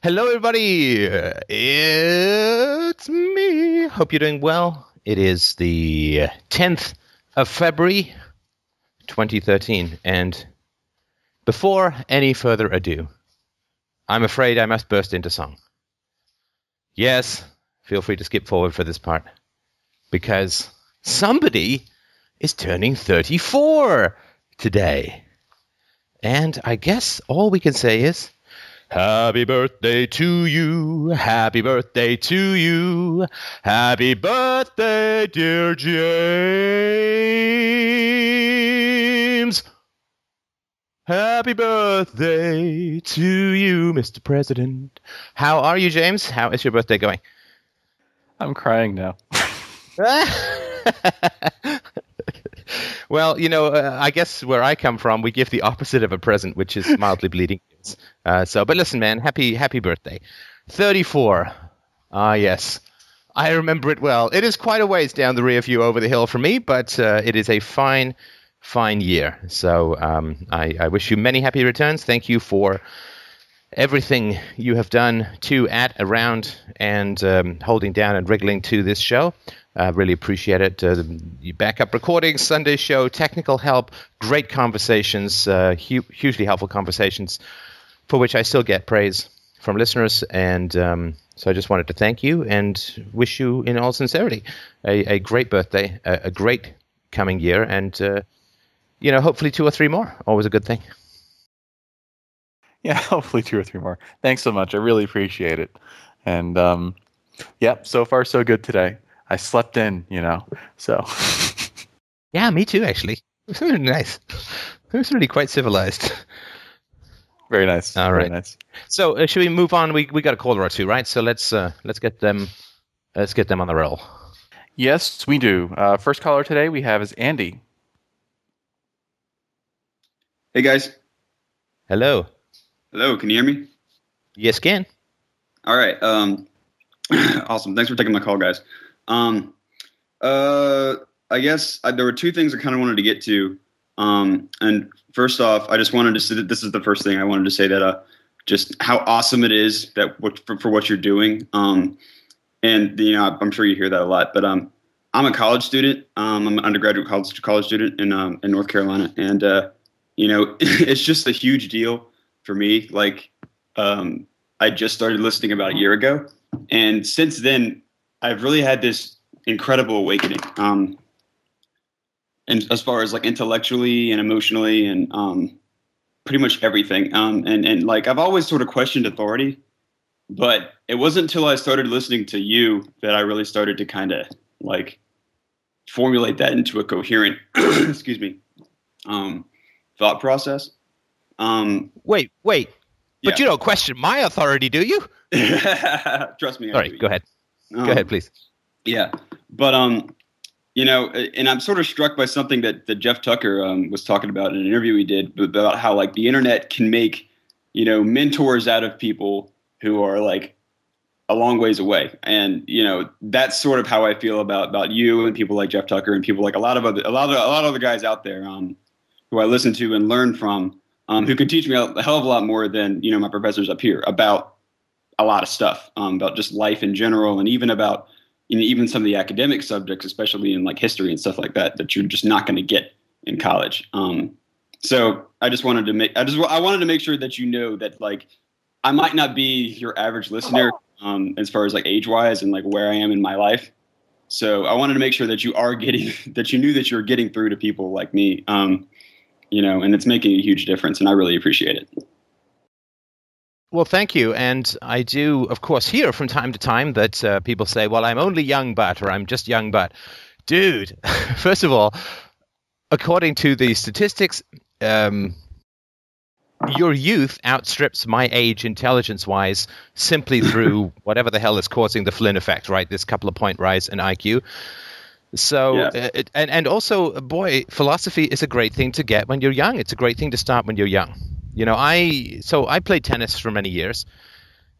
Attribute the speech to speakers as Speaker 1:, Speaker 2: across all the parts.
Speaker 1: Hello, everybody. It's me. Hope you're doing well. It is the 10th of February, 2013. And before any further ado, I'm afraid I must burst into song. Yes, feel free to skip forward for this part. Because somebody is turning 34 today. And I guess all we can say is Happy birthday to you. Happy birthday to you. Happy birthday, dear James. Happy birthday to you, Mr. President. How are you, James? How is your birthday going?
Speaker 2: I'm crying now.
Speaker 1: well, you know, uh, I guess where I come from, we give the opposite of a present, which is mildly bleeding. Uh, so, but listen, man, happy happy birthday, thirty-four. Ah, yes, I remember it well. It is quite a ways down the rear view over the hill for me, but uh, it is a fine, fine year. So, um, I, I wish you many happy returns. Thank you for everything you have done to, at, around, and um, holding down and wriggling to this show. Uh, really appreciate it. Uh, backup recordings, Sunday show, technical help, great conversations, uh, hu- hugely helpful conversations, for which I still get praise from listeners. And um, so I just wanted to thank you and wish you, in all sincerity, a, a great birthday, a, a, great coming year, and uh, you know, hopefully two or three more. Always a good thing.
Speaker 2: Yeah, hopefully two or three more. Thanks so much. I really appreciate it. And um, yeah, so far so good today. I slept in, you know. So.
Speaker 1: yeah, me too. Actually, it was really nice. It was really quite civilized.
Speaker 2: Very nice.
Speaker 1: All right.
Speaker 2: Very nice.
Speaker 1: So uh, should we move on? We we got a caller or two, right? So let's uh, let's get them let's get them on the roll.
Speaker 2: Yes, we do. Uh, first caller today we have is Andy.
Speaker 3: Hey guys.
Speaker 1: Hello.
Speaker 3: Hello. Can you hear me?
Speaker 1: Yes, can.
Speaker 3: All right. Um, awesome. Thanks for taking my call, guys. Um, uh, I guess I, there were two things I kind of wanted to get to. Um, and first off, I just wanted to say that this is the first thing I wanted to say that uh, just how awesome it is that what, for, for what you're doing. Um, and you know, I'm sure you hear that a lot, but um, I'm a college student. Um, I'm an undergraduate college college student in um, in North Carolina, and uh, you know, it's just a huge deal for me. Like, um, I just started listening about a year ago, and since then, I've really had this incredible awakening. Um, and as far as like intellectually and emotionally and um, pretty much everything. Um, and and like I've always sort of questioned authority, but it wasn't until I started listening to you that I really started to kind of like formulate that into a coherent, excuse me, um, thought process. Um,
Speaker 1: wait, wait, but you don't question my authority, do you?
Speaker 3: Trust me.
Speaker 1: Right, go ahead. Um, Go ahead, please.
Speaker 3: Yeah, but um, you know, and I'm sort of struck by something that that Jeff Tucker um, was talking about in an interview he did about how like the internet can make you know mentors out of people who are like a long ways away, and you know that's sort of how I feel about about you and people like Jeff Tucker and people like a lot of other a lot of a lot of other guys out there um, who I listen to and learn from. Um, who can teach me a hell of a lot more than you know my professors up here about a lot of stuff um, about just life in general, and even about you know, even some of the academic subjects, especially in like history and stuff like that, that you're just not going to get in college. Um, so I just wanted to make I just I wanted to make sure that you know that like I might not be your average listener um, as far as like age wise and like where I am in my life. So I wanted to make sure that you are getting that you knew that you're getting through to people like me. Um, you know, and it's making a huge difference, and I really appreciate it.
Speaker 1: Well, thank you. And I do, of course, hear from time to time that uh, people say, well, I'm only young, but, or I'm just young, but. Dude, first of all, according to the statistics, um, your youth outstrips my age intelligence wise simply through whatever the hell is causing the Flynn effect, right? This couple of point rise in IQ. So, yeah. uh, it, and, and also, boy, philosophy is a great thing to get when you're young. It's a great thing to start when you're young. You know, I so I played tennis for many years,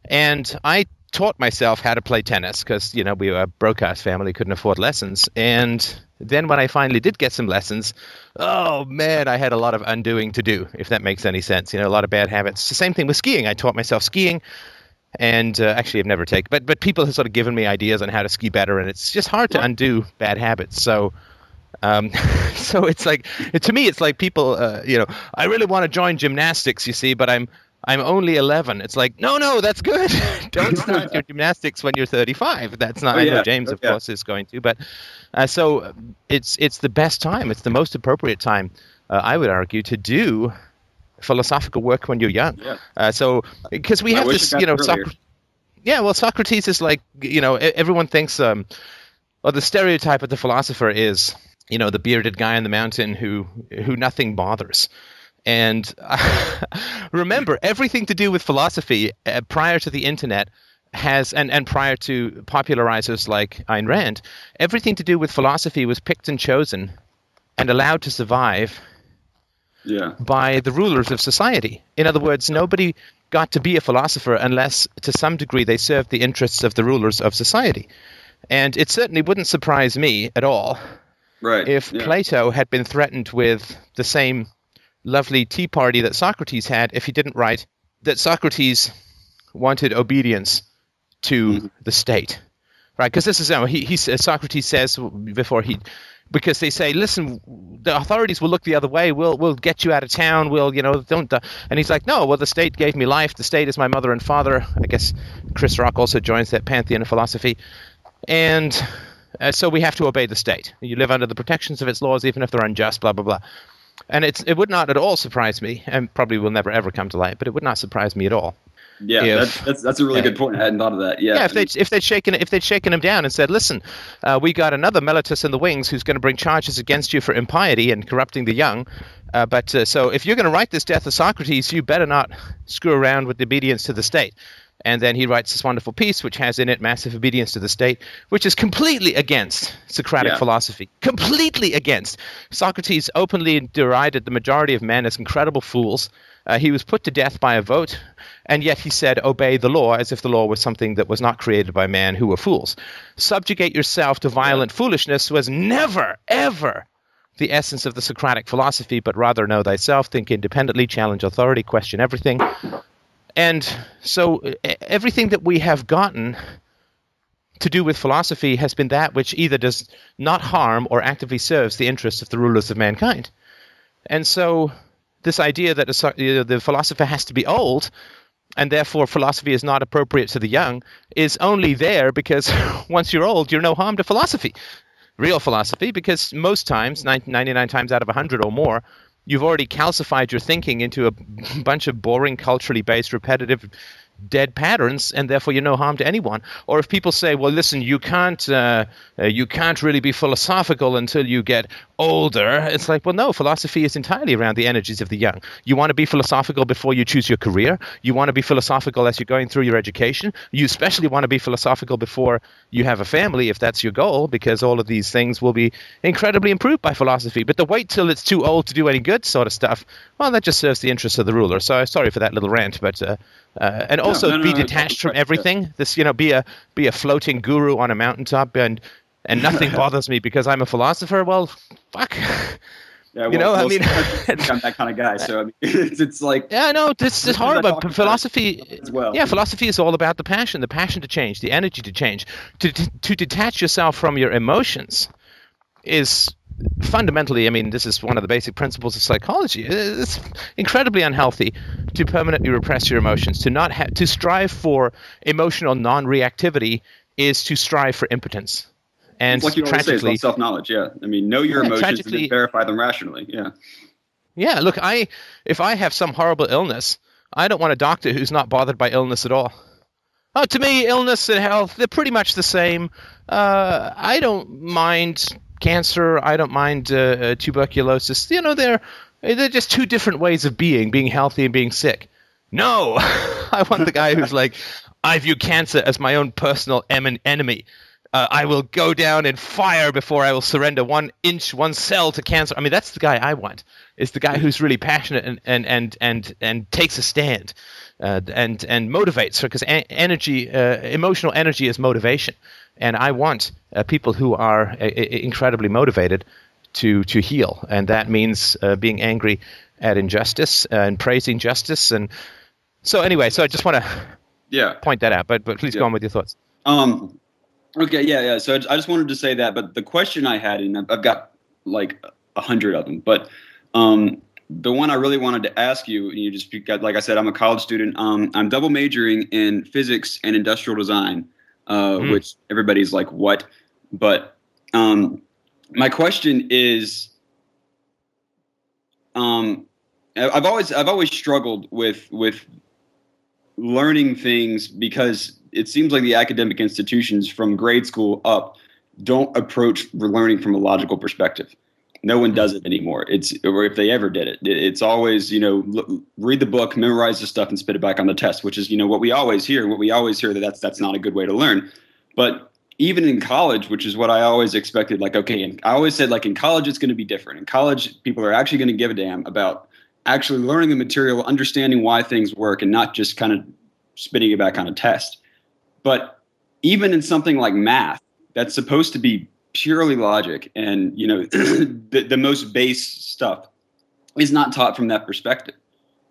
Speaker 1: and I taught myself how to play tennis because you know we were a broadcast family, couldn't afford lessons. And then when I finally did get some lessons, oh man, I had a lot of undoing to do. If that makes any sense, you know, a lot of bad habits. The same thing with skiing. I taught myself skiing. and uh, actually I've never taken, but but people have sort of given me ideas on how to ski better, and it's just hard to undo bad habits. So. Um, so it's like to me, it's like people, uh, you know, I really want to join gymnastics, you see, but I'm I'm only 11. It's like, no, no, that's good. Don't start your gymnastics when you're 35. That's not.
Speaker 3: Oh,
Speaker 1: I know
Speaker 3: yeah.
Speaker 1: James, of
Speaker 3: Yeah.
Speaker 1: course, is going to, but uh, so it's it's the best time. It's the most appropriate time, uh, I would argue, to do philosophical work when you're young.
Speaker 3: Yeah.
Speaker 1: Uh, so because we
Speaker 3: I
Speaker 1: have this, you know. Yeah, well, Socrates is like, you know, everyone thinks, um, well, the stereotype of the philosopher is, you know, the bearded guy on the mountain who who nothing bothers. And remember, everything to do with philosophy uh, prior to the internet has, and, and prior to popularizers like Ayn Rand, everything to do with philosophy was picked and chosen and allowed to survive
Speaker 3: Yeah.
Speaker 1: by the rulers of society. In other words, nobody got to be a philosopher unless, to some degree, they served the interests of the rulers of society. And it certainly wouldn't surprise me at all
Speaker 3: Right.
Speaker 1: if
Speaker 3: yeah.
Speaker 1: Plato had been threatened with the same lovely tea party that Socrates had if he didn't write that Socrates wanted obedience to
Speaker 3: Mm-hmm.
Speaker 1: the state. Right? Because this is how he, he Socrates says before he because they say, listen, the authorities will look the other way. We'll we'll get you out of town. We'll you know don't. Uh, and he's like, no. Well, the state gave me life. The state is my mother and father. I guess Chris Rock also joins that pantheon of philosophy, and uh, so we have to obey the state. You live under the protections of its laws, even if they're unjust. Blah blah blah. And it's it would not at all surprise me, and probably will never ever come to light. But it would not surprise me at all
Speaker 3: Yeah.
Speaker 1: if-
Speaker 3: that's, that's that's a really good point. I hadn't thought of that. Yeah.
Speaker 1: yeah, if they'd if they'd shaken if they'd shaken him down and said, "Listen, uh, we got another Meletus in the wings who's going to bring charges against you for impiety and corrupting the young. Uh, but uh, so if you're going to write this death of Socrates, you better not screw around with obedience to the state." And then he writes this wonderful piece, which has in it massive obedience to the state, which is completely against Socratic
Speaker 3: Yeah.
Speaker 1: philosophy. Completely against. Socrates openly derided the majority of men as incredible fools. Uh, he was put to death by a vote, and yet he said, Obey the law as if the law was something that was not created by man who were fools. Subjugate yourself to violent foolishness was never, ever the essence of the Socratic philosophy, but rather know thyself, think independently, challenge authority, question everything. And so everything that we have gotten to do with philosophy has been that which either does not harm or actively serves the interests of the rulers of mankind. And so this idea that the philosopher has to be old and therefore philosophy is not appropriate to the young is only there because once you're old, you're no harm to philosophy. Real philosophy, because most times, 99 times out of 100 or more, you've already calcified your thinking into a bunch of boring, culturally based, repetitive, dead patterns, and therefore you're no harm to anyone. Or if people say, "Well, listen, you can't, uh, uh, you can't really be philosophical until you get older," it's like, well, no, philosophy is entirely around the energies of the young. You want to be philosophical before you choose your career. You want to be philosophical as you're going through your education. You especially want to be philosophical before you have a family, if that's your goal, because all of these things will be incredibly improved by philosophy. But the wait till it's too old to do any good, sort of stuff, well, that just serves the interests of the ruler. So sorry for that little rant, but uh, uh, and also
Speaker 3: no, no,
Speaker 1: be detached from everything. This, you know, be a be a floating guru on a mountaintop, and and nothing bothers me because I'm a philosopher. Well, fuck.
Speaker 3: Yeah,
Speaker 1: you know, I mean-
Speaker 3: I'm that kind of guy. So I mean, it's, it's like
Speaker 1: Yeah, no, this
Speaker 3: This
Speaker 1: is
Speaker 3: I
Speaker 1: horrible. Philosophy,
Speaker 3: as well.
Speaker 1: yeah, philosophy is all about the passion, the passion to change, the energy to change. To to, to detach yourself from your emotions is fundamentally, I mean, this is one of the basic principles of psychology. It's incredibly unhealthy to permanently repress your emotions. To not ha- to strive for emotional non-reactivity is to strive for impotence. And
Speaker 3: it's like you always say, it's
Speaker 1: tragically,
Speaker 3: about self knowledge. Yeah, I mean, know your
Speaker 1: Yeah,
Speaker 3: emotions and then verify them rationally. Yeah,
Speaker 1: Yeah, look, I if I have some horrible illness, I don't want a doctor who's not bothered by illness at all. Oh, to me, illness and health, they're pretty much the same. Uh, I don't mind cancer. I don't mind uh, uh, tuberculosis. You know, they're they're just two different ways of being, being healthy and being sick. No, I want the guy who's like, I view cancer as my own personal em- enemy. Uh, I will go down in fire before I will surrender one inch, one cell to cancer. I mean, that's the guy I want. Is the guy who's really passionate and and and and, and takes a stand, uh, and and motivates because a- energy, uh, emotional energy is motivation, and I want uh, people who are uh, incredibly motivated to to heal, and that means uh, being angry at injustice and praising justice, and so anyway, so I just want to
Speaker 3: Yeah.
Speaker 1: point that out. But but please
Speaker 3: Yeah.
Speaker 1: go on with your thoughts.
Speaker 3: Um. Okay. Yeah. Yeah. So I just wanted to say that, but the question I had, and I've- I've got like a hundred of them, but um, the one I really wanted to ask you, and you just got, like I said, I'm a college student. Um, I'm double majoring in physics and industrial design, uh,
Speaker 1: Hmm.
Speaker 3: which everybody's like, what? But um, my question is, um, I've always I've always struggled with with learning things because it seems like the academic institutions from grade school up don't approach learning from a logical perspective. No one does mm-hmm. it anymore. It's or if they ever did it, it- it's always you know l- read the book, memorize the stuff, and spit it back on the test, which is you know what we always hear. What we always hear that that's that's not a good way to learn. But even in college, which is what I always expected, like okay, and I always said like in college it's going to be different. In college, people are actually going to give a damn about actually learning the material, understanding why things work, and not just kind of spitting it back on a test. But even in something like math, that's supposed to be purely logic and you know the, the most base stuff is not taught from that perspective.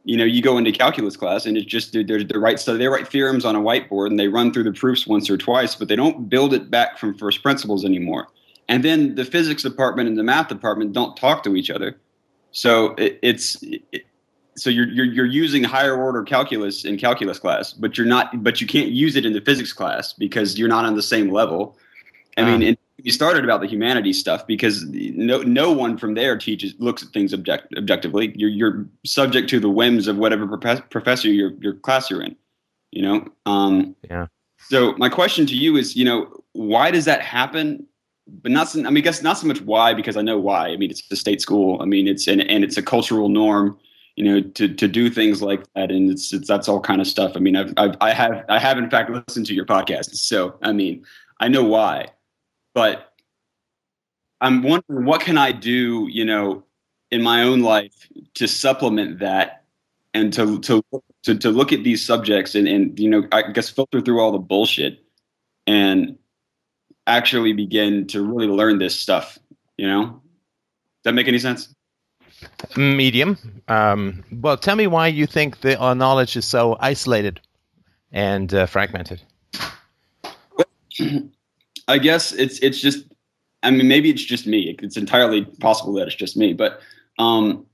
Speaker 3: You know, you go into calculus class and it's just they're, they write stuff. They write theorems on a whiteboard and they run through the proofs once or twice, but they don't build it back from first principles anymore. And then the physics department and the math department don't talk to each other. So it, it's it, so you're, you're you're using higher order calculus in calculus class, but you're not but you can't use it in the physics class because you're not on the same level. I mean,
Speaker 1: Ah.
Speaker 3: You started about the humanities stuff because no no one from there teaches looks at things object, objectively. You're you're subject to the whims of whatever profe- professor your your class you're in. You know. Um,
Speaker 1: Yeah.
Speaker 3: So my question to you is, you know, why does that happen? But not, so, I mean, I guess not so much why because I know why. I mean, it's a state school. I mean, it's and, and it's a cultural norm, you know, to to do things like that, and it's, it's that's all kind of stuff. I mean, I've, I've I have I have in fact listened to your podcast, so I mean, I know why, but I'm wondering what can I do, you know, in my own life to supplement that and to to to, to look at these subjects and and you know, I guess filter through all the bullshit and actually begin to really learn this stuff. You know, does that make any sense?
Speaker 1: Medium. Um, well, tell me why you think the our knowledge is so isolated and uh, fragmented.
Speaker 3: I guess it's it's just. I mean, maybe it's just me. It's entirely possible that it's just me, but um,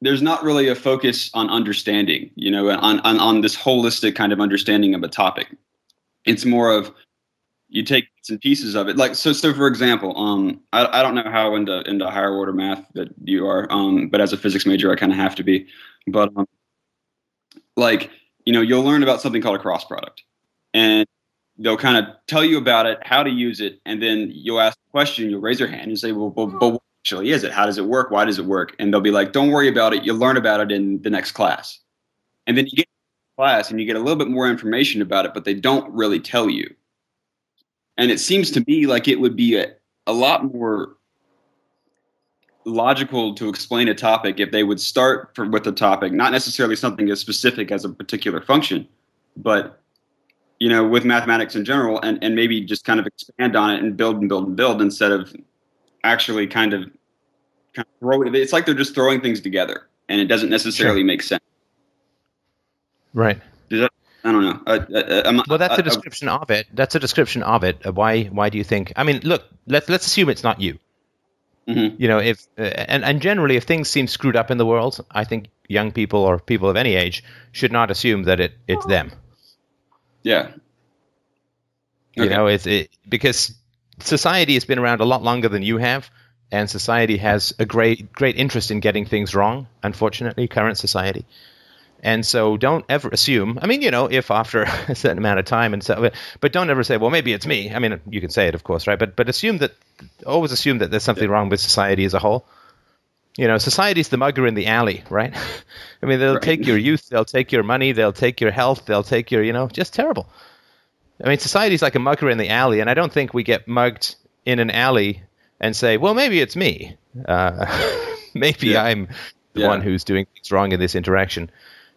Speaker 3: there's not really a focus on understanding. You know, on on on this holistic kind of understanding of a topic. It's more of you take and pieces of it. Like so, so for example, um, I, I don't know how into into higher order math that you are, um, but as a physics major, I kind of have to be. But um, like you know, you'll learn about something called a cross product, and they'll kind of tell you about it, how to use it, and then you'll ask a question. You'll raise your hand and say, "Well, but, but what actually is it? How does it work? Why does it work?" And they'll be like, "Don't worry about it. You'll learn about it in the next class." And then you get class and you get a little bit more information about it, but they don't really tell you. And it seems to me like it would be a, a lot more logical to explain a topic if they would start for, with the topic, not necessarily something as specific as a particular function, but you know, with mathematics in general, and, and maybe just kind of expand on it and build and build and build instead of actually kind of kind of throw it. It's like they're just throwing things together, and it doesn't necessarily make sense.
Speaker 1: Right.
Speaker 3: I don't know. I, I, I'm,
Speaker 1: Well, that's
Speaker 3: I-
Speaker 1: a description of it. That's a description of it. Why? Why do you think? I mean, look. Let's let's assume it's not you.
Speaker 3: Mhm.
Speaker 1: You know, if uh, and and generally, if things seem screwed up in the world, I think young people or people of any age should not assume that it it's them.
Speaker 3: Yeah.
Speaker 1: You know, it's it, because society has been around a lot longer than you have, and society has a great great interest in getting things wrong. Unfortunately, current society. And so, don't ever assume. I mean, you know, if after a certain amount of time and so, but don't ever say, "Well, maybe it's me." I mean, you can say it, of course, right? But but assume that, always assume that there's something wrong with society as a whole. You know, society's the mugger in the alley, right? I mean, they'll
Speaker 3: Right.
Speaker 1: take your youth, they'll take your money, they'll take your health, they'll take your, you know, just terrible. I mean, society's like a mugger in the alley, and I don't think we get mugged in an alley and say, "Well, maybe it's me. Uh, maybe
Speaker 3: Yeah.
Speaker 1: I'm the
Speaker 3: Yeah.
Speaker 1: one who's doing things wrong in this interaction."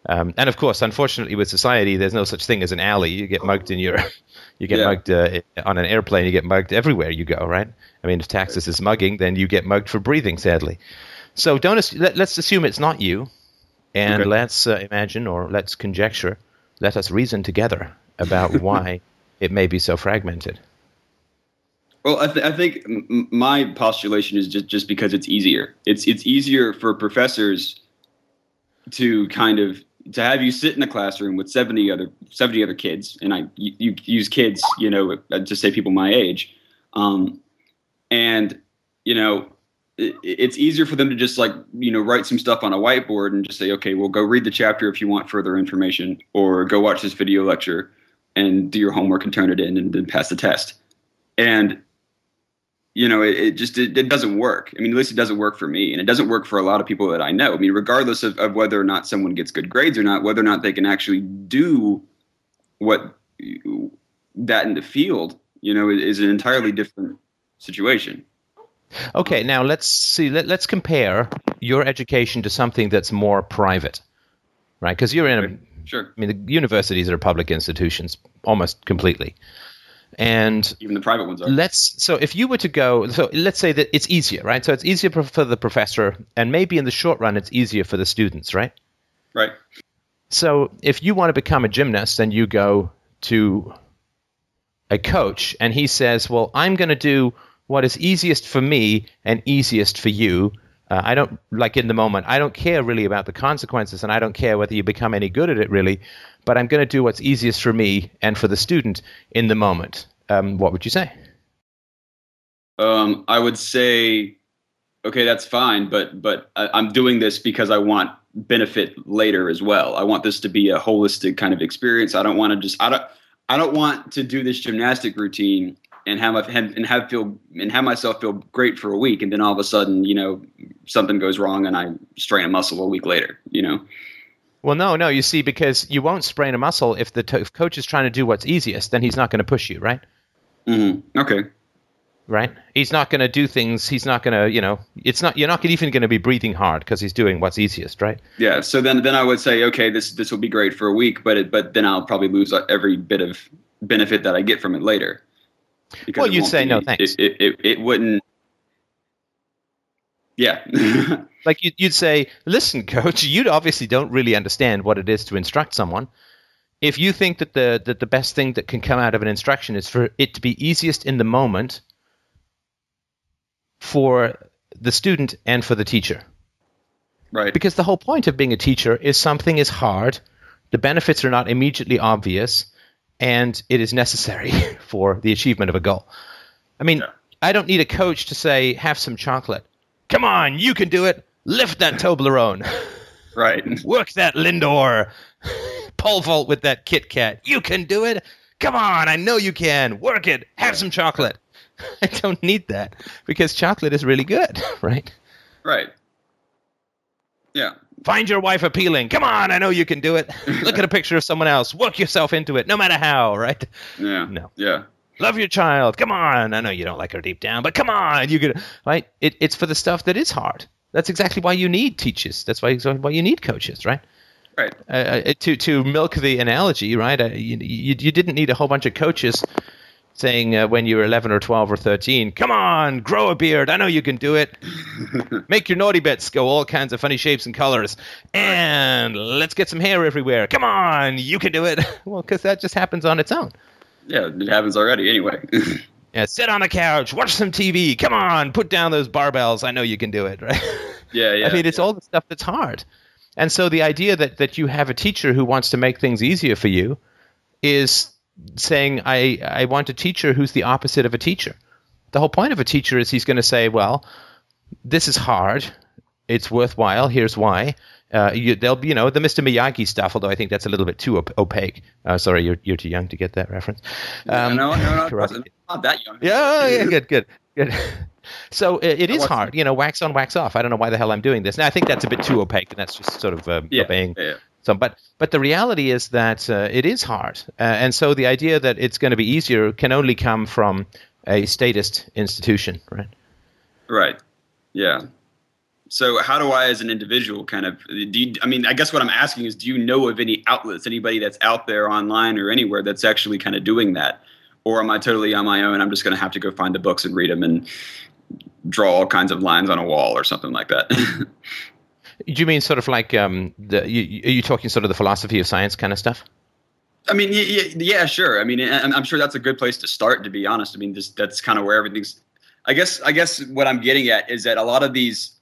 Speaker 1: Um, and of course, unfortunately, with society, there's no such thing as an alley. You get mugged in your, you get
Speaker 3: Yeah.
Speaker 1: mugged uh, on an airplane. You get mugged everywhere you go, right? I mean, if taxes is mugging, then you get mugged for breathing. Sadly, so don't. Let, let's assume it's not you, and
Speaker 3: Okay.
Speaker 1: let's uh, imagine or let's conjecture let us reason together about why it may be so fragmented.
Speaker 3: Well, I, th- I think m- my postulation is just, just because it's easier. It's it's easier for professors to kind of to have you sit in a classroom with 70 other 70 other kids and i you, you use kids you know to say people my age um, and you know it's easier for them to just like you know write some stuff on a whiteboard and just say okay well go read the chapter if you want further information or go watch this video lecture and do your homework and turn it in and then pass the test and you know, it, it just it, it, doesn't work. I mean, at least it doesn't work for me, and it doesn't work for a lot of people that I know. I mean, regardless of, of whether or not someone gets good grades or not, whether or not they can actually do what that in the field, you know, is an entirely different situation.
Speaker 1: Okay, now let's see. Let, us compare your education to something that's more private, right? Because you're in a
Speaker 3: sure.
Speaker 1: I mean, the universities are public institutions almost completely and
Speaker 3: even the private ones are.
Speaker 1: Let's so if you were to go, so let's say that it's easier, right? So it's easier for the professor, and maybe in the short run, it's easier for the students, right?
Speaker 3: Right.
Speaker 1: So if you want to become a gymnast, and you go to a coach, and he says, "Well, I'm going to do what is easiest for me and easiest for you." Uh, I don't like in the moment. I don't care really about the consequences, and I don't care whether you become any good at it really but I'm going to do what's easiest for me and for the student in the moment. Um, what would you say?
Speaker 3: Um, I would say, okay, that's fine, but but I'm doing this because I want benefit later as well. I want this to be a holistic kind of experience. I don't want to just I don't I don't want to do this gymnastic routine and have and have feel and have myself feel great for a week, and then all of a sudden, you know, something goes wrong and I strain a muscle a week later. You know.
Speaker 1: Well, no, no. You see, because you won't sprain a muscle if the if coach is trying to do what's easiest, then he's not going to push you, right?
Speaker 3: Mm-hmm. Okay.
Speaker 1: Right. He's not going to do things. He's not going to, you know, it's not. You're not even going to be breathing hard because he's doing what's easiest, right?
Speaker 3: Yeah. So then, then I would say, okay, this this will be great for a week, but it, but then I'll probably lose every bit of benefit that I get from it later.
Speaker 1: Because well, you'd say
Speaker 3: be,
Speaker 1: no, thanks.
Speaker 3: It, it, it, it wouldn't. Yeah.
Speaker 1: Like you'd say, listen, coach, you obviously don't really understand what it is to instruct someone. If you think that the that the best thing that can come out of an instruction is for it to be easiest in the moment for the student and for the teacher.
Speaker 3: Right.
Speaker 1: Because the whole point of being a teacher is something is hard, the benefits are not immediately obvious, and it is necessary for the achievement of a goal. I mean, yeah. I don't need a coach to say, have some chocolate. Come on, you can do it. Lift that Toblerone.
Speaker 3: Right.
Speaker 1: Work that Lindor. Pole vault with that Kit Kat. You can do it. Come on, I know you can. Work it. Have some chocolate. I don't need that because chocolate is really good, right?
Speaker 3: Right. Yeah.
Speaker 1: Find your wife appealing. Come on, I know you can do it. Look at a picture of someone else. Work yourself into it, no matter how, right?
Speaker 3: Yeah.
Speaker 1: No.
Speaker 3: Yeah.
Speaker 1: Love your child. Come on. I know you don't like her deep down, but come on. You can right. It, it's for the stuff that is hard. That's exactly why you need teachers. That's why why you need coaches, right?
Speaker 3: Right.
Speaker 1: Uh, uh, to to milk the analogy, right? Uh, you, you, you didn't need a whole bunch of coaches saying uh, when you were 11 or 12 or 13, "Come on, grow a beard. I know you can do it. Make your naughty bits go all kinds of funny shapes and colors, and let's get some hair everywhere. Come on, you can do it." well, because that just happens on its own.
Speaker 3: Yeah, it happens already anyway.
Speaker 1: Yeah, sit on the couch, watch some TV. Come on, put down those barbells. I know you can do it, right?
Speaker 3: Yeah, yeah.
Speaker 1: I mean, it's
Speaker 3: yeah.
Speaker 1: all the stuff that's hard. And so the idea that that you have a teacher who wants to make things easier for you is saying I I want a teacher who's the opposite of a teacher. The whole point of a teacher is he's going to say, well, this is hard. It's worthwhile. Here's why. Uh, you, they'll be, you know, the Mr. Miyagi stuff, although I think that's a little bit too op- opaque. Uh, sorry, you're, you're too young to get that reference.
Speaker 3: Um, no, no, no, not that young.
Speaker 1: Yeah, yeah, good, good, good. So it, it is hard, you know, wax on, wax off. I don't know why the hell I'm doing this. Now I think that's a bit too opaque, and that's just sort of um,
Speaker 3: yeah,
Speaker 1: obeying.
Speaker 3: Yeah, yeah.
Speaker 1: So, but but the reality is that uh, it is hard, uh, and so the idea that it's going to be easier can only come from a statist institution, right?
Speaker 3: Right. Yeah. So how do I, as an individual, kind of do? You, I mean, I guess what I'm asking is, do you know of any outlets, anybody that's out there online or anywhere that's actually kind of doing that, or am I totally on my own? I'm just going to have to go find the books and read them and draw all kinds of lines on a wall or something like that.
Speaker 1: Do you mean sort of like um, the? You, are you talking sort of the philosophy of science kind of stuff?
Speaker 3: I mean, yeah, yeah, sure. I mean, I'm sure that's a good place to start. To be honest, I mean, just, that's kind of where everything's. I guess. I guess what I'm getting at is that a lot of these.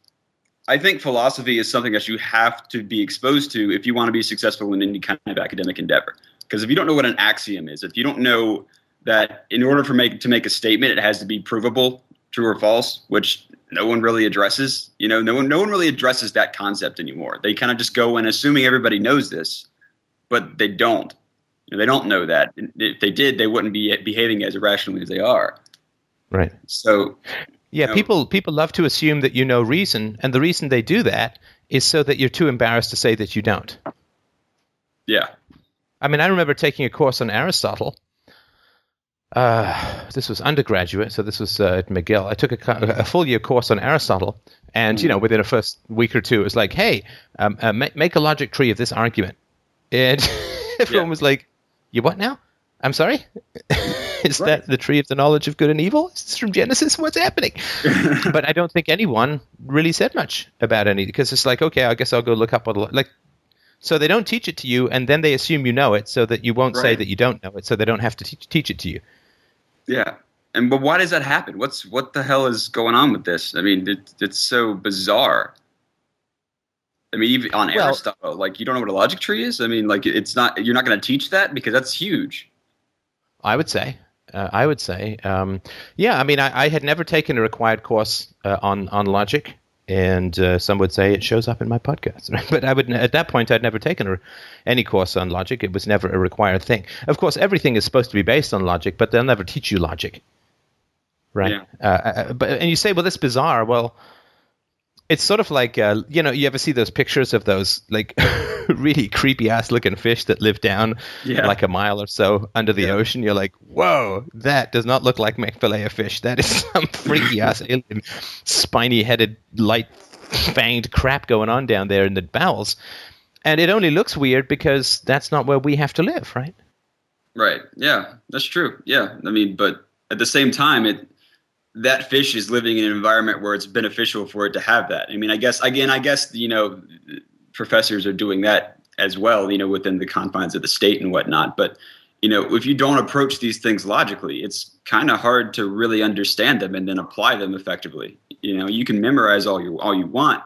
Speaker 3: I think philosophy is something that you have to be exposed to if you want to be successful in any kind of academic endeavor. Because if you don't know what an axiom is, if you don't know that in order for make to make a statement, it has to be provable, true or false, which no one really addresses. You know, no one no one really addresses that concept anymore. They kind of just go in assuming everybody knows this, but they don't. You know, they don't know that. If they did, they wouldn't be behaving as irrationally as they are.
Speaker 1: Right.
Speaker 3: So.
Speaker 1: Yeah, you know, people people love to assume that you know reason, and the reason they do that is so that you're too embarrassed to say that you don't.
Speaker 3: Yeah.
Speaker 1: I mean, I remember taking a course on Aristotle, uh, this was undergraduate, so this was uh, at McGill. I took a, a, full year course on Aristotle, and you know, within a first week or two, it was like, "Hey, um, uh, make, make, a logic tree of this argument," and everyone yeah. was like, "You what now? I'm sorry." Is right. that the tree of the knowledge of good and evil? Is this from Genesis? What's happening? but I don't think anyone really said much about any because it's like, okay, I guess I'll go look up what like so they don't teach it to you, and then they assume you know it, so that you won't right. say that you don't know it, so they don't have to teach, teach it to you.
Speaker 3: Yeah, and but why does that happen? What's what the hell is going on with this? I mean, it, it's so bizarre. I mean, even on well, Aristotle, like you don't know what a logic tree is. I mean, like it's not you're not going to teach that because that's huge.
Speaker 1: I would say. Uh, I would say, um, yeah. I mean, I, I, had never taken a required course uh, on on logic, and uh, some would say it shows up in my podcast. but I would at that point I'd never taken a, any course on logic. It was never a required thing. Of course, everything is supposed to be based on logic, but they'll never teach you logic, right? Yeah. Uh, uh but and you say, well, that's bizarre. Well, it's sort of like uh, you know you ever see those pictures of those like really creepy ass looking fish that live down yeah. like a mile or so under the yeah. ocean? You're like whoa that does not look like of fish. That is some freaky ass alien spiny headed light fanged crap going on down there in the bowels. And it only looks weird because that's not where we have to live right?
Speaker 3: Right. Yeah that's true. Yeah. I mean but at the same time it that fish is living in an environment where it's beneficial for it to have that. I mean, I guess again, I guess you know, professors are doing that as well, you know, within the confines of the state and whatnot. But you know, if you don't approach these things logically, it's kind of hard to really understand them and then apply them effectively. You know, you can memorize all you all you want.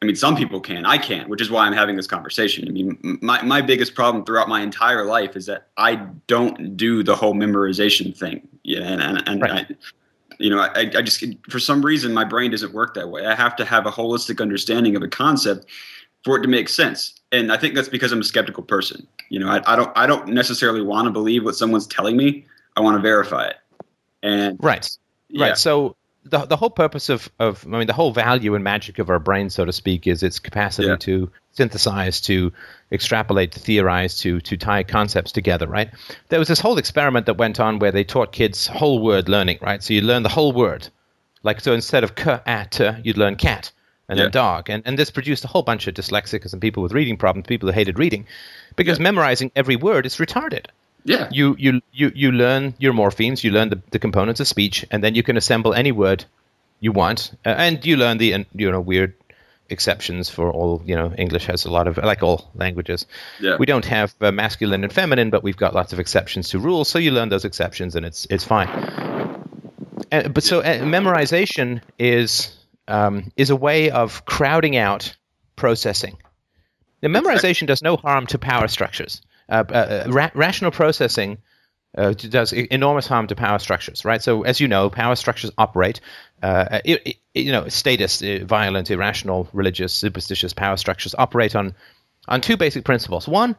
Speaker 3: I mean, some people can. I can't, which is why I'm having this conversation. I mean, my, my biggest problem throughout my entire life is that I don't do the whole memorization thing. Yeah, and, and, and right. I, you know, I, I just for some reason my brain doesn't work that way. I have to have a holistic understanding of a concept for it to make sense. And I think that's because I'm a skeptical person. You know, I, I don't I don't necessarily want to believe what someone's telling me. I want to verify it. And
Speaker 1: right, yeah. right. So the the whole purpose of of I mean the whole value and magic of our brain, so to speak, is its capacity yeah. to synthesize, to extrapolate, to theorize, to to tie concepts together. Right? There was this whole experiment that went on where they taught kids whole word learning. Right? So you learn the whole word. Like so, instead of k at you'd learn cat and yeah. then dog, and and this produced a whole bunch of dyslexics and people with reading problems, people who hated reading, because yeah. memorizing every word is retarded.
Speaker 3: Yeah.
Speaker 1: You you you you learn your morphemes, you learn the, the components of speech, and then you can assemble any word you want, uh, and you learn the you know weird exceptions for all you know english has a lot of like all languages. Yeah. we don't have uh, masculine and feminine but we've got lots of exceptions to rules so you learn those exceptions and it's it's fine. Uh, but so uh, memorization is um, is a way of crowding out processing. The memorization does no harm to power structures. Uh, uh, ra- rational processing uh, does enormous harm to power structures, right? So, as you know, power structures operate. Uh, it, it, you know, statist, uh, violent, irrational, religious, superstitious power structures operate on on two basic principles. One,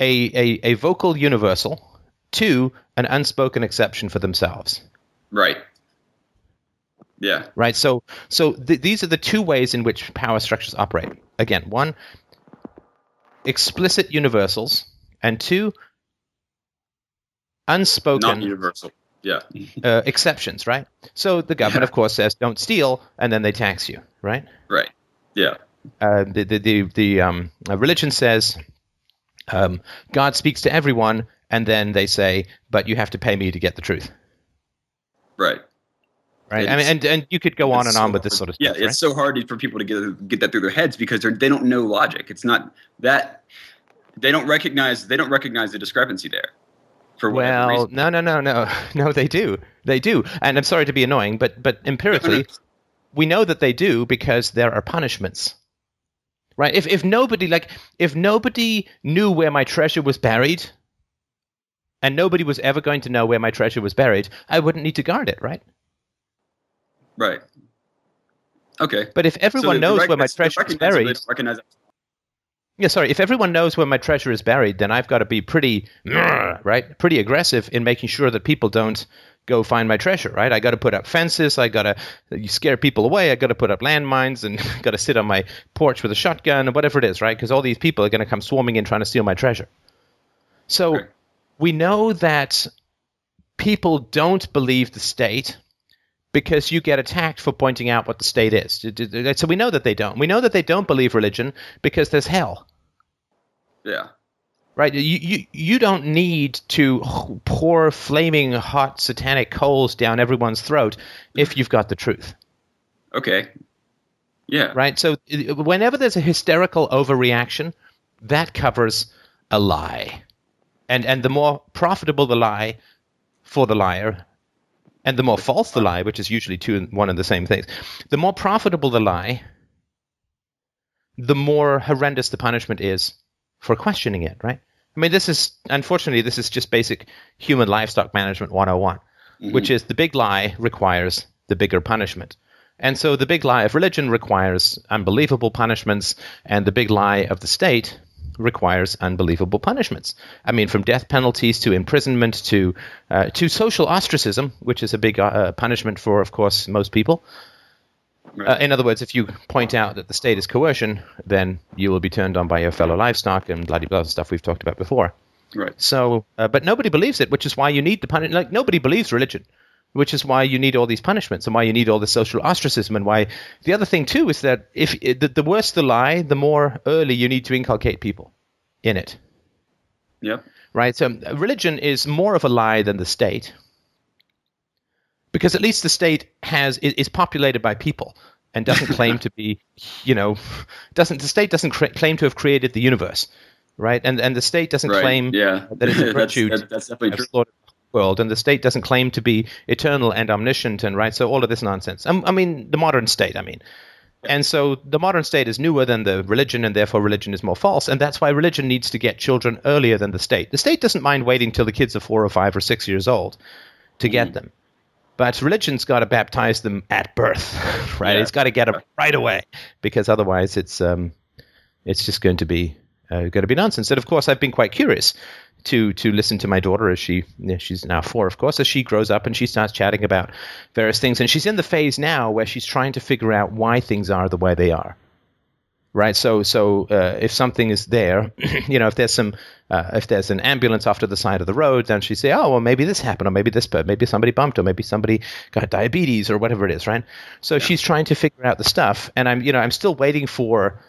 Speaker 1: a, a, a vocal universal. Two, an unspoken exception for themselves.
Speaker 3: Right. Yeah.
Speaker 1: Right. So, so th- these are the two ways in which power structures operate. Again, one, explicit universals, and two, unspoken
Speaker 3: not universal yeah
Speaker 1: uh, exceptions right so the government yeah. of course says don't steal and then they tax you right
Speaker 3: right yeah
Speaker 1: uh, the the the, the um, uh, religion says um, God speaks to everyone and then they say but you have to pay me to get the truth
Speaker 3: right
Speaker 1: right? I mean, and and you could go on and so on with this sort of
Speaker 3: yeah,
Speaker 1: stuff. Yeah,
Speaker 3: it's right? so hard for people to get get that through their heads because they don't know logic. It's not that they don't recognize they don't recognize the discrepancy there. For whatever
Speaker 1: Well,
Speaker 3: reason.
Speaker 1: no, no, no, no, no. They do, they do. And I'm sorry to be annoying, but but empirically, we know that they do because there are punishments. Right? If if nobody like if nobody knew where my treasure was buried, and nobody was ever going to know where my treasure was buried, I wouldn't need to guard it, right?
Speaker 3: right. Okay.
Speaker 1: But if everyone
Speaker 3: they
Speaker 1: knows where my treasure is
Speaker 3: recognize it, but they
Speaker 1: buried,
Speaker 3: recognize.
Speaker 1: Yeah, sorry, if everyone knows where my treasure is buried, then I've got to be pretty, right, pretty aggressive in making sure that people don't go find my treasure, right? I got to put up fences, I got to scare people away, I got to put up landmines, and got to sit on my porch with a shotgun or whatever it is, right? Because all these people are going to come swarming in trying to steal my treasure. So we know that people don't believe the state because you get attacked for pointing out what the state is. So we know that they don't. We know that they don't believe religion because there's hell
Speaker 3: Yeah.
Speaker 1: right? You, you you don't need to pour flaming hot satanic coals down everyone's throat if you've got the truth,
Speaker 3: Okay. Yeah.
Speaker 1: right? So whenever there's a hysterical overreaction, that covers a lie, and and the more profitable the lie for the liar, and the more false the lie, which is usually two and one and the same things, the more profitable the lie, the more horrendous the punishment is for questioning it, right? I mean, this is unfortunately this is just basic human livestock management 101, which is the big lie requires the bigger punishment. And so the big lie of religion requires unbelievable punishments, and the big lie of the state requires unbelievable punishments. I mean, from death penalties to imprisonment to uh, to social ostracism, which is a big uh, punishment for, of course, most people. Uh, in other words, if you point out that the state is coercion, then you will be turned on by your fellow livestock and bloody blah blah stuff we've talked about before.
Speaker 3: Right.
Speaker 1: So, uh, but nobody believes it, which is why you need the punishment. Like nobody believes religion, which is why you need all these punishments and why you need all the social ostracism and why the other thing too is that if the, the worse the lie, the more early you need to inculcate people in it,
Speaker 3: Yep.
Speaker 1: right? So uh, religion is more of a lie than the state because at least the state has is, populated by people and doesn't claim to be, you know, doesn't the state doesn't cra- claim to have created the universe, right? And and the state doesn't
Speaker 3: Right.
Speaker 1: claim
Speaker 3: yeah.
Speaker 1: that it's a virtue
Speaker 3: that's, that's definitely true.
Speaker 1: world, and the state doesn't claim to be eternal and omniscient, and right. So all of this nonsense. Um, I mean, the modern state. I mean, and so the modern state is newer than the religion, and therefore religion is more false, and that's why religion needs to get children earlier than the state. The state doesn't mind waiting till the kids are four or five or six years old to get them. But religion's got to baptize them at birth, right?
Speaker 3: Yeah.
Speaker 1: It's got to get them right away because otherwise, it's um, it's just going to be uh, going to be nonsense. And of course, I've been quite curious to to listen to my daughter as she yeah, she's now four, of course, as she grows up and she starts chatting about various things. And she's in the phase now where she's trying to figure out why things are the way they are. Right. So so uh, if something is there, you know, if there's some uh, if there's an ambulance off to the side of the road, then she say, oh well, maybe this happened, or maybe this, but maybe somebody bumped, or maybe somebody got diabetes, or whatever it is, right? So she's trying to figure out the stuff, and I'm you know I'm still waiting for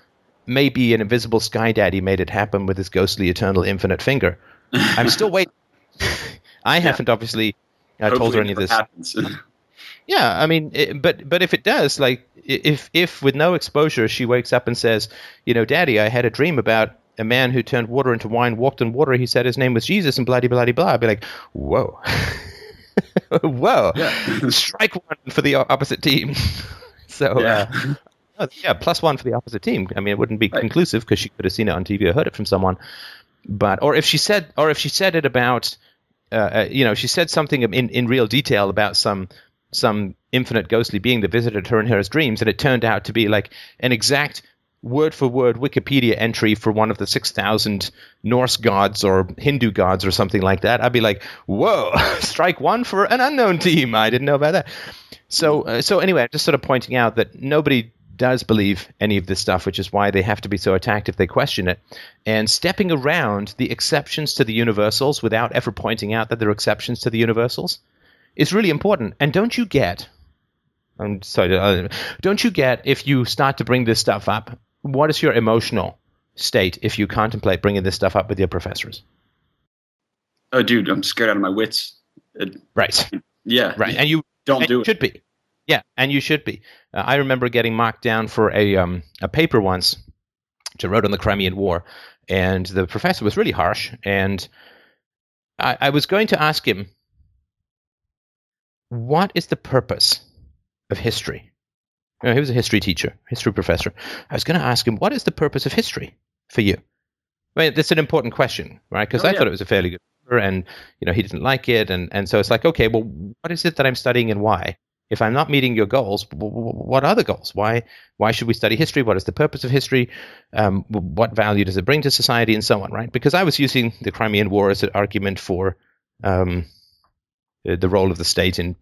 Speaker 1: maybe an invisible sky daddy made it happen with his ghostly eternal infinite finger. I'm still waiting. I haven't obviously uh, told her any of this. Yeah, I mean, it, but but if it does, like if if with no exposure she wakes up and says, you know, Daddy, I had a dream about a man who turned water into wine, walked on water. He said his name was Jesus, and blah blah blah blah. I'd be like, whoa, whoa,
Speaker 3: Yeah.
Speaker 1: strike one for the opposite team. so
Speaker 3: yeah.
Speaker 1: uh, oh, yeah, plus one for the opposite team. I mean, it wouldn't be
Speaker 3: Right.
Speaker 1: conclusive because she could have seen it on TV or heard it from someone. But or if she said, or if she said it about, uh, uh, you know, she said something in in real detail about some some infinite ghostly being that visited her in her dreams, and it turned out to be like an exact word for word Wikipedia entry for one of the 6,000 Norse gods or Hindu gods or something like that, I'd be like, whoa, strike one for an unknown team. I didn't know about that. So, uh, so anyway, just sort of pointing out that nobody does believe any of this stuff, which is why they have to be so attacked if they question it. And stepping around the exceptions to the universals without ever pointing out that there are exceptions to the universals is really important. And don't you get, I'm sorry, uh, don't you get if you start to bring this stuff up, what is your emotional state if you contemplate bringing this stuff up with your professors?
Speaker 3: oh, dude, I'm scared out of my wits. It-
Speaker 1: Right,
Speaker 3: yeah.
Speaker 1: right. And you
Speaker 3: Don't do
Speaker 1: you
Speaker 3: it.
Speaker 1: should be. Yeah, and you should be. Uh, I remember getting marked down for a um, a paper once, which I wrote on the Crimean War, and the professor was really harsh. And I, I was going to ask him, what is the purpose of history? You know, he was a history teacher, history professor. I was going to ask him, what is the purpose of history for you? I mean, that's an important question, right? Because
Speaker 3: Oh,
Speaker 1: I
Speaker 3: yeah.
Speaker 1: thought it was a fairly good paper, and you know he didn't like it, and and so it's like, okay, well, what is it that I'm studying and why? If I'm not meeting your goals, what are the goals? Why why should we study history? What is the purpose of history? Um, what value does it bring to society, and so on, right? Because I was using the Crimean War as an argument for um, the the role of the state in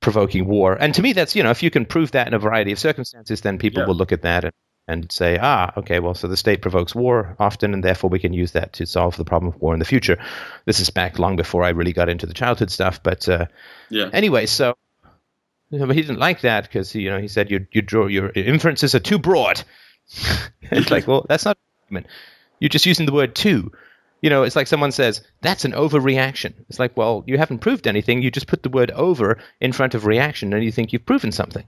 Speaker 1: provoking war, and to me, that's you know, if you can prove that in a variety of circumstances, then people
Speaker 3: Yeah.
Speaker 1: will look at that and and say, ah, okay, well, so the state provokes war often, and therefore we can use that to solve the problem of war in the future. This is back long before I really got into the childhood stuff, but uh,
Speaker 3: Yeah.
Speaker 1: anyway, so you know, but he didn't like that because you know he said you you draw your inferences are too broad. it's like, well, that's not argument. You're just using the word too. You know, it's like someone says that's an overreaction. It's like, well, you haven't proved anything. You just put the word over in front of reaction, and you think you've proven something.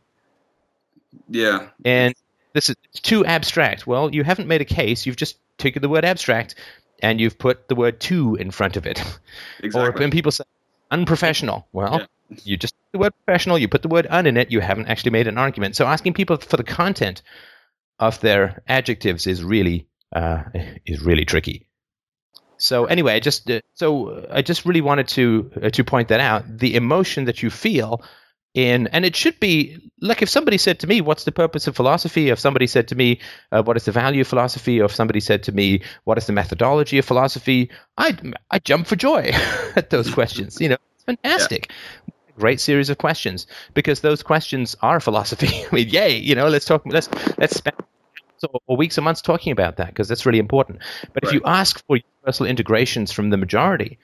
Speaker 3: Yeah.
Speaker 1: And this is it's too abstract. Well, you haven't made a case. You've just taken the word abstract and you've put the word to in front of it.
Speaker 3: Exactly.
Speaker 1: Or when people say unprofessional, well, you just put the word professional, you put the word un in it, you haven't actually made an argument. So asking people for the content of their adjectives is really uh, is really tricky. So anyway, I just uh, so I just really wanted to uh, to point that out. The emotion that you feel in, and it should be like if somebody said to me, "What's the purpose of philosophy?" If somebody said to me, uh, "What is the value of philosophy?" Or if somebody said to me, "What is the methodology of philosophy?" I I jump for joy at those questions. You know, it's fantastic. Great series of questions because those questions are philosophy. I mean, yay! You know, let's talk. Let's let's spend or, or weeks or months talking about that because that's really important. But if you ask for universal integrations from the majority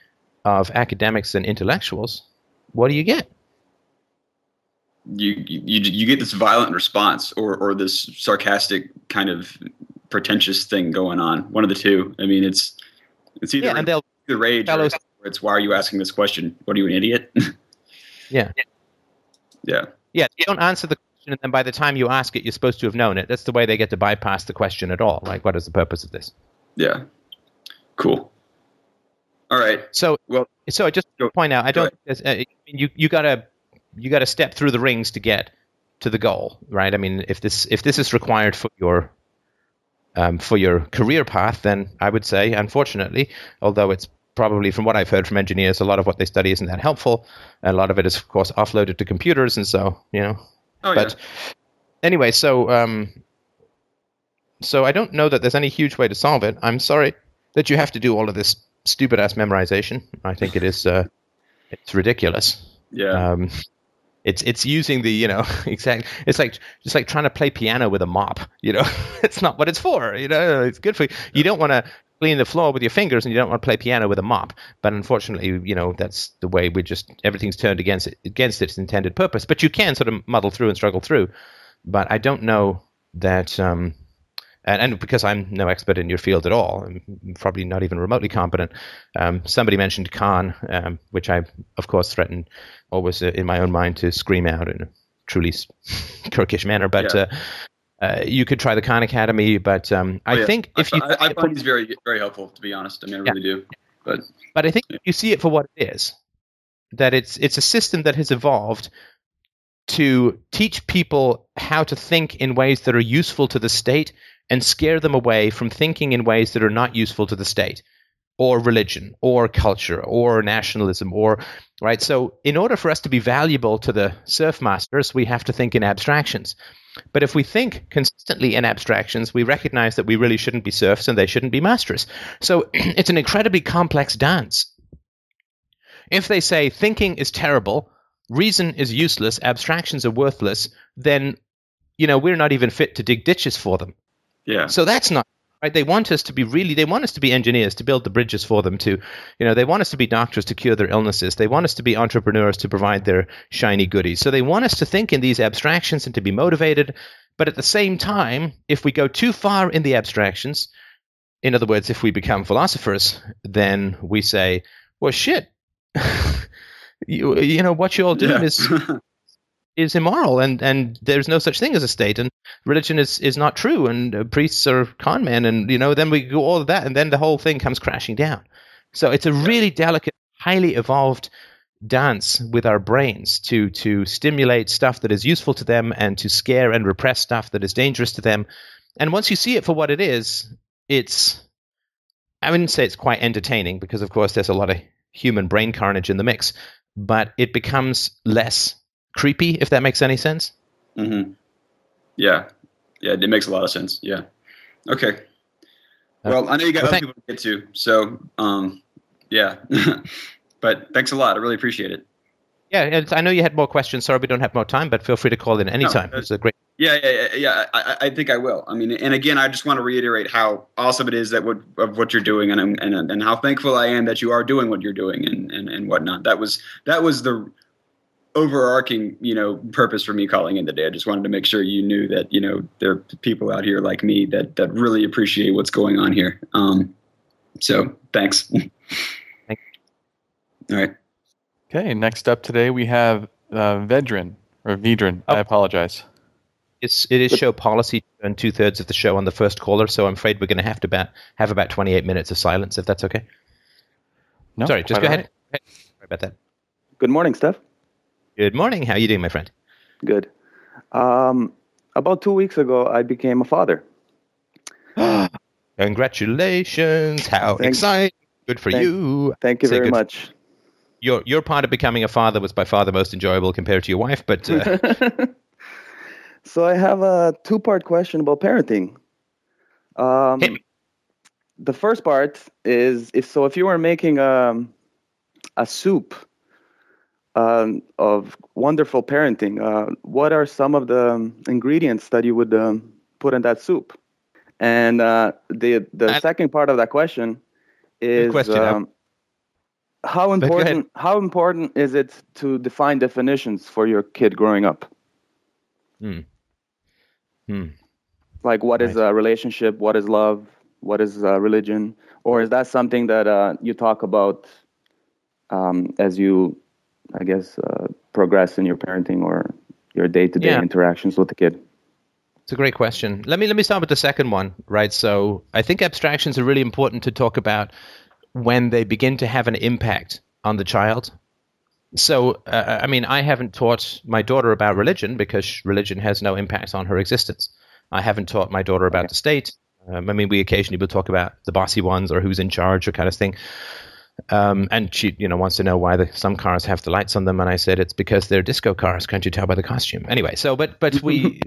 Speaker 1: of academics and intellectuals, what do you get?
Speaker 3: you you you get this violent response or or this sarcastic kind of pretentious thing going on. One of the two. I mean, it's it's either
Speaker 1: Yeah, and they'll
Speaker 3: the rage or
Speaker 1: fellows-
Speaker 3: it's, why are you asking this question? What are you an idiot?
Speaker 1: yeah
Speaker 3: yeah.
Speaker 1: yeah you don't answer the question, and then by the time you ask it, you're supposed to have known it. That's the way they get to bypass the question at all. Like, what is the purpose of this?
Speaker 3: Yeah. Cool. All right.
Speaker 1: So
Speaker 3: Well,
Speaker 1: so I just
Speaker 3: Go-
Speaker 1: point out, I don't. Uh, I mean, you you gotta you gotta step through the rings to get to the goal, right? I mean, if this if this is required for your um, for your career path, then I would say, unfortunately, although it's probably from what I've heard from engineers, a lot of what they study isn't that helpful. A lot of it is, of course, offloaded to computers, and so you know.
Speaker 3: Oh
Speaker 1: But anyway, so um, so I don't know that there's any huge way to solve it. I'm sorry that you have to do all of this stupid ass memorization. I think it is uh, it's ridiculous.
Speaker 3: yeah. Yeah.
Speaker 1: Um, it's it's using the you know exact. It's like just like trying to play piano with a mop. You know, it's not what it's for. You know, it's good for you. You don't want to clean the floor with your fingers, and you don't want to play piano with a mop. But unfortunately, you know, that's the way we just everything's turned against it, against its intended purpose. But you can sort of muddle through and struggle through. But I don't know that. Um, and, and because I'm no expert in your field at all, I'm probably not even remotely competent. Um, somebody mentioned Khan, um, which I, of course, threatened always uh, in my own mind to scream out in a truly Turkish manner. But
Speaker 3: Yeah.
Speaker 1: uh, uh, you could try the Khan Academy. But um, I
Speaker 3: Oh, yeah.
Speaker 1: think if
Speaker 3: I,
Speaker 1: you,
Speaker 3: I, I find these very very helpful to be honest. I mean, I
Speaker 1: Yeah.
Speaker 3: really do. But
Speaker 1: but I think if you see it for what it is, that it's it's a system that has evolved to teach people how to think in ways that are useful to the state and scare them away from thinking in ways that are not useful to the state or religion or culture or nationalism or right so in order for us to be valuable to the serf masters we have to think in abstractions but if we think consistently in abstractions we recognize that we really shouldn't be serfs and they shouldn't be masters so it's an incredibly complex dance. If they say thinking is terrible reason is useless abstractions are worthless then you know we're not even fit to dig ditches for them.
Speaker 3: Yeah.
Speaker 1: so that's not right. They want us to be really. They want us to be engineers to build the bridges for them. To you know, they want us to be doctors to cure their illnesses. They want us to be entrepreneurs to provide their shiny goodies. So they want us to think in these abstractions and to be motivated. But at the same time, if we go too far in the abstractions, in other words, if we become philosophers, then we say, "Well, shit." you, you know what you're all doing
Speaker 3: Yeah.
Speaker 1: is is immoral and and there's no such thing as a state and religion is is not true and uh, priests are con men and you know then we go all of that and then the whole thing comes crashing down. So it's a really delicate highly evolved dance with our brains to to stimulate stuff that is useful to them and to scare and repress stuff that is dangerous to them. And once you see it for what it is it's i wouldn't say it's quite entertaining because of course there's a lot of human brain carnage in the mix but it becomes less creepy, if that makes any sense.
Speaker 3: Mm-hmm. Yeah, yeah, it makes a lot of sense. Yeah. Okay. Well, I know you got well, other people to get to, so um, yeah. but thanks a lot. I really appreciate it.
Speaker 1: Yeah, I know you had more questions. Sorry, we don't have more time, but feel free to call in anytime. No, it's a great.
Speaker 3: Yeah, yeah, yeah. I, I think I will. I mean, and again, I just want to reiterate how awesome it is that what of what you're doing, and and and how thankful I am that you are doing what you're doing, and and and whatnot. That was that was the overarching, you know, purpose for me calling in today. I just wanted to make sure you knew that, you know, there are people out here like me that that really appreciate what's going on here. Um, so thanks. Thank All right.
Speaker 2: Okay. Next up today we have uh, Vedran or Vedran. Oh. I apologize.
Speaker 1: It's it is show policy and two thirds of the show on the first caller, so I'm afraid we're going to have to about, have about 28 minutes of silence if that's okay. No, sorry, just go ahead. Right. Sorry about that.
Speaker 4: Good morning, Steph.
Speaker 1: Good morning. How are you doing, my friend?
Speaker 4: Good. Um, about two weeks ago, I became a father.
Speaker 1: Congratulations! How thank, exciting! Good for
Speaker 4: thank,
Speaker 1: you.
Speaker 4: Thank you Say very much.
Speaker 1: Your your part of becoming a father was by far the most enjoyable compared to your wife, but. Uh...
Speaker 4: so I have a two part question about parenting. Um, the first part is if so if you were making a um, a soup um, of wonderful parenting, uh, what are some of the um, ingredients that you would um, put in that soup? And uh, the the second part of that question is question, um, how important how important is it to define definitions for your kid growing up? Hmm. Hmm. Like, what is a relationship? What is love? What is uh, religion? Or is that something that uh, you talk about um, as you I guess, uh, progress in your parenting or your day-to-day yeah. interactions with the kid?
Speaker 1: It's a great question. Let me let me start with the second one, right? So I think abstractions are really important to talk about when they begin to have an impact on the child. So uh, I mean, I haven't taught my daughter about religion because religion has no impact on her existence. I haven't taught my daughter about okay. the state. Um, I mean, we occasionally will talk about the bossy ones or who's in charge or kind of thing. Um, and she, you know, wants to know why the, some cars have the lights on them, and I said it's because they're disco cars. Can't you tell by the costume? Anyway, so but but we,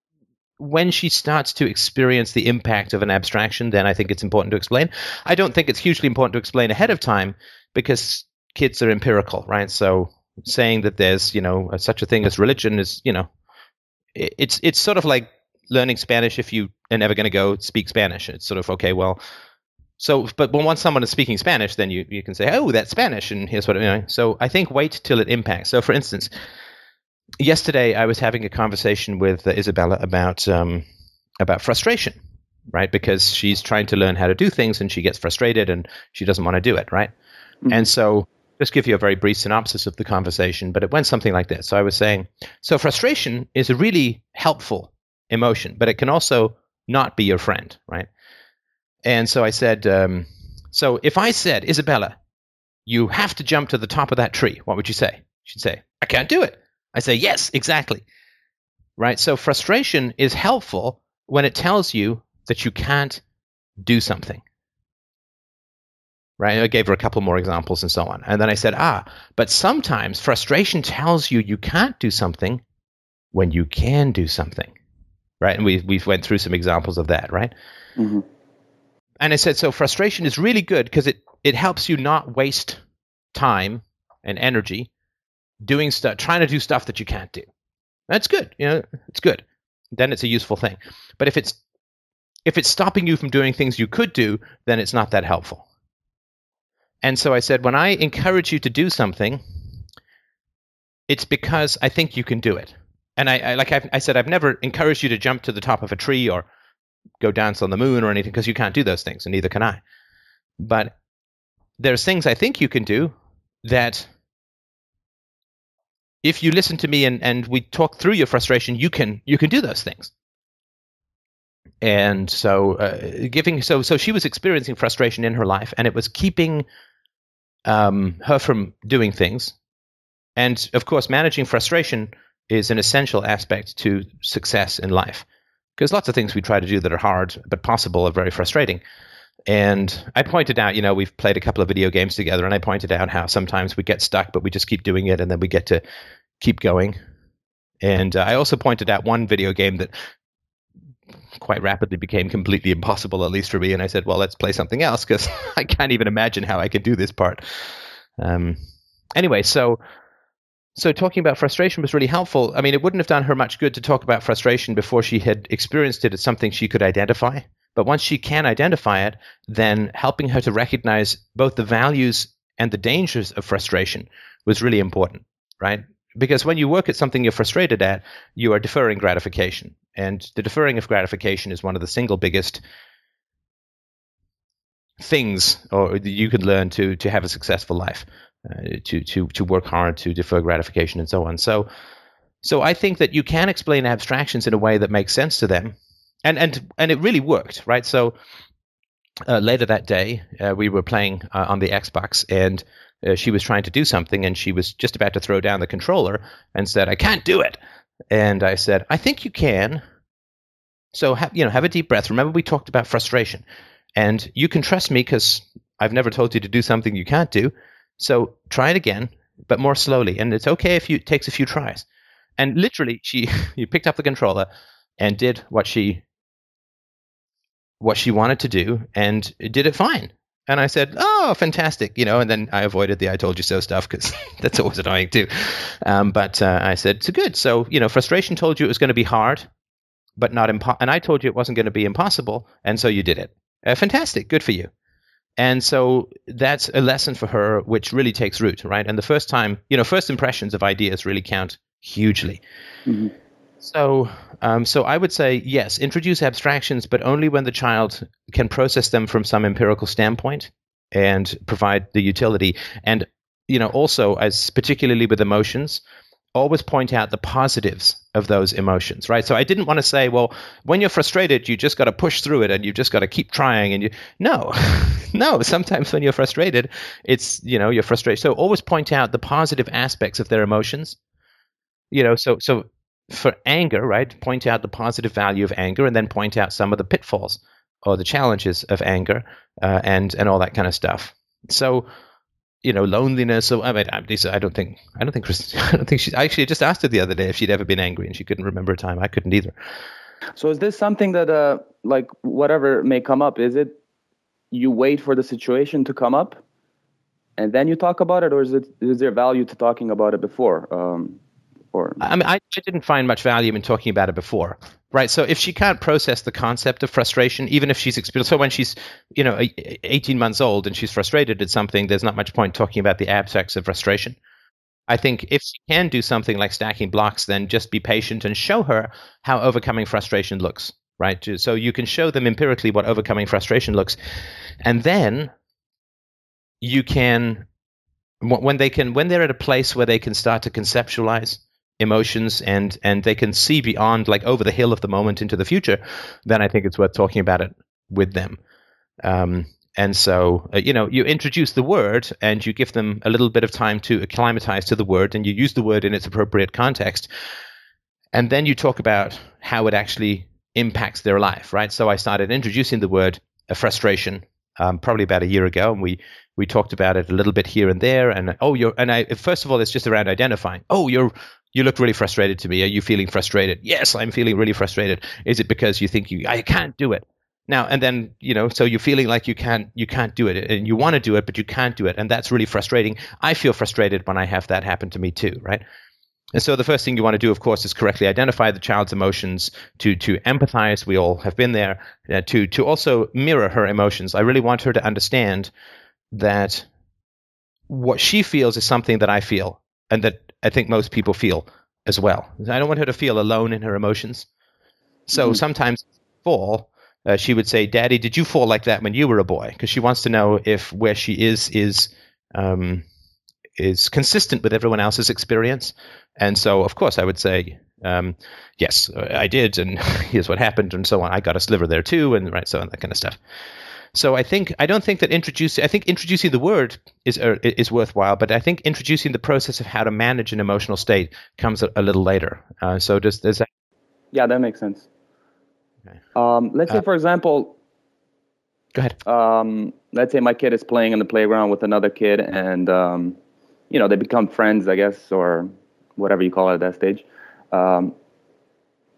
Speaker 1: when she starts to experience the impact of an abstraction, then I think it's important to explain. I don't think it's hugely important to explain ahead of time because kids are empirical, right? So saying that there's you know such a thing as religion is you know it's it's sort of like learning Spanish if you are never going to go speak Spanish. It's sort of okay, well so, but when once someone is speaking Spanish, then you, you can say, oh, that's Spanish, and here's what you know. So I think wait till it impacts. So, for instance, yesterday I was having a conversation with uh, Isabella about um, about frustration, right? Because she's trying to learn how to do things, and she gets frustrated, and she doesn't want to do it, right? Mm-hmm. And so, just give you a very brief synopsis of the conversation, but it went something like this. So I was saying, so frustration is a really helpful emotion, but it can also not be your friend, right? And so I said, um, so if I said, Isabella, you have to jump to the top of that tree, what would you say? She'd say, I can't do it. I say, yes, exactly. Right? So frustration is helpful when it tells you that you can't do something. Right? I gave her a couple more examples and so on. And then I said, ah, but sometimes frustration tells you you can't do something when you can do something. Right? And we, we went through some examples of that, right? Mm-hmm and I said, so frustration is really good because it, it helps you not waste time and energy doing stuff, trying to do stuff that you can't do. That's good. You know, it's good. Then it's a useful thing. But if it's if it's stopping you from doing things you could do, then it's not that helpful. And so I said, when I encourage you to do something, it's because I think you can do it. And I, I like I've, I said, I've never encouraged you to jump to the top of a tree or go dance on the moon or anything because you can't do those things, and neither can I. But there's things I think you can do that if you listen to me and, and we talk through your frustration, you can you can do those things. And so, uh, giving so so she was experiencing frustration in her life, and it was keeping um, her from doing things. And of course, managing frustration is an essential aspect to success in life because lots of things we try to do that are hard but possible are very frustrating. And I pointed out, you know, we've played a couple of video games together, and I pointed out how sometimes we get stuck, but we just keep doing it, and then we get to keep going. And uh, I also pointed out one video game that quite rapidly became completely impossible, at least for me. And I said, well, let's play something else because I can't even imagine how I can do this part. Um, anyway, so so talking about frustration was really helpful. I mean, it wouldn't have done her much good to talk about frustration before she had experienced it as something she could identify. But once she can identify it, then helping her to recognize both the values and the dangers of frustration was really important, right? Because when you work at something you're frustrated at, you are deferring gratification. And the deferring of gratification is one of the single biggest things or you can learn to to have a successful life uh, to to to work hard to defer gratification and so on so so i think that you can explain abstractions in a way that makes sense to them and and and it really worked, right? So uh, later that day, uh, we were playing uh, on the Xbox, and uh, she was trying to do something, and she was just about to throw down the controller, and said, "I can't do it." And I said, "I think you can." So have you know have a deep breath. Remember, we talked about frustration, and you can trust me because I've never told you to do something you can't do. So try it again, but more slowly, and it's okay if you, it takes a few tries. And literally, she you picked up the controller and did what she what she wanted to do and did it fine. And I said, "Oh, fantastic!" You know, and then I avoided the "I told you so" stuff because that's always annoying too. Um, but uh, I said, "So good." So you know, frustration told you it was going to be hard, but not impo- and I told you it wasn't going to be impossible, and so you did it. Uh, fantastic, good for you. And so that's a lesson for her, which really takes root, right? And the first time, you know, first impressions of ideas really count hugely. Mm-hmm. So, um, so I would say yes, introduce abstractions, but only when the child can process them from some empirical standpoint and provide the utility. And you know, also as particularly with emotions, always point out the positives of those emotions, right? So I didn't want to say, well, when you're frustrated, you just got to push through it and you just got to keep trying. And you, no, no. Sometimes when you're frustrated, it's you know you're frustrated. So always point out the positive aspects of their emotions. You know, so so for anger, right, point out the positive value of anger and then point out some of the pitfalls or the challenges of anger uh, and and all that kind of stuff. So, you know, loneliness. So I mean, I don't think I don't think Chris, I don't think she actually just asked her the other day if she'd ever been angry and she couldn't remember a time. I couldn't either.
Speaker 4: So is this something that uh like whatever may come up? Is it you wait for the situation to come up and then you talk about it, or is it is there value to talking about it before? Um,
Speaker 1: or I mean, I, I didn't find much value in talking about it before, right? So if she can't process the concept of frustration, even if she's experienced, so when she's you know 18 months old and she's frustrated at something, there's not much point talking about the abstracts of frustration. I think if she can do something like stacking blocks, then just be patient and show her how overcoming frustration looks, right? So you can show them empirically what overcoming frustration looks, and then you can when they can when they're at a place where they can start to conceptualize emotions and and they can see beyond like over the hill of the moment into the future then i think it's worth talking about it with them. Um, and so uh, you know you introduce the word and you give them a little bit of time to acclimatize to the word and you use the word in its appropriate context. And then you talk about how it actually impacts their life right? So i started introducing the word a frustration um, probably about a year ago and we we talked about it a little bit here and there and oh you're and i first of all it's just around identifying oh you're you look really frustrated to me. Are you feeling frustrated? Yes, I'm feeling really frustrated. Is it because you think you I can't do it? Now and then, you know, so you're feeling like you can't you can't do it and you want to do it but you can't do it and that's really frustrating. I feel frustrated when I have that happen to me too, right? And so the first thing you want to do, of course, is correctly identify the child's emotions, to to empathize. We all have been there. Uh, to to also mirror her emotions. I really want her to understand that what she feels is something that I feel, and that I think most people feel as well. I don't want her to feel alone in her emotions. So mm-hmm. sometimes fall, uh, she would say, "Daddy, did you fall like that when you were a boy?" Because she wants to know if where she is is um, is consistent with everyone else's experience. And so, of course, I would say, um, yes, I did, and here's what happened, and so on. I got a sliver there too, and right, so on that kind of stuff. So I think I don't think that introducing I think introducing the word is uh, is worthwhile, but I think introducing the process of how to manage an emotional state comes a, a little later. Uh, so does does that?
Speaker 4: Yeah, that makes sense. Okay. Um, let's say, uh, for example,
Speaker 1: go ahead.
Speaker 4: Um, let's say my kid is playing in the playground with another kid, and um, you know they become friends, I guess, or whatever you call it at that stage. Um,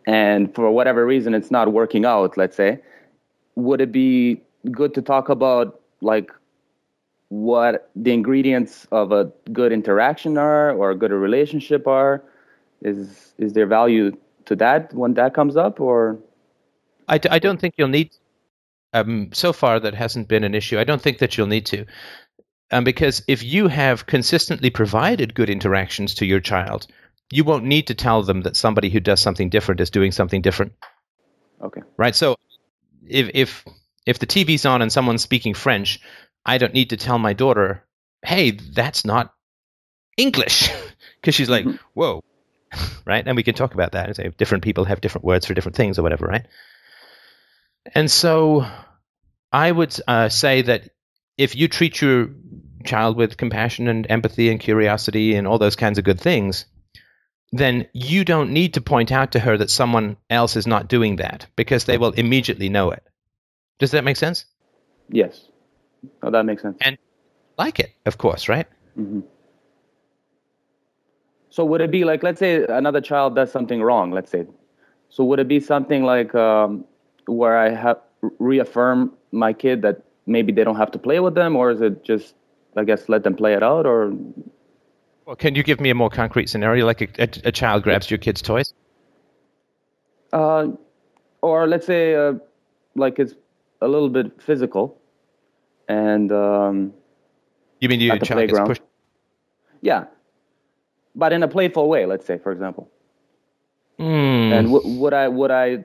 Speaker 4: and for whatever reason, it's not working out. Let's say, would it be good to talk about like what the ingredients of a good interaction are or a good relationship are. Is is there value to that when that comes up or?
Speaker 1: I d- I don't think you'll need um, so far that hasn't been an issue. I don't think that you'll need to. Um, because if you have consistently provided good interactions to your child you won't need to tell them that somebody who does something different is doing something different.
Speaker 4: Okay.
Speaker 1: Right? So if if if the TV's on and someone's speaking French, I don't need to tell my daughter, hey, that's not English. Because she's like, mm-hmm. whoa. right? And we can talk about that and say different people have different words for different things or whatever, right? And so I would uh, say that if you treat your child with compassion and empathy and curiosity and all those kinds of good things, then you don't need to point out to her that someone else is not doing that because they will immediately know it. Does that make sense?
Speaker 4: Yes. Oh, that makes sense.
Speaker 1: And like it, of course, right?
Speaker 4: Mm-hmm. So would it be like, let's say another child does something wrong, let's say. So would it be something like um, where I have reaffirm my kid that maybe they don't have to play with them, or is it just, I guess, let them play it out, or?
Speaker 1: Well, can you give me a more concrete scenario, like a, a, a child grabs your kid's toys?
Speaker 4: Uh, or let's say, uh, like it's a little bit physical, and um,
Speaker 1: you mean your child gets pushed?
Speaker 4: Yeah, but in a playful way. Let's say, for example.
Speaker 1: Mm.
Speaker 4: And w- would I would I?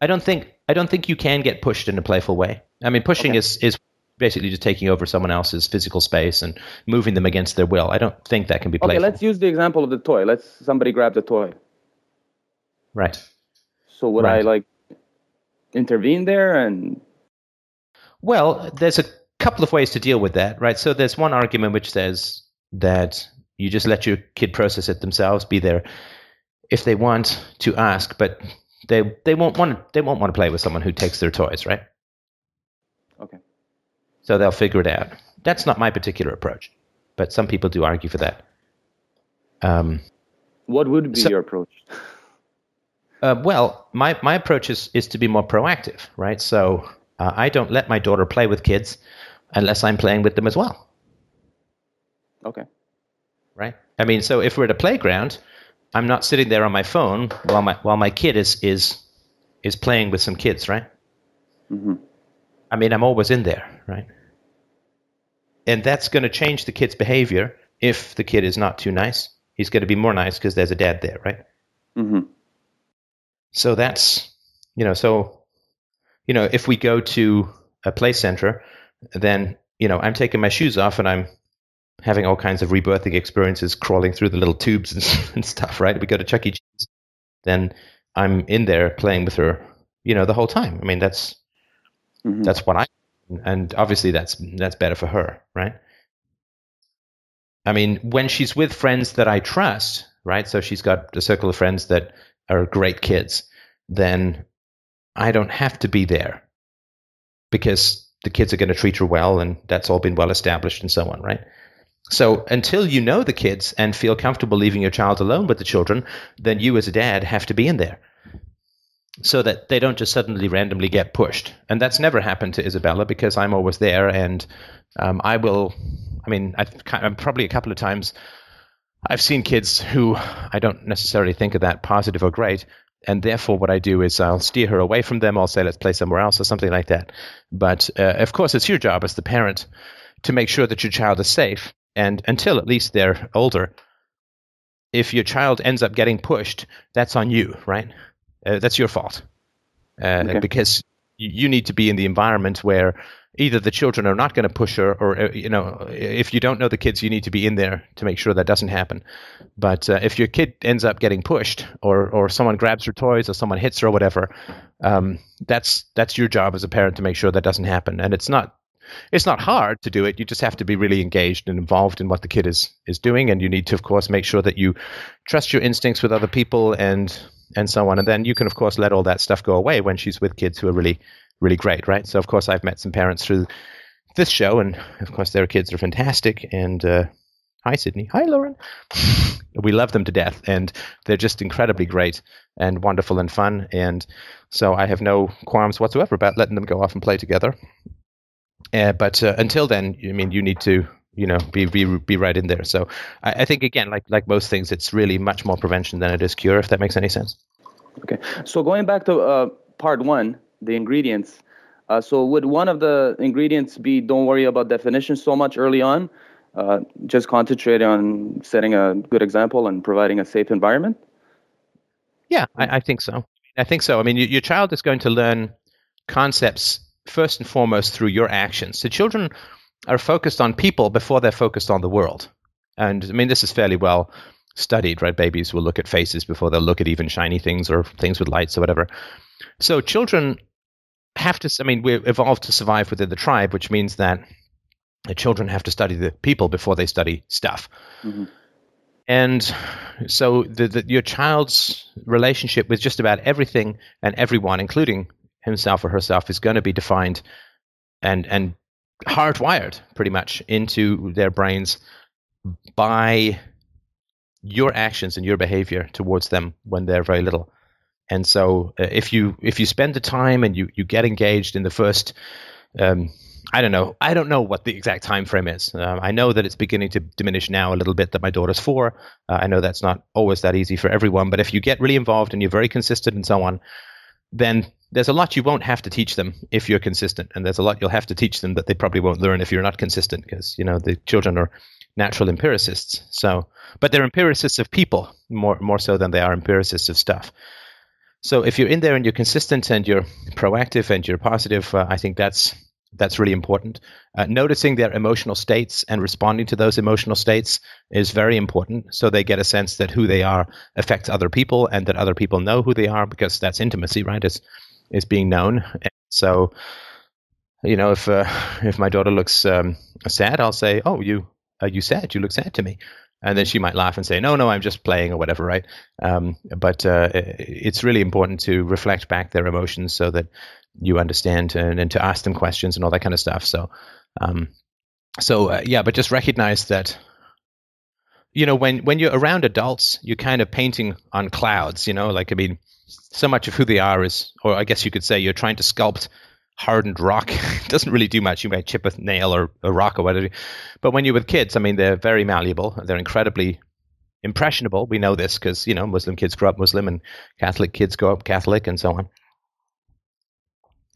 Speaker 1: I don't think I don't think you can get pushed in a playful way. I mean, pushing okay. is is basically just taking over someone else's physical space and moving them against their will. I don't think that can be playful.
Speaker 4: Okay, let's use the example of the toy. Let's somebody grab the toy.
Speaker 1: Right.
Speaker 4: So would right. I like intervene there and
Speaker 1: well there's a couple of ways to deal with that right? So there's one argument which says that you just let your kid process it themselves be there if they want to ask but they they won't want to, they won't want to play with someone who takes their toys right?
Speaker 4: Okay.
Speaker 1: So they'll figure it out. That's not my particular approach but some people do argue for that. Um,
Speaker 4: what would be so, your approach
Speaker 1: uh, well, my, my approach is, is to be more proactive, right? So uh, I don't let my daughter play with kids unless I'm playing with them as well.
Speaker 4: Okay.
Speaker 1: Right? I mean, so if we're at a playground, I'm not sitting there on my phone while my while my kid is is is playing with some kids, right?
Speaker 4: Mm-hmm.
Speaker 1: I mean, I'm always in there, right? And that's going to change the kid's behavior if the kid is not too nice. He's going to be more nice because there's a dad there, right?
Speaker 4: Mm-hmm.
Speaker 1: So that's, you know, so, you know, if we go to a play center, then, you know, I'm taking my shoes off and I'm having all kinds of rebirthing experiences crawling through the little tubes and, and stuff, right? We go to Chuck E. Cheese, then I'm in there playing with her, you know, the whole time. I mean, that's, mm-hmm. that's what I, and obviously that's, that's better for her, right? I mean, when she's with friends that I trust, right? So she's got a circle of friends that are great kids, then I don't have to be there because the kids are going to treat her well and that's all been well established and so on, right? So until you know the kids and feel comfortable leaving your child alone with the children, then you as a dad have to be in there so that they don't just suddenly randomly get pushed. And that's never happened to Isabella because I'm always there and um, I will. I mean, I've, I've probably a couple of times I've seen kids who I don't necessarily think are that positive or great, and therefore what I do is I'll steer her away from them. I'll say let's play somewhere else or something like that. But uh, of course, it's your job as the parent to make sure that your child is safe. And until at least they're older, if your child ends up getting pushed, that's on you, right? Uh, that's your fault uh, okay. because you need to be in the environment where either the children are not going to push her, or uh, you know, if you don't know the kids, you need to be in there to make sure that doesn't happen. But uh, if your kid ends up getting pushed, or or someone grabs her toys, or someone hits her, or whatever, um, that's that's your job as a parent to make sure that doesn't happen. And it's not it's not hard to do it. You just have to be really engaged and involved in what the kid is is doing, and you need to, of course, make sure that you trust your instincts with other people and and so on. And then you can, of course, let all that stuff go away when she's with kids who are really really great, right? So of course I've met some parents through this show, and of course their kids are fantastic. And uh, hi Sydney, hi Lauren. we love them to death, and they're just incredibly great and wonderful and fun. And so I have no qualms whatsoever about letting them go off and play together. Uh, but uh, until then, I mean, you need to you know be be be right in there. So I, I, think again, like like most things, it's really much more prevention than it is cure. If that makes any sense.
Speaker 4: Okay, so going back to uh, part one, the ingredients. Uh, so would one of the ingredients be don't worry about definition so much early on, uh, just concentrate on setting a good example and providing a safe environment?
Speaker 1: Yeah, I, I think so. I think so. I mean, you, your child is going to learn concepts first and foremost through your actions. So children are focused on people before they're focused on the world. And I mean, this is fairly well studied, right? Babies will look at faces before they'll look at even shiny things or things with lights or whatever. So children have to, I mean, we evolved to survive within the tribe, which means that the children have to study the people before they study stuff. Mm-hmm. And so the, the, your child's relationship with just about everything and everyone, including himself or herself, is going to be defined and, and hardwired pretty much into their brains by your actions and your behavior towards them when they're very little. And so uh, if you if you spend the time and you you get engaged in the first um, I don't know. I don't know what the exact time frame is. Uh, I know that it's beginning to diminish now a little bit. That my daughter's four. Uh, I know that's not always that easy for everyone. But if you get really involved and you're very consistent and so on, then there's a lot you won't have to teach them if you're consistent, and there's a lot you'll have to teach them that they probably won't learn if you're not consistent, because you know the children are natural empiricists. So, but they're empiricists of people more more so than they are empiricists of stuff. So if you're in there and you're consistent and you're proactive and you're positive, uh, I think that's that's really important. Uh, noticing their emotional states and responding to those emotional states is very important. So they get a sense that who they are affects other people, and that other people know who they are because that's intimacy, right? Is is being known. And so, you know, if uh, if my daughter looks um, sad, I'll say, "Oh, you uh, you sad? You look sad to me." And then she might laugh and say, "No, no, I'm just playing" or whatever, right? Um, but uh, it's really important to reflect back their emotions so that you understand and, and to ask them questions and all that kind of stuff. So, um, so uh, yeah, but just recognize that. You know, when when you're around adults, you're kind of painting on clouds. You know, like I mean, so much of who they are is, or I guess you could say, you're trying to sculpt hardened rock doesn't really do much. You might chip a nail or a rock or whatever. But when you're with kids, I mean, they're very malleable. They're incredibly impressionable. We know this because you know Muslim kids grow up Muslim and Catholic kids grow up Catholic and so on.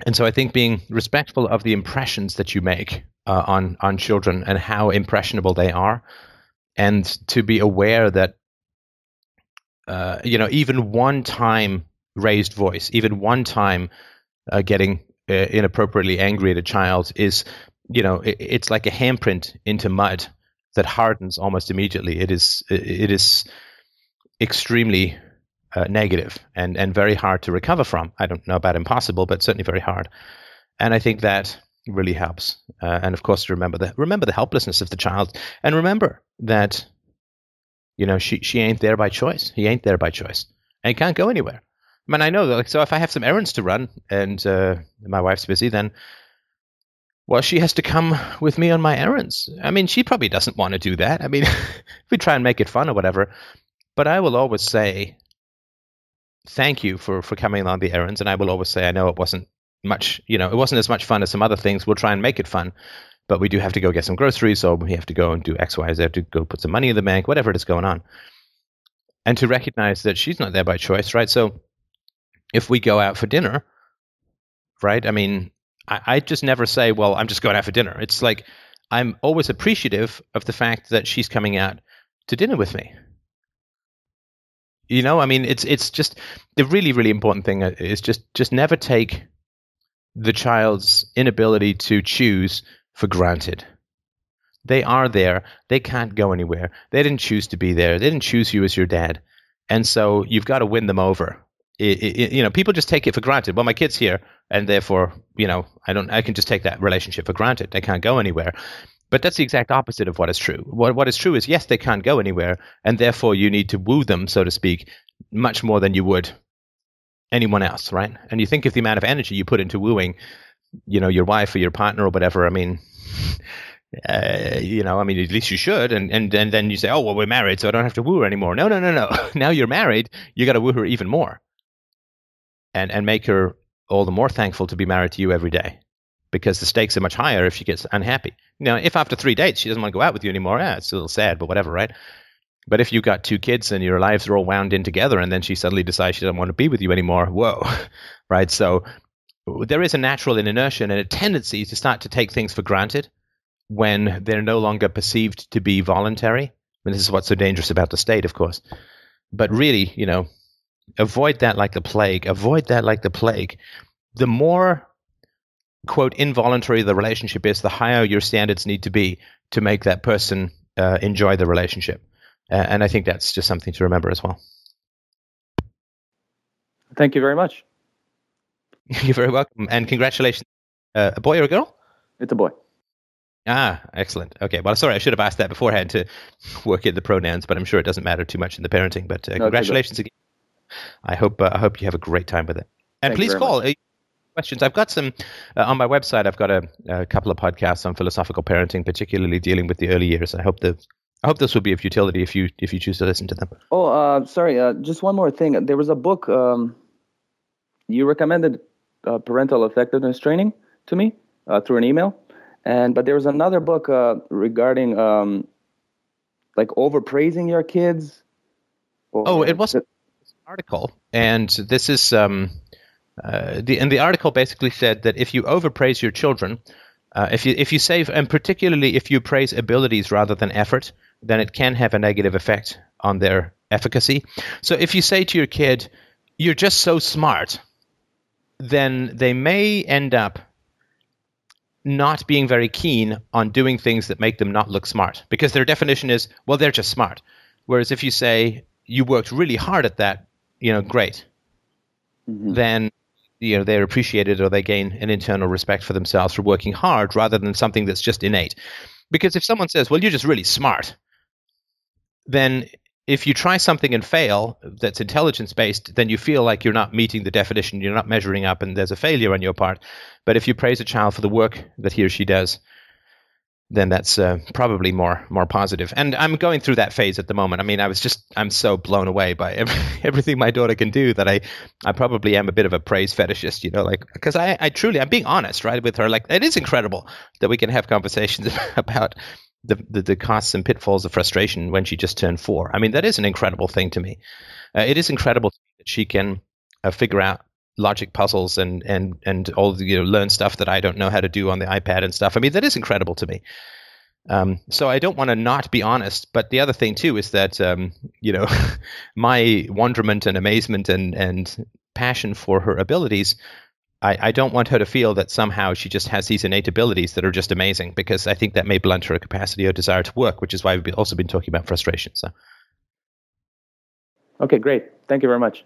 Speaker 1: And so I think being respectful of the impressions that you make uh, on on children and how impressionable they are, and to be aware that uh, you know even one time raised voice, even one time uh, getting uh, inappropriately angry at a child is, you know, it, it's like a handprint into mud that hardens almost immediately. It is it is extremely uh, negative and and very hard to recover from. I don't know about impossible, but certainly very hard. And I think that really helps. Uh, and of course, remember the remember the helplessness of the child, and remember that you know she she ain't there by choice. He ain't there by choice, and he can't go anywhere. I mean, I know. Like, so if I have some errands to run and uh, my wife's busy, then well, she has to come with me on my errands. I mean, she probably doesn't want to do that. I mean, we try and make it fun or whatever, but I will always say thank you for for coming on the errands, and I will always say I know it wasn't much. You know, it wasn't as much fun as some other things. We'll try and make it fun. But we do have to go get some groceries, so we have to go and do X, Y, Z to go put some money in the bank, whatever it is going on. And to recognize that she's not there by choice, right? So if we go out for dinner, right? I mean, I, I just never say, well, I'm just going out for dinner. It's like I'm always appreciative of the fact that she's coming out to dinner with me. You know, I mean, it's it's just the really really important thing uh, is just just never take the child's inability to choose for granted. They are there. They can't go anywhere. They didn't choose to be there. They didn't choose you as your dad. And so you've got to win them over. It, it, you know, people just take it for granted. Well, my kid's here, and therefore, you know, I don't. I can just take that relationship for granted. They can't go anywhere. But that's the exact opposite of what is true. What what is true is yes, they can't go anywhere, and therefore you need to woo them, so to speak, much more than you would anyone else, right? And you think of the amount of energy you put into wooing, you know, your wife or your partner or whatever. I mean, uh, you know, I mean, at least you should. And, and, and then you say, oh, well, we're married, so I don't have to woo her anymore. No, no, no, no. now you're married, you got to woo her even more and, and make her all the more thankful to be married to you every day because the stakes are much higher if she gets unhappy. Now, if after three dates she doesn't want to go out with you anymore, yeah, it's a little sad, but whatever, right? But if you've got two kids and your lives are all wound in together and then she suddenly decides she doesn't want to be with you anymore, whoa, right? So there is a natural inertia and a tendency to start to take things for granted when they're no longer perceived to be voluntary. And this is what's so dangerous about the state, of course. But really, you know, avoid that like the plague. Avoid that like the plague. The more, quote, involuntary the relationship is, the higher your standards need to be to make that person uh, enjoy the relationship. Uh, and I think that's just something to remember as well.
Speaker 4: Thank you very much.
Speaker 1: You're very welcome. And congratulations. Uh, a boy or a girl?
Speaker 4: It's a boy.
Speaker 1: Ah, excellent. Okay. Well, sorry, I should have asked that beforehand to work in the pronouns, but I'm sure it doesn't matter too much in the parenting. But uh, no, congratulations again. I hope uh, I hope you have a great time with it. And Thank please call uh, questions. I've got some uh, on my website. I've got a, a, couple of podcasts on philosophical parenting, particularly dealing with the early years. I hope the I hope this will be of utility if you if you choose to listen to them.
Speaker 4: Oh, uh, sorry. Uh, just one more thing. There was a book um, you recommended, parental effectiveness training, to me through an email and but there was another book uh, regarding um, like overpraising your kids.
Speaker 1: oh, it was an article, and this is um, uh, the and the article basically said that if you overpraise your children, uh, if you if you say and particularly if you praise abilities rather than effort, then it can have a negative effect on their efficacy. So if you say to your kid, "You're just so smart," then they may end up not being very keen on doing things that make them not look smart because their definition is, well, they're just smart. Whereas if you say you worked really hard at that, you know, great, mm-hmm. then you know they're appreciated or they gain an internal respect for themselves for working hard rather than something that's just innate. Because if someone says, well, you're just really smart, then if you try something and fail that's intelligence based, then you feel like you're not meeting the definition, you're not measuring up, and there's a failure on your part. But if you praise a child for the work that he or she does, then that's uh, probably more more positive. And I'm going through that phase at the moment. I mean, I was just I'm so blown away by every, everything my daughter can do that I I probably am a bit of a praise fetishist, you know, like because I I truly I'm being honest, right, with her. Like it is incredible that we can have conversations about the, the, the costs and pitfalls of frustration when she just turned four. I mean, that is an incredible thing to me. Uh, it is incredible that she can uh, figure out logic puzzles and and and all the, you know learn stuff that I don't know how to do on the iPad and stuff. I mean, that is incredible to me. Um, so I don't want to not be honest, but the other thing too is that um, you know my wonderment and amazement and and passion for her abilities I, I don't want her to feel that somehow she just has these innate abilities that are just amazing because I think that may blunt her capacity or desire to work, which is why we've also been talking about frustration. So,
Speaker 4: okay, great. Thank you very much.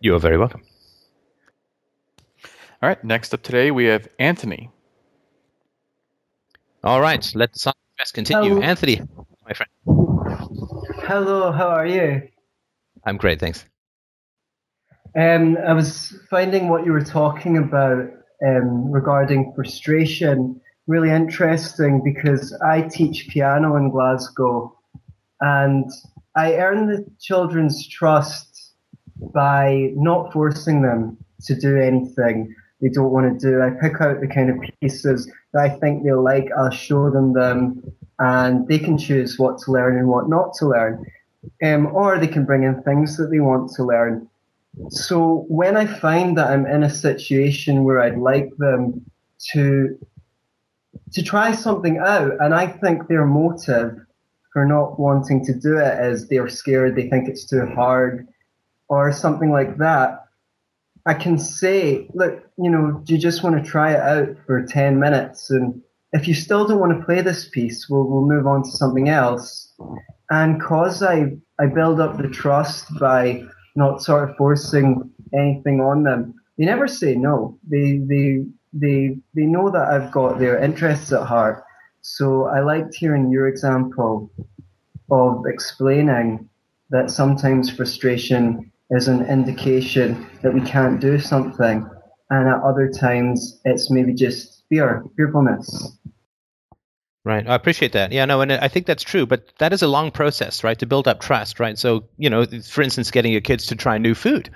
Speaker 1: You are very welcome.
Speaker 2: All right. Next up today, we have Anthony.
Speaker 1: All right. Let the song continue. Hello. Anthony, my friend.
Speaker 5: Hello. How are you?
Speaker 1: I'm great. Thanks.
Speaker 5: Um, I was finding what you were talking about um, regarding frustration really interesting because I teach piano in Glasgow and I earn the children's trust by not forcing them to do anything they don't want to do. I pick out the kind of pieces that I think they'll like, I'll show them them, and they can choose what to learn and what not to learn. Um, or they can bring in things that they want to learn. So when I find that I'm in a situation where I'd like them to to try something out, and I think their motive for not wanting to do it is they're scared, they think it's too hard, or something like that. I can say, look, you know, do you just want to try it out for 10 minutes? And if you still don't want to play this piece, we'll, we'll move on to something else. And cause I, I build up the trust by not sort of forcing anything on them, they never say no. They, they, they, they know that I've got their interests at heart. So I liked hearing your example of explaining that sometimes frustration is an indication that we can't do something, and at other times it's maybe just fear, fearfulness.
Speaker 1: Right. I appreciate that. Yeah, no, and I think that's true, but that is a long process, right, to build up trust, right? So, you know, for instance, getting your kids to try new food.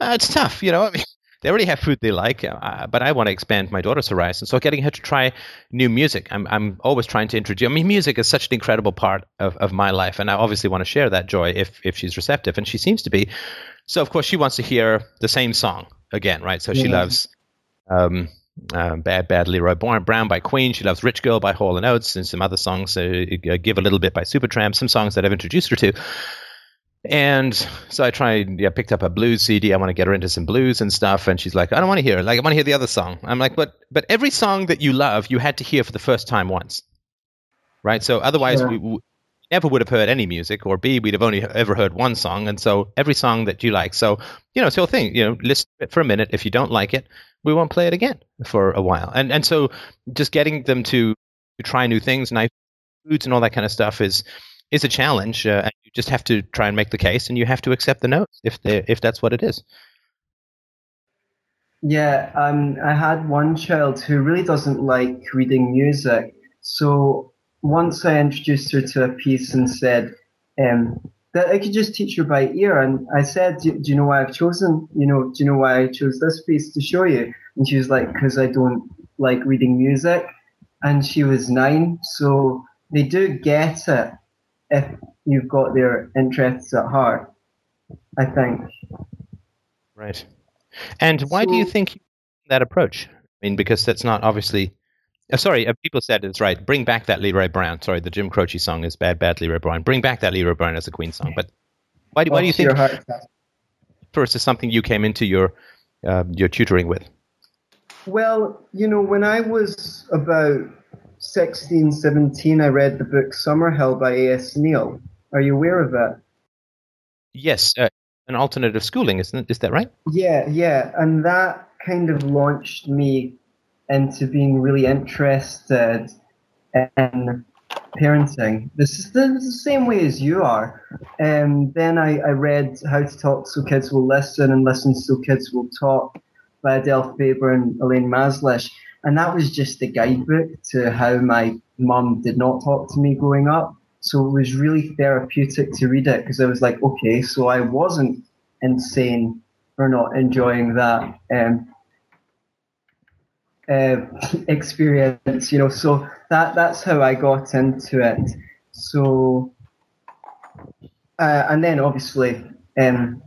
Speaker 1: Uh, it's tough, you know. I mean, they already have food they like, uh, but I want to expand my daughter's horizon. So getting her to try new music, I'm, I'm always trying to introduce. I mean, music is such an incredible part of, of my life, and I obviously want to share that joy if if she's receptive, and she seems to be. So of course she wants to hear the same song again, right? So she yeah. loves um, uh, "Bad Bad Leroy Brown" by Queen. She loves "Rich Girl" by Hall and Oates, and some other songs. Uh, "Give a Little Bit" by Supertramp. Some songs that I've introduced her to. And so I tried, yeah, picked up a blues CD. I want to get her into some blues and stuff. And she's like, I don't want to hear it. Like, I want to hear the other song. I'm like, but, but every song that you love, you had to hear for the first time once. Right. So otherwise, we, never would have heard any music, or B, we'd have only ever heard one song. And so every song that you like. So, you know, it's the whole thing, you know, listen it for a minute. If you don't like it, we won't play it again for a while. And, and so just getting them to, to try new things, nice foods and all that kind of stuff is, is a challenge, uh, and you just have to try and make the case, and you have to accept the notes if they, if that's what it is.
Speaker 5: Yeah, um, I had one child who really doesn't like reading music. So once I introduced her to a piece and said um, that I could just teach her by ear, and I said, do, do, you know why I've chosen? You know, do you know why I chose this piece to show you?" And she was like, "Because I don't like reading music." And she was nine, so they do get it if you've got their interests at heart. I think.
Speaker 1: Right. And why so, do you think that approach? I mean, because that's not obviously. Uh, sorry, uh, people said it's right. Bring back that Leroy Brown. Sorry, the Jim Croce song is bad, bad Leroy Brown. Bring back that Leroy Brown as a Queen song. But why, why do you think first is something you came into your uh, your tutoring with?
Speaker 5: Well, you know, when I was about 16, 17, I read the book Summer Summerhill by A.S. Neill. Are you aware of that?
Speaker 1: Yes, uh, an alternative schooling, isn't it? Is that right?
Speaker 5: Yeah, yeah. And that kind of launched me into being really interested in parenting. This is the, same way as you are. And um, then I, I read How to Talk So Kids Will Listen and Listen So Kids Will Talk by Adele Faber and Elaine Mazlish. And that was just a guidebook to how my mum did not talk to me growing up. So it was really therapeutic to read it because I was like, okay, so I wasn't insane for not enjoying that um, uh, experience, you know. So that that's how I got into it. So, uh, and then obviously um,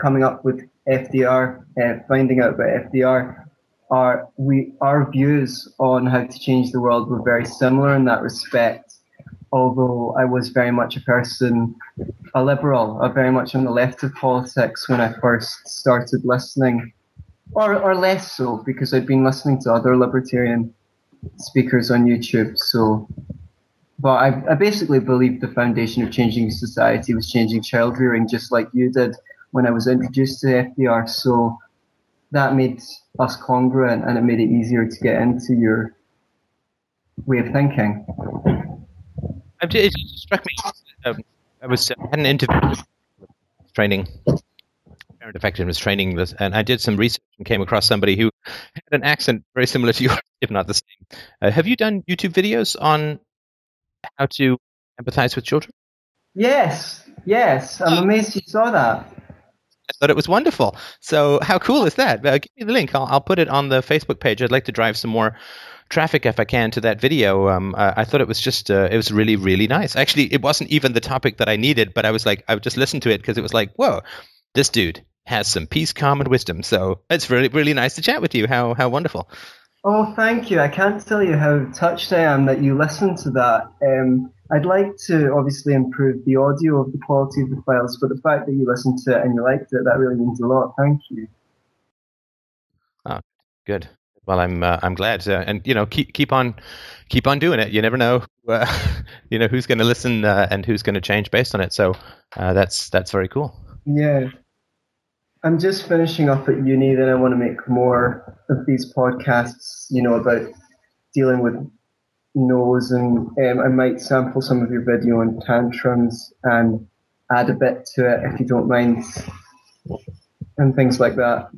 Speaker 5: coming up with FDR, uh, finding out about FDR, our we our views on how to change the world were very similar in that respect. Although I was very much a person, a liberal, a very much on the left of politics when I first started listening, or or less so because I'd been listening to other libertarian speakers on YouTube. So, but I, I basically believed the foundation of changing society was changing child rearing, just like you did when I was introduced to FDR. So that made us congruent and it made it easier to get into your way of thinking.
Speaker 1: It struck me. Um, I was I had an interview training, parent effectiveness training, this, and I did some research and came across somebody who had an accent very similar to yours, if not the same. Uh, have you done YouTube videos on how to empathize with children?
Speaker 5: Yes, yes. I'm amazed you saw that.
Speaker 1: I thought it was wonderful. So how cool is that? Uh, give me the link. I'll, I'll, put it on the Facebook page. I'd like to drive some more traffic if I can to that video. Um, I, I, thought it was just uh, it was really really nice. Actually, it wasn't even the topic that I needed, but I was like I would just listened to it because it was like whoa, this dude has some peace, calm, and wisdom. So it's really really nice to chat with you. How how wonderful.
Speaker 5: Oh, thank you. I can't tell you how touched I am that you listened to that. Um, I'd like to obviously improve the audio of the quality of the files, but the fact that you listened to it and you liked it, that really means a lot. Thank you.
Speaker 1: Good. Well, I'm uh, I'm glad, uh, and you know, keep keep on keep on doing it. You never know, uh, you know, who's going to listen uh, and who's going to change based on it. So uh, that's that's very cool.
Speaker 5: Yeah, I'm just finishing up at uni. Then I want to make more of these podcasts. You know about dealing with no's, and um, I might sample some of your video on tantrums and add a bit to it if you don't mind, and things like that.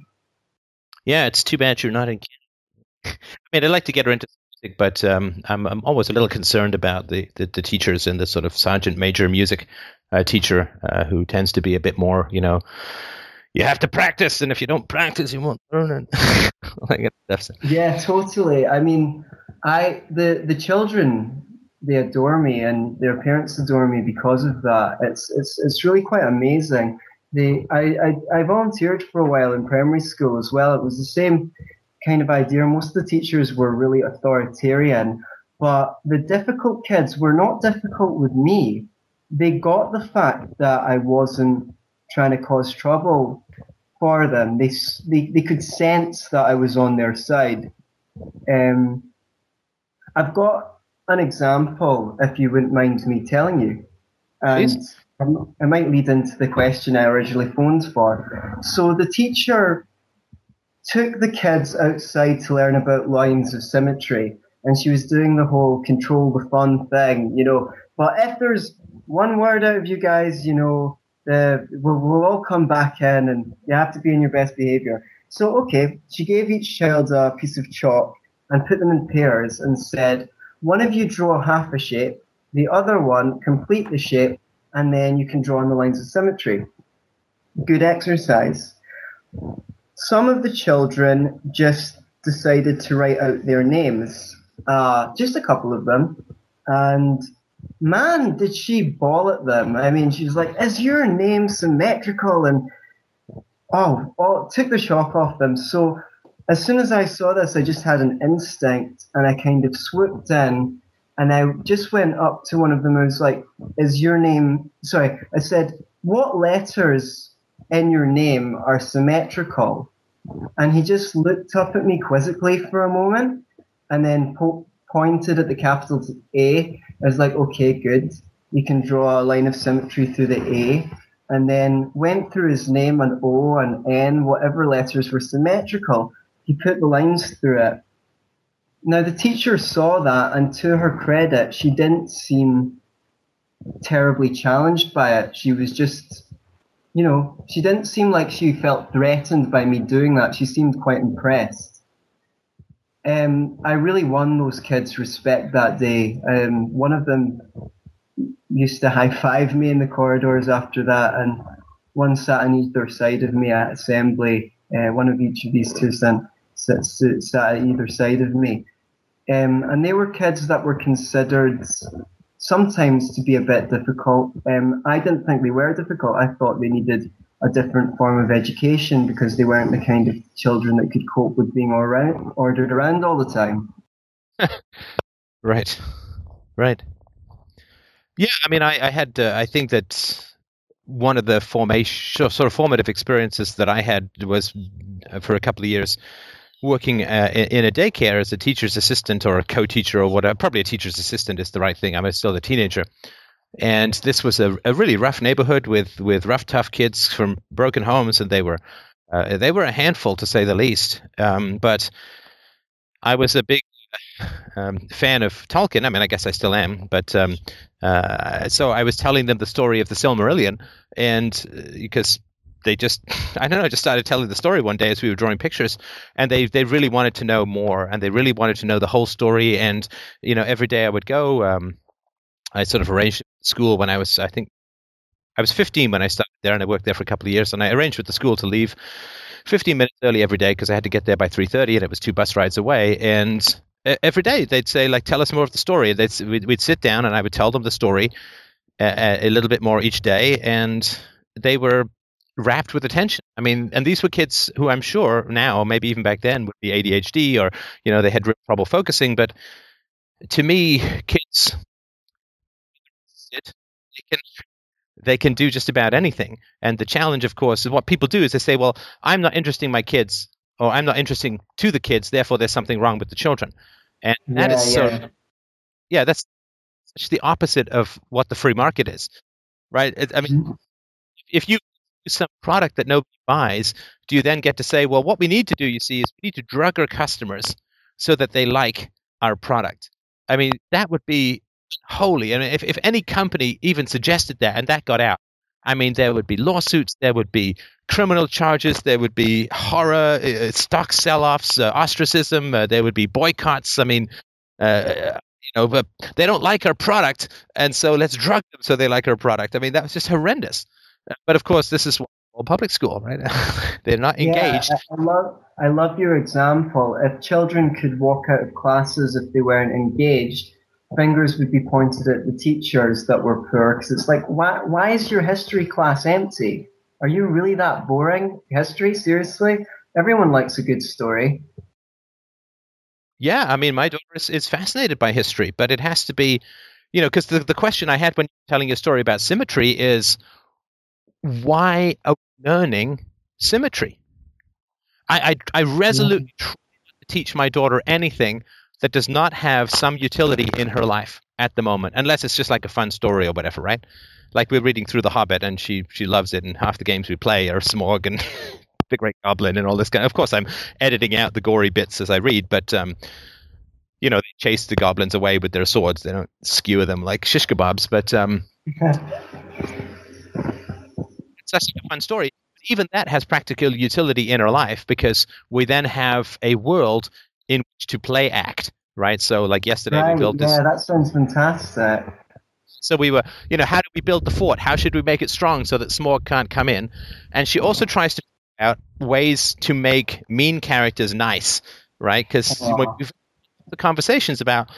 Speaker 1: Yeah, it's too bad you're not in. I mean, I'd like to get her into music, but um, I'm I'm always a little concerned about the, the, the teachers and the sort of sergeant major music uh, teacher uh, who tends to be a bit more, you know, you have to practice, and if you don't practice, you won't learn it.
Speaker 5: yeah, totally. I mean, I the the children they adore me, and their parents adore me because of that. It's it's it's really quite amazing. They I, I I volunteered for a while in primary school as well. It was the same kind of idea. Most of the teachers were really authoritarian, but the difficult kids were not difficult with me. They got the fact that I wasn't trying to cause trouble for them. They, they, they could sense that I was on their side. Um, I've got an example, if you wouldn't mind me telling you. And Please. I might lead into the question I originally phoned for. So the teacher took the kids outside to learn about lines of symmetry, and she was doing the whole control the fun thing, you know. But if there's one word out of you guys, you know, uh, we'll, we'll all come back in and you have to be in your best behavior. So, okay, she gave each child a piece of chalk and put them in pairs and said, one of you draw half a shape, the other one complete the shape, and then you can draw on the lines of symmetry. Good exercise. Some of the children just decided to write out their names, uh, just a couple of them, and man, did she bawl at them. I mean, she was like, is your name symmetrical? And oh, oh, took the shock off them. So as soon as I saw this, I just had an instinct and I kind of swooped in and I just went up to one of them and was like, is your name, sorry, I said, what letters in your name are symmetrical? And he just looked up at me quizzically for a moment and then po- pointed at the capital A I was like, okay, good. You can draw a line of symmetry through the A. And then went through his name and O and N, whatever letters were symmetrical. He put the lines through it. Now, the teacher saw that, and to her credit, she didn't seem terribly challenged by it. She was just, you know, she didn't seem like she felt threatened by me doing that. She seemed quite impressed um, I really won those kids' respect that day. Um, one of them used to high five me in the corridors after that, and one sat on either side of me at assembly. Uh, one of each of these two sat, sat, sat at either side of me. Um, and they were kids that were considered sometimes to be a bit difficult. Um, I didn't think they were difficult. I thought they needed a different form of education because they weren't the kind of children that could cope with being around, ordered around all the time.
Speaker 1: right, right. Yeah, I mean, I, I had, uh, I think that one of the formation, sort of formative experiences that I had was for a couple of years working uh, in a daycare as a teacher's assistant or a co-teacher or whatever. Probably a teacher's assistant is the right thing. I'm still a teenager, and this was a, a really rough neighborhood with with rough, tough kids from broken homes, and they were uh, they were a handful to say the least. Um, but I was a big um, fan of Tolkien. I mean, I guess I still am. But um, uh, so I was telling them the story of the Silmarillion, and uh, because they just I don't know, I just started telling the story one day as we were drawing pictures, and they they really wanted to know more, and they really wanted to know the whole story. And you know, every day I would go. Um, I sort of arranged school when I was, I think, I was 15 when I started there, and I worked there for a couple of years. And I arranged with the school to leave 15 minutes early every day because I had to get there by 3:30, and it was two bus rides away. And every day they'd say, like, tell us more of the story. They'd we'd, we'd sit down, and I would tell them the story a, a little bit more each day, and they were rapt with attention. I mean, and these were kids who I'm sure now, maybe even back then, would be ADHD or you know they had trouble focusing. But to me, kids can they can do just about anything. And the challenge, of course, is what people do is they say, "Well, I'm not interesting my kids. or I'm not interesting to the kids, therefore there's something wrong with the children. And that
Speaker 5: Yeah,
Speaker 1: is so
Speaker 5: yeah.
Speaker 1: yeah, that's such the opposite of what the free market is, right? I mean, mm. if you use some product that nobody buys, do you then get to say, well, what we need to do, you see, is we need to drug our customers so that they like our product? I mean, that would be holy. I mean, if, if any company even suggested that and that got out, I mean, there would be lawsuits, there would be criminal charges, there would be horror, uh, stock sell-offs, uh, ostracism, uh, there would be boycotts. I mean, uh, you know, but they don't like our product, and so let's drug them so they like our product. I mean, that was just horrendous. Uh, But of course, this is public school, right? They're not engaged.
Speaker 5: Yeah, I, I love I love your example. If children could walk out of classes if they weren't engaged, fingers would be pointed at the teachers that were poor. Because it's like, why why is your history class empty? Are you really that boring? History, seriously? Everyone likes a good story.
Speaker 1: Yeah, I mean, my daughter is, is fascinated by history, but it has to be, you know, because the, the question I had when telling a story about symmetry is why are we learning symmetry? I, I, I resolutely mm. try to teach my daughter anything that does not have some utility in her life at the moment, unless it's just like a fun story or whatever, right? Like we're reading through The Hobbit and she, she loves it, and half the games we play are Smaug and the Great Goblin and all this kind. Of course, I'm editing out the gory bits as I read, but um, you know, they chase the goblins away with their swords. They don't skewer them like shish kebabs, but um, it's such a fun story. Even that has practical utility in our life because we then have a world in which to play act, right? So, like yesterday,
Speaker 5: Right,
Speaker 1: we built this.
Speaker 5: yeah, that sounds fantastic.
Speaker 1: So we were, you know, how do we build the fort? How should we make it strong so that Smaug can't come in? And she also tries to figure out ways to make mean characters nice, right? Because we've the conversations about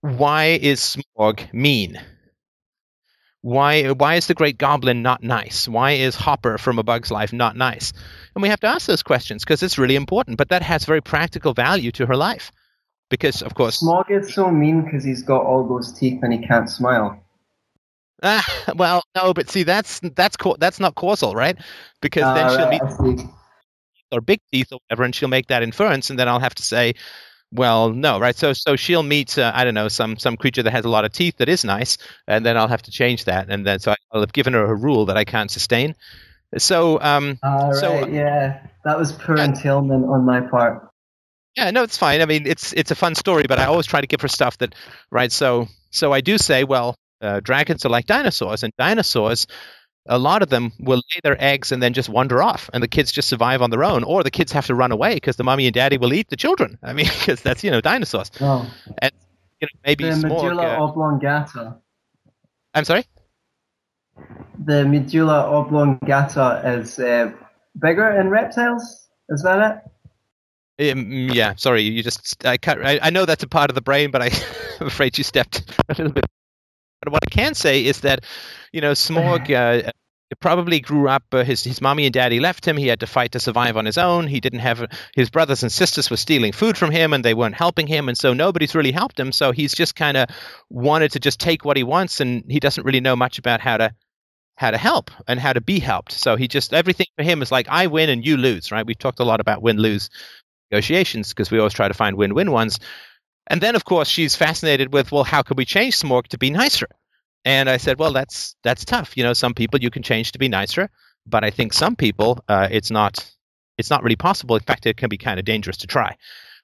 Speaker 1: why is Smaug mean? Why why is the Great Goblin not nice? Why is Hopper from A Bug's Life not nice? And we have to ask those questions because it's really important. But that has very practical value to her life, because of course,
Speaker 5: Smaug is so mean because he's got all those teeth and he can't smile.
Speaker 1: Ah, well, no, but see, that's that's that's not causal, right? Because then
Speaker 5: Ah,
Speaker 1: she'll
Speaker 5: right,
Speaker 1: meet or big teeth or whatever, and she'll make that inference, and then I'll have to say, well, no, right? So so she'll meet uh, I don't know some some creature that has a lot of teeth that is nice, and then I'll have to change that, and then so I'll have given her a rule that I can't sustain. So um,
Speaker 5: right,
Speaker 1: So-
Speaker 5: yeah. That was poor entailment on my part.
Speaker 1: Yeah, no, it's fine. I mean, it's it's a fun story, but I always try to give her stuff that, right? So so I do say, well, uh, dragons are like dinosaurs, and dinosaurs, a lot of them will lay their eggs and then just wander off, and the kids just survive on their own, or the kids have to run away because the mommy and daddy will eat the children. I mean, because that's you know dinosaurs.
Speaker 5: Oh,
Speaker 1: You know, maybe
Speaker 5: the medulla
Speaker 1: uh,
Speaker 5: oblongata.
Speaker 1: I'm sorry.
Speaker 5: The medulla oblongata is uh, bigger in reptiles. Is that it?
Speaker 1: Um, yeah, sorry. You just I can't. I, I know that's a part of the brain, but I, I'm afraid you stepped a little bit. But what I can say is that, you know, Smaug uh, probably grew up. Uh, his his mommy and daddy left him. He had to fight to survive on his own. He didn't have his brothers and sisters were stealing food from him, and they weren't helping him, and so nobody's really helped him. So he's just kind of wanted to just take what he wants, and he doesn't really know much about how to how to help and how to be helped. So he just everything for him is like I win and you lose, right? We've talked a lot about win lose negotiations because we always try to find win win ones. And then of course she's fascinated with well how can we change Smaug to be nicer? And I said, well that's that's tough. You know, some people you can change to be nicer, but I think some people uh, it's not it's not really possible. In fact, it can be kind of dangerous to try.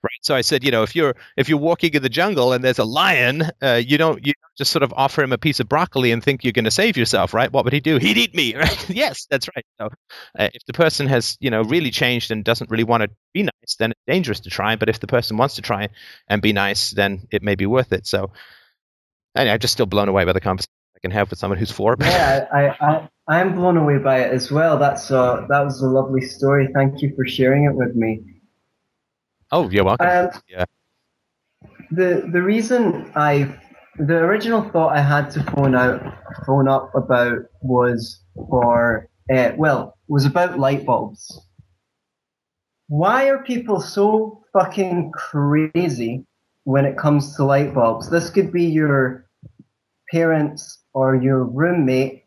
Speaker 1: Right. So I said, you know, if you're if you're walking in the jungle and there's a lion, uh, you don't you just sort of offer him a piece of broccoli and think you're going to save yourself, right? What would he do? He'd eat me, right? yes, that's right. So uh, if the person has you know really changed and doesn't really want to be nice, then it's dangerous to try. But if the person wants to try and be nice, then it may be worth it. So anyway, I'm just still blown away by the conversation I can have with someone who's four.
Speaker 5: Yeah, I, I, I'm blown away by it as well. That's a, that was a lovely story. Thank you for sharing it with me.
Speaker 1: Oh, you're welcome.
Speaker 5: Um,
Speaker 1: yeah.
Speaker 5: The the reason I the original thought I had to phone out phone up about was for uh, well was about light bulbs. Why are people so fucking crazy when it comes to light bulbs? This could be your parents or your roommate.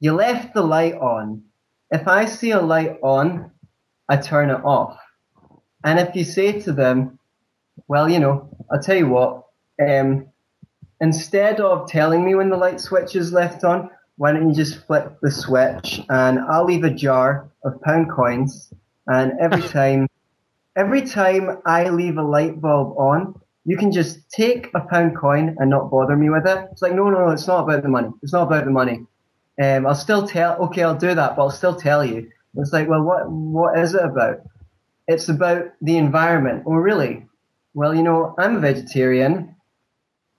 Speaker 5: You left the light on. If I see a light on, I turn it off. And if you say to them, well, you know, I'll tell you what, um, instead of telling me when the light switch is left on, why don't you just flip the switch and I'll leave a jar of pound coins and every time every time I leave a light bulb on, you can just take a pound coin and not bother me with it. It's like, no, no, no, it's not about the money. It's not about the money. Um, I'll still tell, okay, I'll do that, but I'll still tell you. It's like, well, what, what is it about? It's about the environment. Well, really? Well, you know, I'm a vegetarian.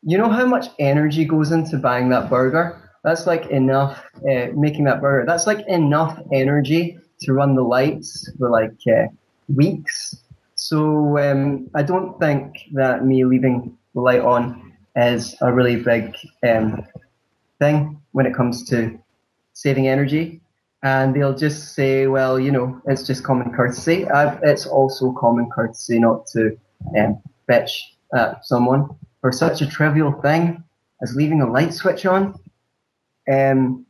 Speaker 5: You know how much energy goes into buying that burger? That's like enough, uh, making that burger. That's like enough energy to run the lights for like uh, weeks. So um, I don't think that me leaving the light on is a really big um, thing when it comes to saving energy. And they'll just say, well, you know, it's just common courtesy. I've, it's also common courtesy not to um, bitch at someone for such a trivial thing as leaving a light switch on. Um,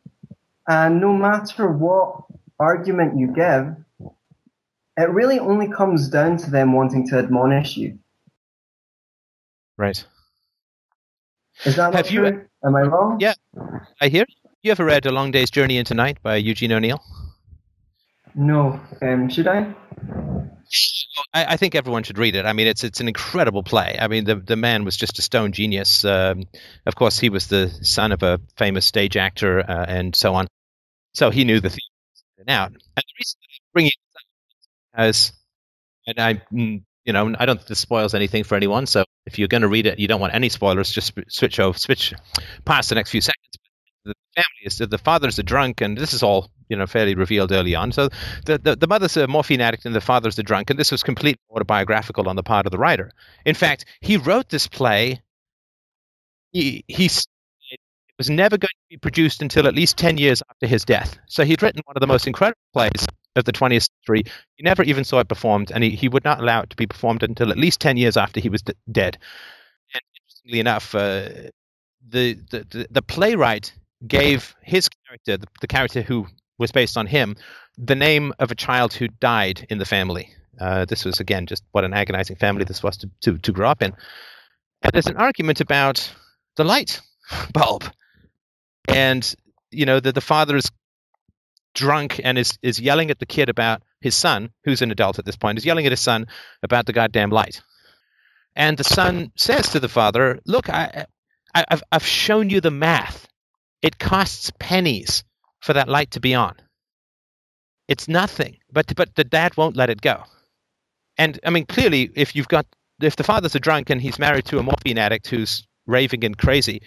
Speaker 5: and no matter what argument you give, it really only comes down to them wanting to admonish you.
Speaker 1: Right.
Speaker 5: Is that
Speaker 1: Have you-
Speaker 5: true? Am I wrong?
Speaker 1: Yeah. I hear. You ever read A Long Day's Journey into Night by Eugene O'Neill?
Speaker 5: No. Um, should I?
Speaker 1: I, I think everyone should read it. I mean, it's it's an incredible play. I mean, the the man was just a stone genius. Um, of course, he was the son of a famous stage actor uh, and so on. So he knew the theme and out. And the reason that I bring it up is, and I, mm, you know, I don't think this spoils anything for anyone. So if you're going to read it, you don't want any spoilers. Just switch over, switch past the next few seconds. Family is the father's a drunk, and this is all you know fairly revealed early on. So the, the, the mother's a morphine addict and the father's a drunk, and this was completely autobiographical on the part of the writer. In fact, he wrote this play. He, he it was never going to be produced until at least 10 years after his death. So he'd written one of the most incredible plays of the 20th century. He never even saw it performed, and he, he would not allow it to be performed until at least 10 years after he was d- dead. And interestingly enough, uh, the, the, the playwright gave his character, the, the character who was based on him, the name of a child who died in the family. Uh, this was again just what an agonizing family this was to, to, to grow up in. And there's an argument about the light bulb, and you know the the father is drunk and is is yelling at the kid about his son, who's an adult at this point, is yelling at his son about the goddamn light. And the son says to the father, "Look, I, I I've I've shown you the math. It costs pennies for that light to be on. It's nothing. But but the dad won't let it go. And I mean, clearly, if you've got if the father's a drunk and he's married to a morphine addict who's raving and crazy,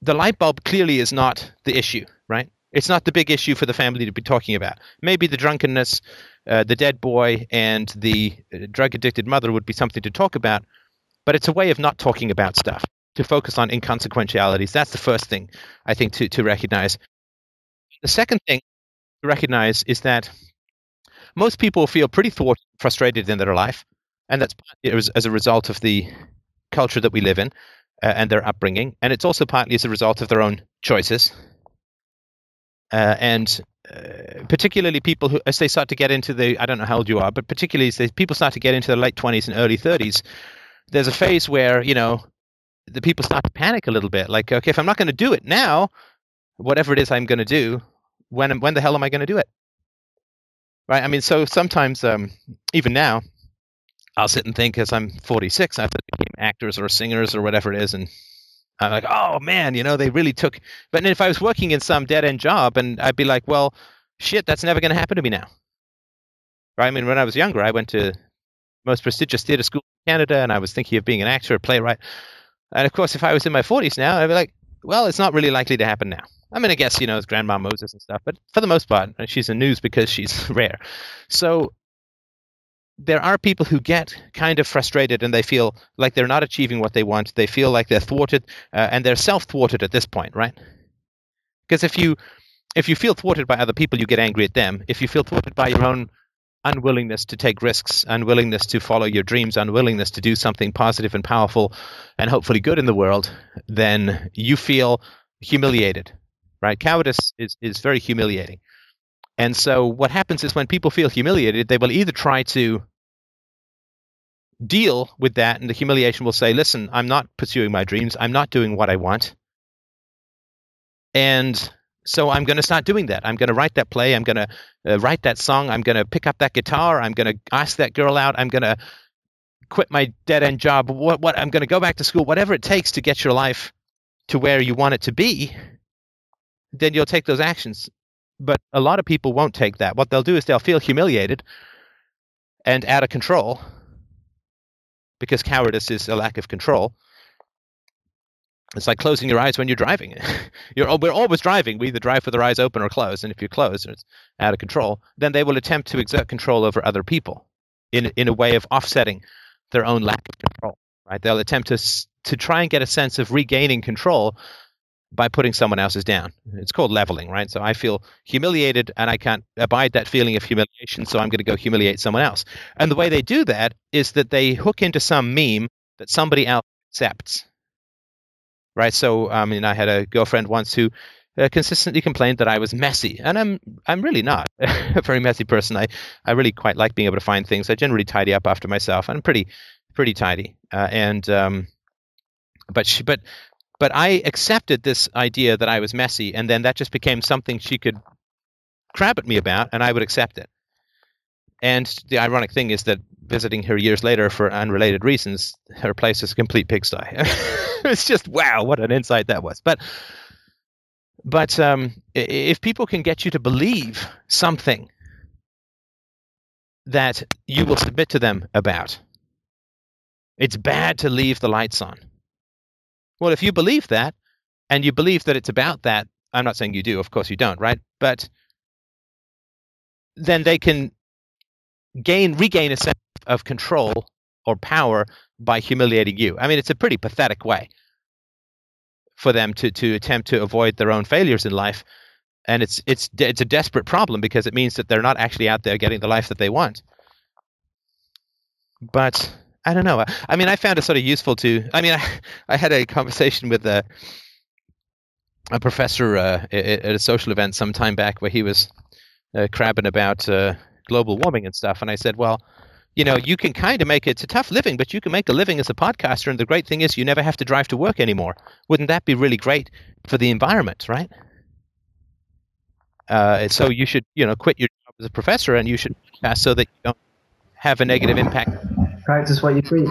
Speaker 1: the light bulb clearly is not the issue, right? It's not the big issue for the family to be talking about. Maybe the drunkenness, uh, the dead boy, and the uh, drug addicted mother would be something to talk about, but it's a way of not talking about stuff, to focus on inconsequentialities. That's the first thing I think to, to recognize. The second thing to recognize is that most people feel pretty thwarted, frustrated in their life, and that's as, as a result of the culture that we live in uh, and their upbringing, and it's also partly as a result of their own choices. Uh, and uh, particularly people who, as they start to get into the, I don't know how old you are, but particularly as they, people start to get into their late 20s and early 30s, there's a phase where, you know, the people start to panic a little bit. Like, okay, if I'm not going to do it now, whatever it is I'm going to do, when, when the hell am I going to do it? Right? I mean, so sometimes, um, even now, I'll sit and think as I'm 46, I've became actors or singers or whatever it is, and I'm like, oh man, you know, they really took. But if I was working in some dead end job, and I'd be like, well, shit, that's never going to happen to me now. Right? I mean, when I was younger, I went to most prestigious theater school in Canada, and I was thinking of being an actor, a playwright. And of course, if I was in my 40s now, I'd be like, well, it's not really likely to happen now. I mean, I guess you know, it's Grandma Moses and stuff, but for the most part, she's in news because she's rare. So there are people who get kind of frustrated and they feel like they're not achieving what they want. They feel like they're thwarted uh, and they're self-thwarted at this point, right? Because if you if you feel thwarted by other people, you get angry at them. If you feel thwarted by your own unwillingness to take risks, unwillingness to follow your dreams, unwillingness to do something positive and powerful and hopefully good in the world, then you feel humiliated, right? Cowardice is, is very humiliating. And so what happens is when people feel humiliated, they will either try to deal with that, and the humiliation will say, "Listen, I'm not pursuing my dreams. I'm not doing what I want." And so I'm going to start doing that. I'm going to write that play. I'm going to uh, write that song. I'm going to pick up that guitar. I'm going to ask that girl out. I'm going to quit my dead end job. What? What? I'm going to go back to school. Whatever it takes to get your life to where you want it to be. Then you'll take those actions. But a lot of people won't take that. What they'll do is they'll feel humiliated and out of control because cowardice is a lack of control it's like closing your eyes when you're driving. you're, we're always driving. We either drive with our eyes open or closed. And if you close and it's out of control, then they will attempt to exert control over other people in, in a way of offsetting their own lack of control. Right? They'll attempt to, to try and get a sense of regaining control by putting someone else's down. It's called leveling, right? So I feel humiliated and I can't abide that feeling of humiliation, so I'm going to go humiliate someone else. And the way they do that is that they hook into some meme that somebody else accepts right? So I mean, I had a girlfriend once who uh, consistently complained that I was messy, and I'm I'm really not a very messy person. I I really quite like being able to find things. I generally tidy up after myself. I'm pretty pretty tidy, uh, and um, but she but but I accepted this idea that I was messy, and then that just became something she could crab at me about, and I would accept it. And the ironic thing is that visiting her years later for unrelated reasons, her place is a complete pigsty. it's just wow, what an insight that was. But but um, if people can get you to believe something that you will submit to them about, it's bad to leave the lights on. Well, if you believe that, and you believe that it's about that, I'm not saying you do, of course you don't, right? But then they can gain regain a sense of control or power by humiliating you. I mean, it's a pretty pathetic way for them to to attempt to avoid their own failures in life, and it's it's it's a desperate problem because it means that they're not actually out there getting the life that they want. But I don't know. I mean, I found it sort of useful to. I mean, I, I had a conversation with a a professor uh, at a social event some time back where he was uh, crabbing about uh, global warming and stuff, and I said, well you know, you can kind of make it, it's a tough living, but you can make a living as a podcaster. And the great thing is, you never have to drive to work anymore. Wouldn't that be really great for the environment, right? Uh, so you should, you know, quit your job as a professor and you should pass so that you don't have a negative impact.
Speaker 5: Practice what you preach.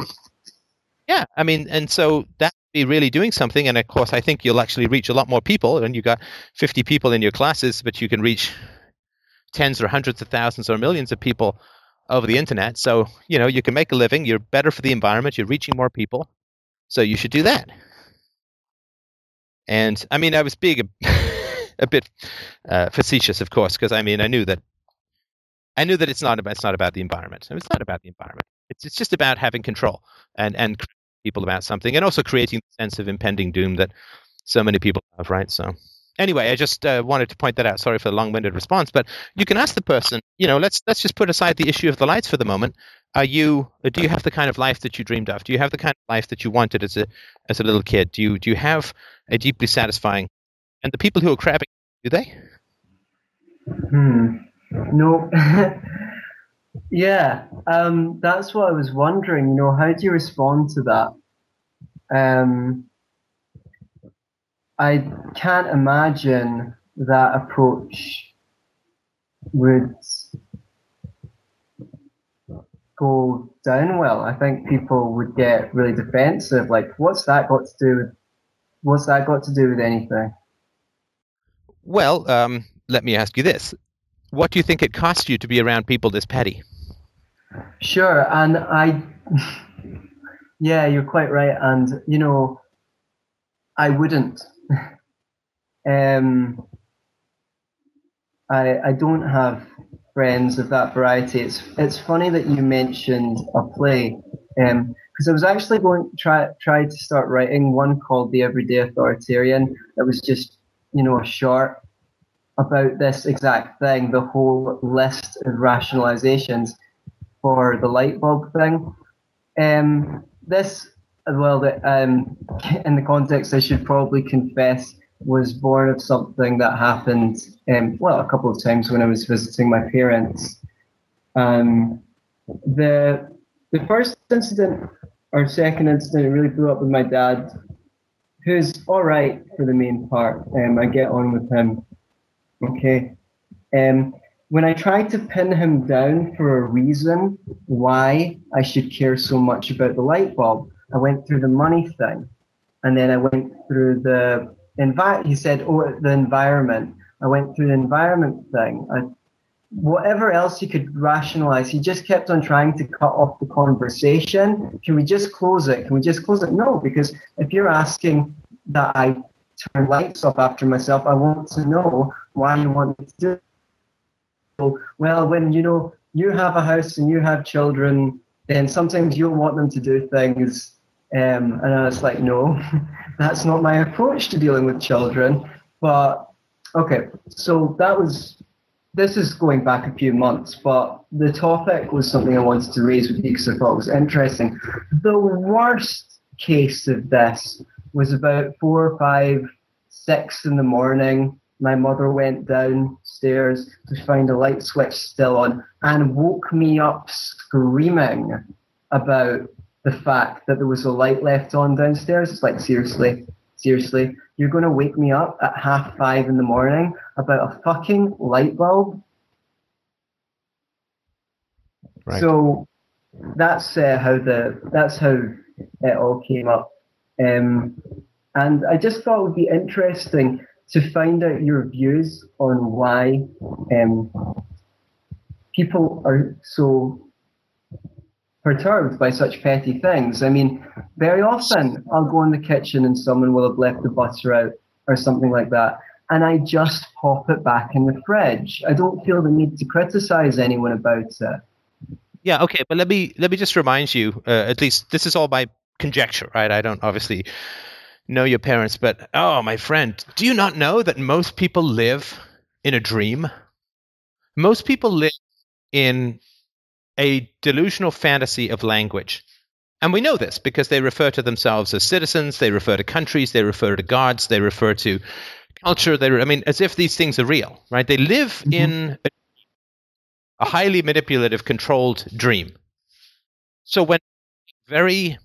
Speaker 1: Yeah, I mean, and so that be really doing something. And of course, I think you'll actually reach a lot more people. And you got 50 people in your classes, but you can reach tens or hundreds of thousands or millions of people over the internet. So, you know, you can make a living, you're better for the environment, you're reaching more people. So you should do that. And I mean, I was being a, a bit uh, facetious, of course, because I mean, I knew that I knew that it's not about it's not about the environment. It's not about the environment. It's it's just about having control and and people about something, and also creating the sense of impending doom that so many people have, right? So anyway, I just uh, wanted to point that out. Sorry for the long-winded response, but you can ask the person. You know, let's let's just put aside the issue of the lights for the moment. Are you? Do you have the kind of life that you dreamed of? Do you have the kind of life that you wanted as a as a little kid? Do you do you have a deeply satisfying? And the people who are crabbing, do they?
Speaker 5: Hmm. No. yeah. Um. That's what I was wondering. You know, how do you respond to that? Um I can't imagine that approach would go down well. I think people would get really defensive. Like, what's that got to do with? What's that got to do with anything?
Speaker 1: Well, um, let me ask you this: What do you think it costs you to be around people this petty?
Speaker 5: Sure, and I, yeah, you're quite right, and you know, I wouldn't um, I I don't have friends of that variety. It's it's funny that you mentioned a play because um, I was actually going to try try to start writing one called The Everyday Authoritarian that was just you know a short about this exact thing, the whole list of rationalizations for the light bulb thing. Um, this as well that um, in the context I should probably confess was born of something that happened um, well a couple of times when I was visiting my parents. Um, the the first incident or second incident, really blew up with my dad, who's all right for the main part. Um, I get on with him. Okay. Um, when I tried to pin him down for a reason why I should care so much about the light bulb, I went through the money thing, and then I went through the envi- He said, "Oh, the environment." I went through the environment thing. I, whatever else he could rationalize, he just kept on trying to cut off the conversation. Can we just close it? Can we just close it? No, because if you're asking that I turn lights off after myself, I want to know why you want to do it well, when you know you have a house and you have children, then sometimes you'll want them to do things. Um, and I was like, no, that's not my approach to dealing with children. But okay, so that was. This is going back a few months, but the topic was something I wanted to raise with you because I thought it was interesting. The worst case of this was about four, five, six in the morning my mother went downstairs to find a light switch still on and woke me up screaming about the fact that there was a light left on downstairs. It's like, seriously, seriously, you're going to wake me up at half five in the morning about a fucking light bulb? Right. So that's uh, how the that's how it all came up, um, and I just thought it would be interesting to find out your views on why um, people are so perturbed by such petty things. I mean, very often I'll go in the kitchen and someone will have left the butter out or something like that, and I just pop it back in the fridge. I don't feel the need to criticize anyone about it.
Speaker 1: Yeah, okay, but let me let me just remind you. Uh, at least this is all by conjecture, right? I don't obviously know your parents, but oh, my friend, do you not know that most people live in a dream? Most people live in a delusional fantasy of language. And we know this because they refer to themselves as citizens, they refer to countries, they refer to gods, they refer to culture. They, I mean, as if these things are real, right? They live mm-hmm. in a, a highly manipulative, controlled dream. So when very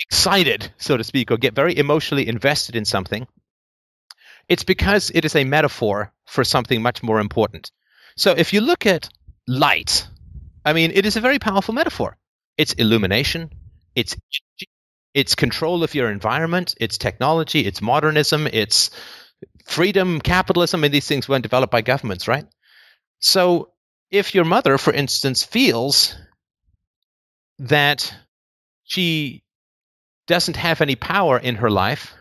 Speaker 1: excited, so to speak, or get very emotionally invested in something, it's because it is a metaphor for something much more important. So if you look at light, I mean, it is a very powerful metaphor. It's illumination, it's it's control of your environment, it's technology, it's modernism, it's freedom, capitalism, and these things weren't developed by governments, right? So if your mother, for instance, feels that she doesn't have any power in her life,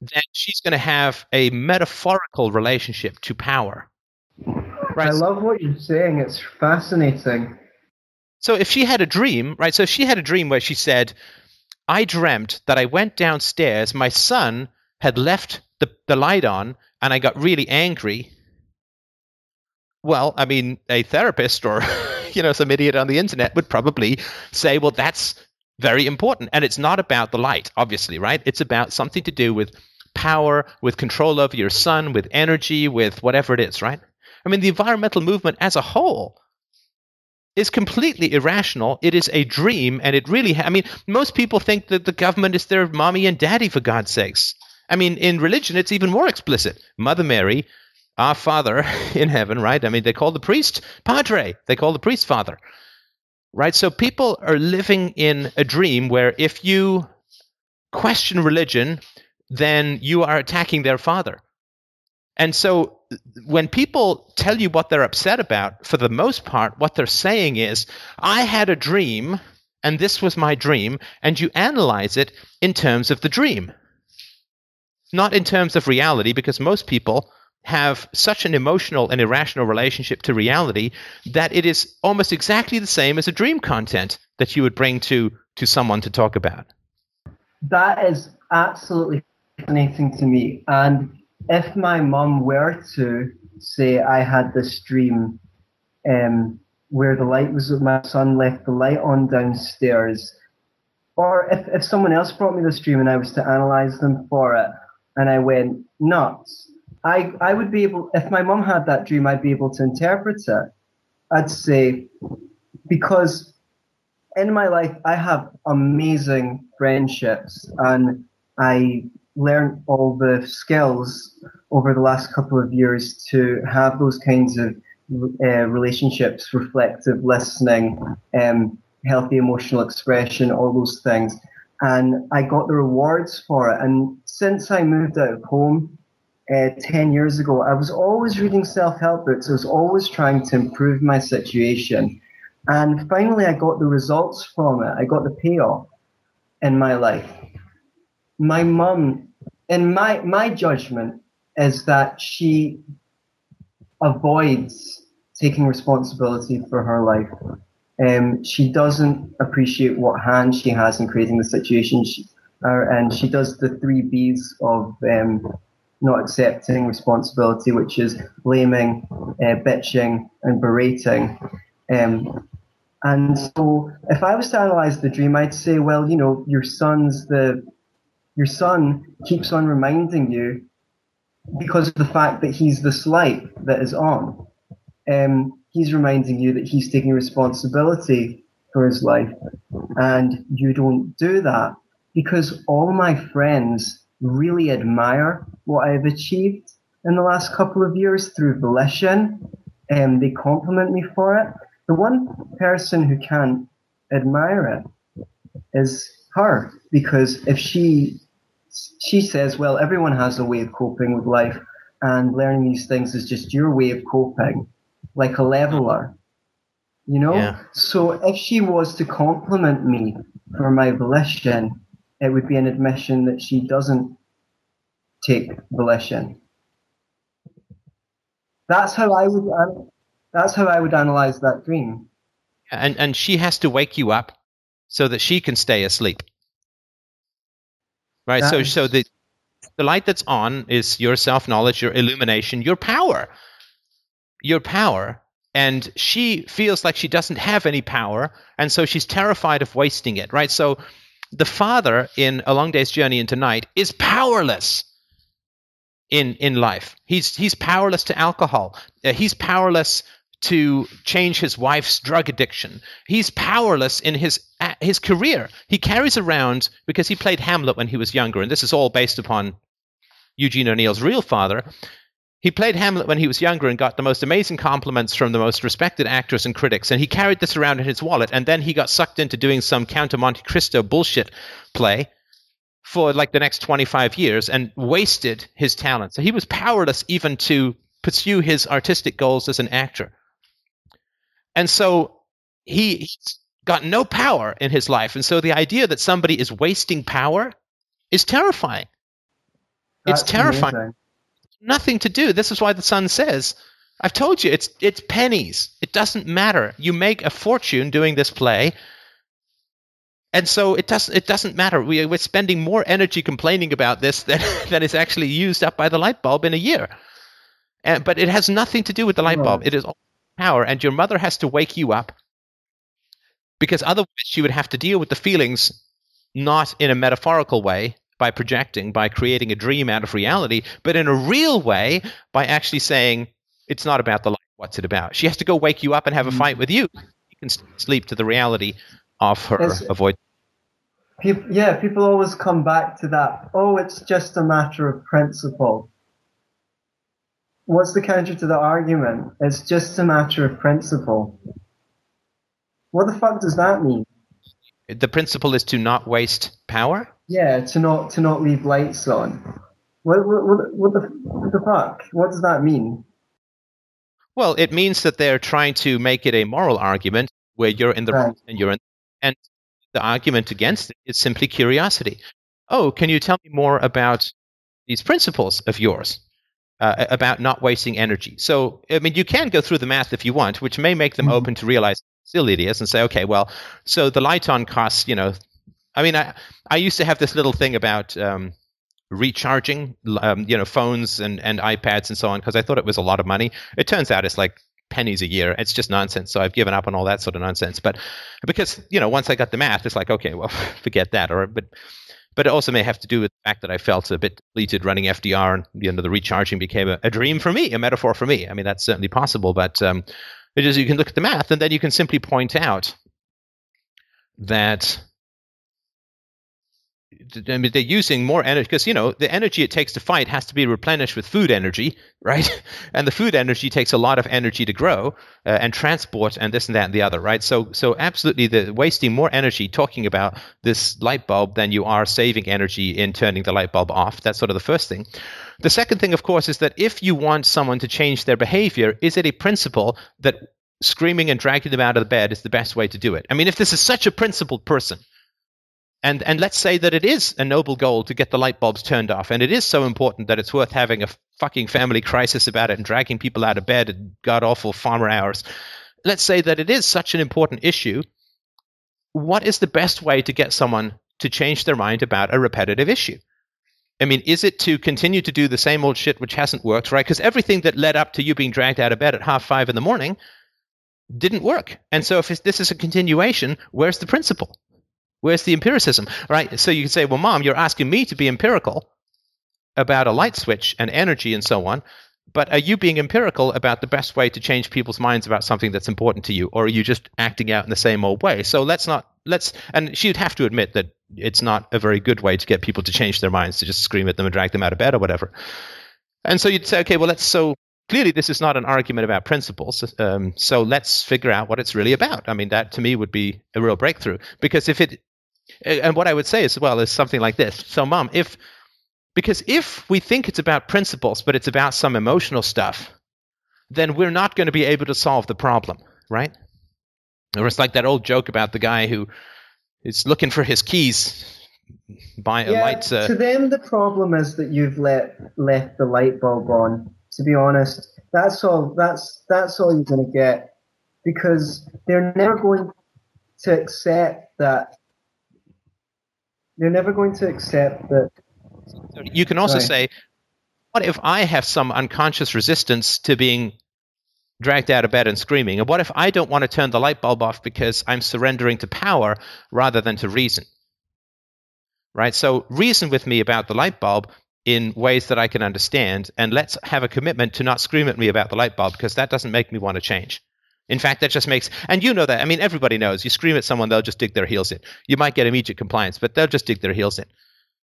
Speaker 1: then she's going to have a metaphorical relationship to power.
Speaker 5: Right? I love what you're saying. It's fascinating.
Speaker 1: So if she had a dream, right? So if she had a dream where she said, I dreamt that I went downstairs, my son had left the, the light on, and I got really angry. Well, I mean, a therapist or you know some idiot on the internet would probably say, well, that's very important. And it's not about the light, obviously, right? It's about something to do with power, with control over your son, with energy, with whatever it is, right? I mean, the environmental movement as a whole is completely irrational. It is a dream, and it really, ha- I mean, most people think that the government is their mommy and daddy, for God's sakes. I mean, in religion, it's even more explicit. Mother Mary, our Father in heaven, right? I mean, they call the priest Padre, they call the priest Father right? So people are living in a dream where if you question religion, then you are attacking their father. And so when people tell you what they're upset about, for the most part, what they're saying is, I had a dream, and this was my dream, and you analyze it in terms of the dream, not in terms of reality, because most people have such an emotional and irrational relationship to reality that it is almost exactly the same as a dream content that you would bring to to someone to talk about.
Speaker 5: That is absolutely fascinating to me. And if my mum were to say I had this dream um, where the light was my son left the light on downstairs, or if, if someone else brought me this dream and I was to analyze them for it, and I went nuts, I, I would be able, if my mom had that dream, I'd be able to interpret it. I'd say, because in my life, I have amazing friendships, and I learned all the skills over the last couple of years to have those kinds of uh, relationships, reflective listening, um, healthy emotional expression, all those things. And I got the rewards for it. And since I moved out of home uh, 10 years ago, I was always reading self help books. I was always trying to improve my situation. And finally, I got the results from it. I got the payoff in my life. My mum, in my, my judgment, is that she avoids taking responsibility for her life. Um, she doesn't appreciate what hand she has in creating the situation, she, uh, and she does the three B's of um, not accepting responsibility, which is blaming, uh, bitching, and berating. Um, and so, if I was to analyze the dream, I'd say, well, you know, your son's the your son keeps on reminding you because of the fact that he's the light that is on. Um, he's reminding you that he's taking responsibility for his life, and you don't do that because all my friends really admire what I've achieved in the last couple of years through volition, and they compliment me for it. The one person who can't admire it is her, because if she she says, well, everyone has a way of coping with life, and learning these things is just your way of coping, like a leveler. You know? Yeah. So if she was to compliment me for my volition, it would be an admission that she doesn't take volition. That's how I would. That's how I would analyze that dream.
Speaker 1: And and she has to wake you up so that she can stay asleep. Right. That so is... so the the light that's on is your self knowledge, your illumination, your power, your power. And she feels like she doesn't have any power, and so she's terrified of wasting it. Right. So the father in A Long Day's Journey into Night is powerless in in life. He's he's powerless to alcohol. Uh, he's powerless to change his wife's drug addiction. He's powerless in his uh, his career. He carries around because he played Hamlet when he was younger, and this is all based upon Eugene O'Neill's real father. He played Hamlet when he was younger and got the most amazing compliments from the most respected actors and critics, and he carried this around in his wallet. And then he got sucked into doing some Count Monte Cristo bullshit play for like the next 25 years and wasted his talent. So he was powerless even to pursue his artistic goals as an actor. And so he, he's got no power in his life. And so the idea that somebody is wasting power is terrifying. That's it's terrifying. Amazing. Nothing to do. This is why the son says, I've told you, it's it's pennies. It doesn't matter. You make a fortune doing this play. And so it does it doesn't matter. We, we're spending more energy complaining about this than, than is actually used up by the light bulb in a year. And, but it has nothing to do with the light bulb. It is all power, and your mother has to wake you up because otherwise she would have to deal with the feelings not in a metaphorical way by projecting, by creating a dream out of reality, but in a real way by actually saying, it's not about the life, what's it about? She has to go wake you up and have a mm. fight with you. You can sleep to the reality of her it's, avoid.
Speaker 5: People, yeah, people always come back to that. Oh, it's just a matter of principle. What's the counter to the argument? It's just a matter of principle. What the fuck does that mean?
Speaker 1: The principle is to not waste power.
Speaker 5: Yeah, to not to not leave lights on. What what what, what the what the fuck? What does that mean?
Speaker 1: Well, it means that they're trying to make it a moral argument where you're in the right. and you're in, and the argument against it is simply curiosity. Oh, can you tell me more about these principles of yours? Uh, about not wasting energy. So, I mean, you can go through the math if you want, which may make them mm-hmm. open to realize silly it is and say, okay, well, so the light on costs, you know, I mean, I, I used to have this little thing about um, recharging, um, you know, phones and, and iPads and so on because I thought it was a lot of money. It turns out it's like pennies a year. It's just nonsense. So I've given up on all that sort of nonsense. But because, you know, once I got the math, it's like, okay, well, forget that. Or, but but it also may have to do with the fact that I felt a bit depleted running FDR, and the end of the recharging became a, a, dream for me, a metaphor for me. I mean, that's certainly possible, but um, it is you can look at the math, and then you can simply point out that I mean, they're using more energy because you know the energy it takes to fight has to be replenished with food energy, right? And the food energy takes a lot of energy to grow uh, and transport and this and that and the other, right? So, so absolutely, the wasting more energy talking about this light bulb than you are saving energy in turning the light bulb off. That's sort of the first thing. The second thing, of course, is that if you want someone to change their behavior, is it a principle that screaming and dragging them out of the bed is the best way to do it? I mean, if this is such a principled person and and let's say that it is a noble goal to get the light bulbs turned off. And it is so important that it's worth having a fucking family crisis about it and dragging people out of bed at god awful farmer hours. Let's say that it is such an important issue. What is the best way to get someone to change their mind about a repetitive issue? I mean is it to continue to do the same old shit which hasn't worked right? Because everything that led up to you being dragged out of bed at half five in the morning didn't work. And so if this is a continuation where's the principle Where's the empiricism? Right? So you can say, well, mom, you're asking me to be empirical about a light switch and energy and so on, but are you being empirical about the best way to change people's minds about something that's important to you, or are you just acting out in the same old way? So let's not let's and she'd have to admit that it's not a very good way to get people to change their minds to just scream at them and drag them out of bed or whatever. And so you'd say, okay, well, let's so clearly this is not an argument about principles. Um, so let's figure out what it's really about. I mean, that to me would be a real breakthrough because if it and what I would say as well is something like this. So, mom, if because if we think it's about principles, but it's about some emotional stuff, then we're not going to be able to solve the problem, right? Or it's like that old joke about the guy who is looking for his keys by a light.
Speaker 5: Uh, to them, the problem is that you've let left the light bulb on. To be honest, that's all. That's that's all you're going to get because they're never going to accept that they're never going to accept that.
Speaker 1: You can also say, what if I have some unconscious resistance to being dragged out of bed and screaming? And what if I don't want to turn the light bulb off because I'm surrendering to power rather than to reason? Right? So reason with me about the light bulb in ways that I can understand, and let's have a commitment to not scream at me about the light bulb because that doesn't make me want to change. In fact, that just makes, and you know that. I mean, everybody knows. You scream at someone, they'll just dig their heels in. You might get immediate compliance, but they'll just dig their heels in.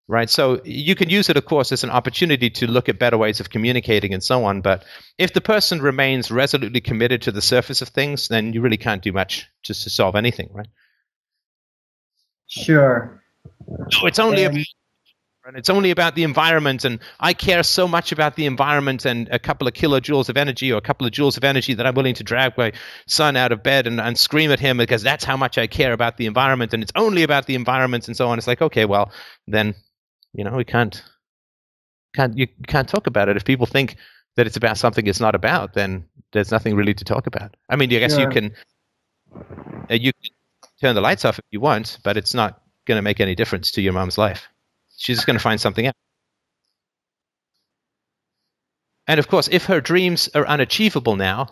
Speaker 1: Right. So you can use it, of course, as an opportunity to look at better ways of communicating and so on. But if the person remains resolutely committed to the surface of things, then you really can't do much just to solve anything, right?
Speaker 5: Sure.
Speaker 1: No, it's only um, a and it's only about the environment and i care so much about the environment and a couple of kilojoules of energy or a couple of joules of energy that i'm willing to drag my son out of bed and, and scream at him because that's how much i care about the environment. And it's only about the environment and so on. It's like okay well then you know we can't can't you can't talk about it. If people think that it's about something it's not about then there's nothing really to talk about. I mean i guess yeah. you can uh, you can turn the lights off if you want but it's not going to make any difference to your mom's life She's just going to find something else. And of course, if her dreams are unachievable now,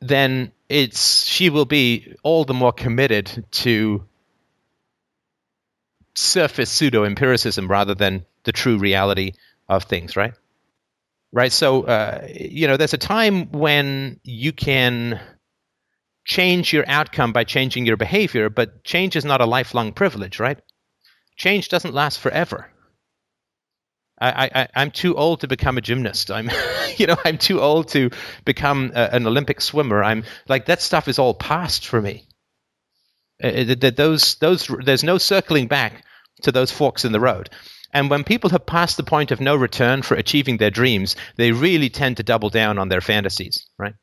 Speaker 1: then it's she will be all the more committed to surface pseudo empiricism rather than the true reality of things, right? Right. So, uh, you know, there's a time when you can change your outcome by changing your behavior, but change is not a lifelong privilege, right? Change doesn't last forever. I, I, am too old to become a gymnast. I'm, you know, I'm too old to become a, an Olympic swimmer. I'm like that stuff is all past for me. Uh, those, those, there's no circling back to those forks in the road. And when people have passed the point of no return for achieving their dreams, they really tend to double down on their fantasies, right?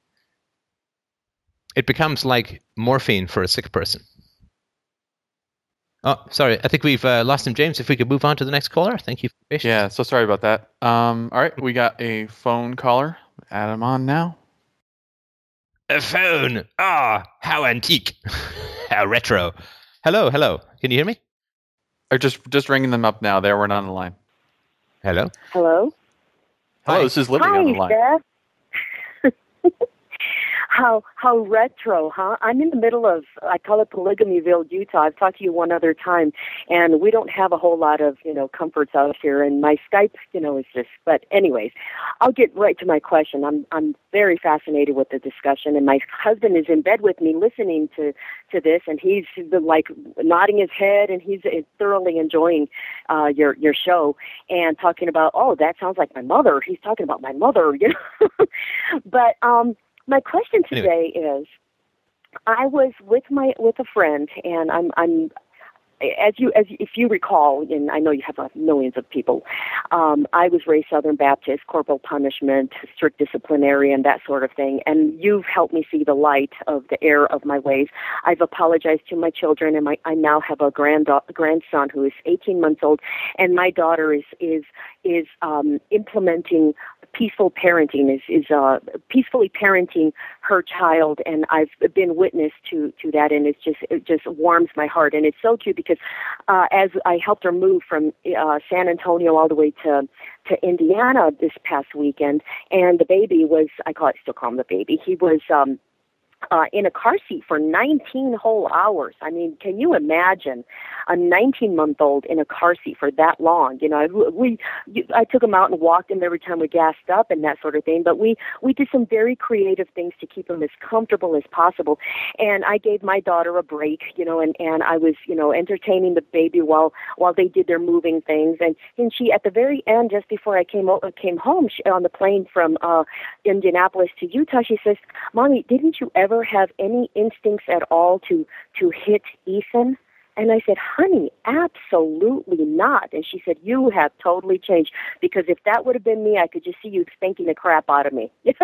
Speaker 1: It becomes like morphine for a sick person. Oh, sorry. I think we've uh, lost him, James. If we could move on to the next caller. Thank you.
Speaker 2: yeah, so sorry about that. Um, all right, we got a phone caller. Add him on now.
Speaker 1: A phone. Ah, oh, how antique. how retro. Hello, hello. Can you hear me?
Speaker 2: Or just just ringing them up now. They weren't on the line.
Speaker 1: Hello.
Speaker 6: Hello.
Speaker 2: Hello. Hi. This is Libby
Speaker 6: Hi,
Speaker 2: on the line.
Speaker 6: How how retro, huh? I'm in the middle of I call it Polygamyville, Utah. I've talked to you one other time, and we don't have a whole lot of you know comforts out here. And my Skype, you know, is just. But anyways, I'll get right to my question. I'm I'm very fascinated with the discussion, and my husband is in bed with me listening to to this, and he's like nodding his head, and he's thoroughly enjoying uh, your your show and talking about oh that sounds like my mother. He's talking about my mother, you know. but um my question today anyway. is I was with my with a friend and I'm I'm as you as if you recall, and I know you have uh, millions of people, um, I was raised Southern Baptist, corporal punishment, strict disciplinarian, that sort of thing. And you've helped me see the light of the error of my ways. I've apologized to my children, and my, I now have a grand grandson who is 18 months old, and my daughter is is is um, implementing peaceful parenting is is uh, peacefully parenting her child, and I've been witness to to that, and it's just it just warms my heart, and it's so cute because uh, as I helped her move from uh, San Antonio all the way to to Indiana this past weekend, and the baby was I call it still call him the baby. He was um, uh, in a car seat for 19 whole hours. I mean, can you imagine a 19 month old in a car seat for that long? You know, we, I took him out and walked him every time we gassed up and that sort of thing. But we, we did some very creative things to keep him as comfortable as possible. And I gave my daughter a break, you know, and, and I was, you know, entertaining the baby while, while they did their moving things. And, and she, at the very end, just before I came, came home she, on the plane from, uh, Indianapolis to Utah, she says, mommy, didn't you ever ever have any instincts at all to to hit Ethan? And I said, honey, absolutely not. And she said, you have totally changed because if that would have been me, I could just see you spanking the crap out of me.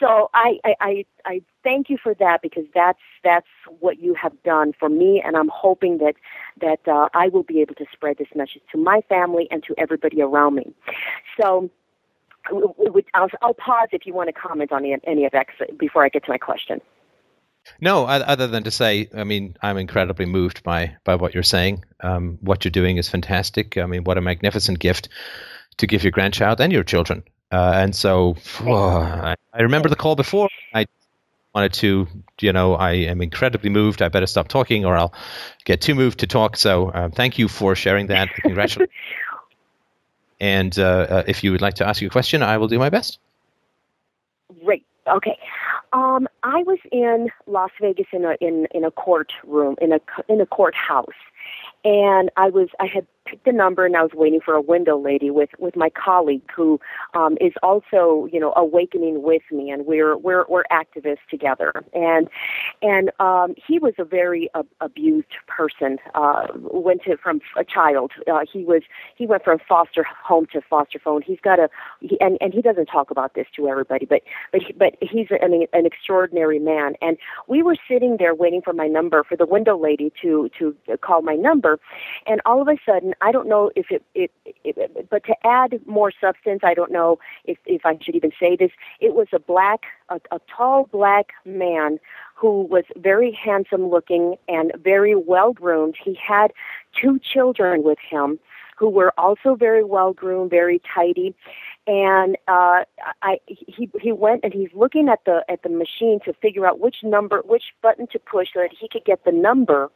Speaker 6: so I, I, I, I thank you for that because that's, that's what you have done for me. And I'm hoping that, that uh, I will be able to spread this message to my family and to everybody around me. So I'll, I'll pause if you want to comment on any of that before I get to my question.
Speaker 1: No, other than to say, I mean, I'm incredibly moved by by what you're saying. Um, what you're doing is fantastic. I mean, what a magnificent gift to give your grandchild and your children. Uh, and so, oh, I, I, remember the call before. I wanted to, you know, I am incredibly moved. I better stop talking, or I'll get too moved to talk. So, uh, thank you for sharing that. Congratulations. And uh, uh, if you would like to ask a question, I will do my best.
Speaker 6: Great. Okay. Um, I was in Las Vegas in a in in a courtroom in a in a courthouse, and I was I had picked a number and I was waiting for a window lady with with my colleague who um, is also you know awakening with me and we're we're we're activists together. And and um, he was a very uh, abused person uh, went to from a child. Uh, he was he went from foster home to foster phone. He's got a he, and and he doesn't talk about this to everybody but but he, but he's an an extraordinary man. And we were sitting there waiting for my number for the window lady to to call my number. And all of a sudden I don't know if it, it, it, but to add more substance, I don't know if, if I should even say this. It was a black, a, a tall black man who was very handsome looking and very well groomed. He had two children with him who were also very well groomed, very tidy and uh, I he he went and he's looking at the at the machine to figure out which number which button to push so that he could get the number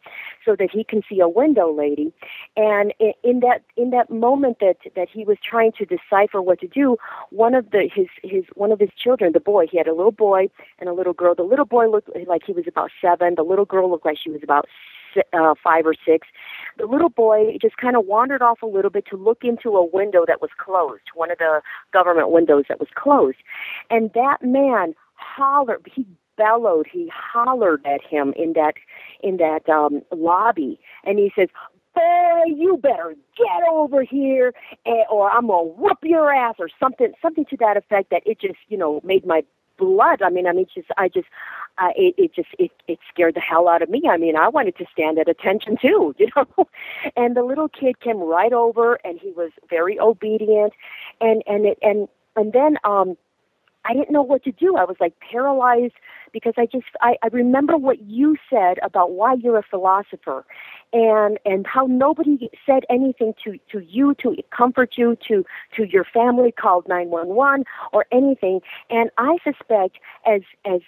Speaker 6: so that he can see a window lady. And in, in that in that moment that that he was trying to decipher what to do one of the his his one of his children the boy he had a little boy and a little girl. The little boy looked like he was about 7 the little girl looked like she was about uh, five or six, the little boy just kind of wandered off a little bit to look into a window that was closed, one of the government windows that was closed. And that man hollered, he bellowed, he hollered at him in that in that um, lobby, and he says, "Boy, you better get over here, eh, or I'm gonna whoop your ass," or something, something to that effect. That it just, you know, made my blood. I mean, I mean, just I just, uh, it, it just it it scared the hell out of me. I mean, I wanted to stand at attention too, you know. and the little kid came right over, and he was very obedient, and and it and and then um I didn't know what to do. I was like paralyzed because I just I, I remember what you said about why you're a philosopher and and how nobody said anything to to you to comfort you to to your family called 911 or anything and I suspect as as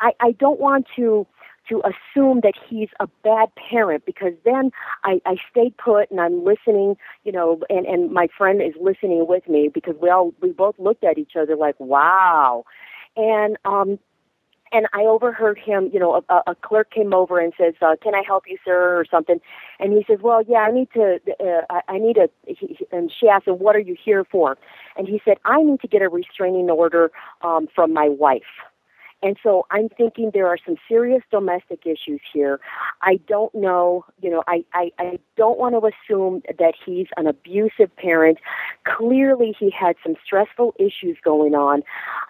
Speaker 6: I I don't want to to assume that he's a bad parent because then I, I stayed put and I'm listening, you know, and, and my friend is listening with me because we all we both looked at each other like, wow. And um and I overheard him, you know, a, a clerk came over and says, uh, "Can I help you, sir?" or something, and he says, "Well, yeah, I need to, uh, I, I need a." He, and she asked him, "What are you here for?" And he said, "I need to get a restraining order um, from my wife." And so I'm thinking there are some serious domestic issues here. I don't know, you know, I, I, I don't want to assume that he's an abusive parent. Clearly, he had some stressful issues going on.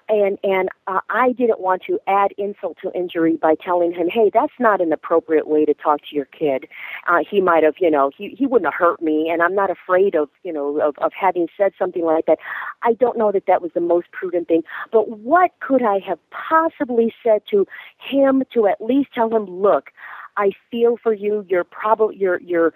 Speaker 6: And, and uh, I didn't want to add insult to injury by telling him, hey, that's not an appropriate way to talk to your kid. Uh, he might have, you know, he, he wouldn't have hurt me, and I'm not afraid of, you know, of, of having said something like that. I don't know that that was the most prudent thing. But what could I have possibly said to him to at least tell him, look, I feel for you. You're probably you're you're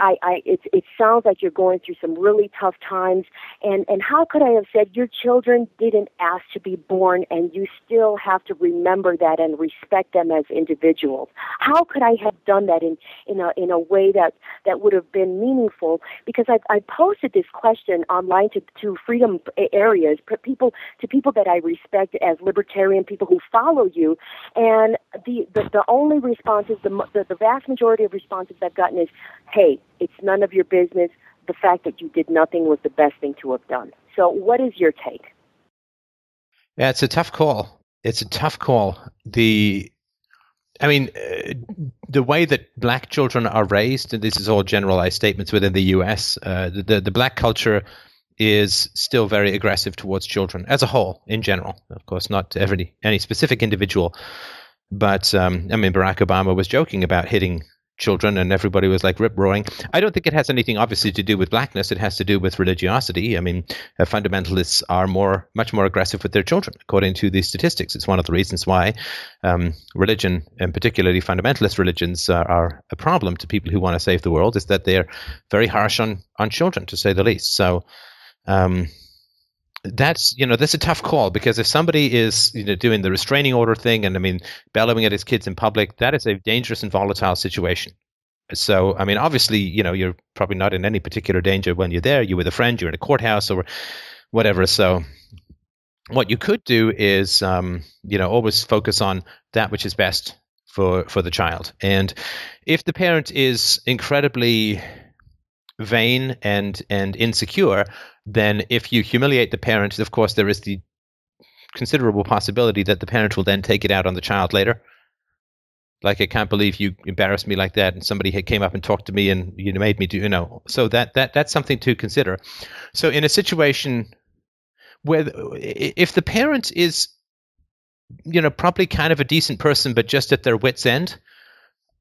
Speaker 6: I, I, it, it sounds like you're going through some really tough times. And, and how could I have said your children didn't ask to be born and you still have to remember that and respect them as individuals? How could I have done that in, in a, in a way that, that would have been meaningful? Because I, I posted this question online to, to freedom areas, people, to people that I respect as libertarian people who follow you. And the, the, the only responses, the, the, the vast majority of responses I've gotten is, hey, it's none of your business. The fact that you did nothing was the best thing to have done. So, what is your take?
Speaker 1: Yeah, it's a tough call. It's a tough call. The, I mean, uh, the way that black children are raised, and this is all generalized statements within the U.S. Uh, the, the black culture is still very aggressive towards children as a whole, in general. Of course, not every any specific individual, but um, I mean, Barack Obama was joking about hitting children and everybody was like rip roaring. I don't think it has anything obviously to do with blackness. It has to do with religiosity. I mean, uh, fundamentalists are more, much more aggressive with their children, according to these statistics. It's one of the reasons why um, religion, and particularly fundamentalist religions, uh, are a problem to people who want to save the world. Is that they're very harsh on on children, to say the least. So. Um, that's you know that's a tough call because if somebody is you know doing the restraining order thing and I mean bellowing at his kids in public, that is a dangerous and volatile situation. So I mean, obviously, you know, you're probably not in any particular danger when you're there. You're with a friend, you're in a courthouse or whatever. So what you could do is um, you know always focus on that which is best for for the child. And if the parent is incredibly vain and and insecure, then if you humiliate the parent, of course, there is the considerable possibility that the parent will then take it out on the child later. Like I can't believe you embarrassed me like that, and somebody had came up and talked to me, and you know, made me do, you know. So that that that's something to consider. So in a situation where if the parent is, you know, probably kind of a decent person, but just at their wits' end,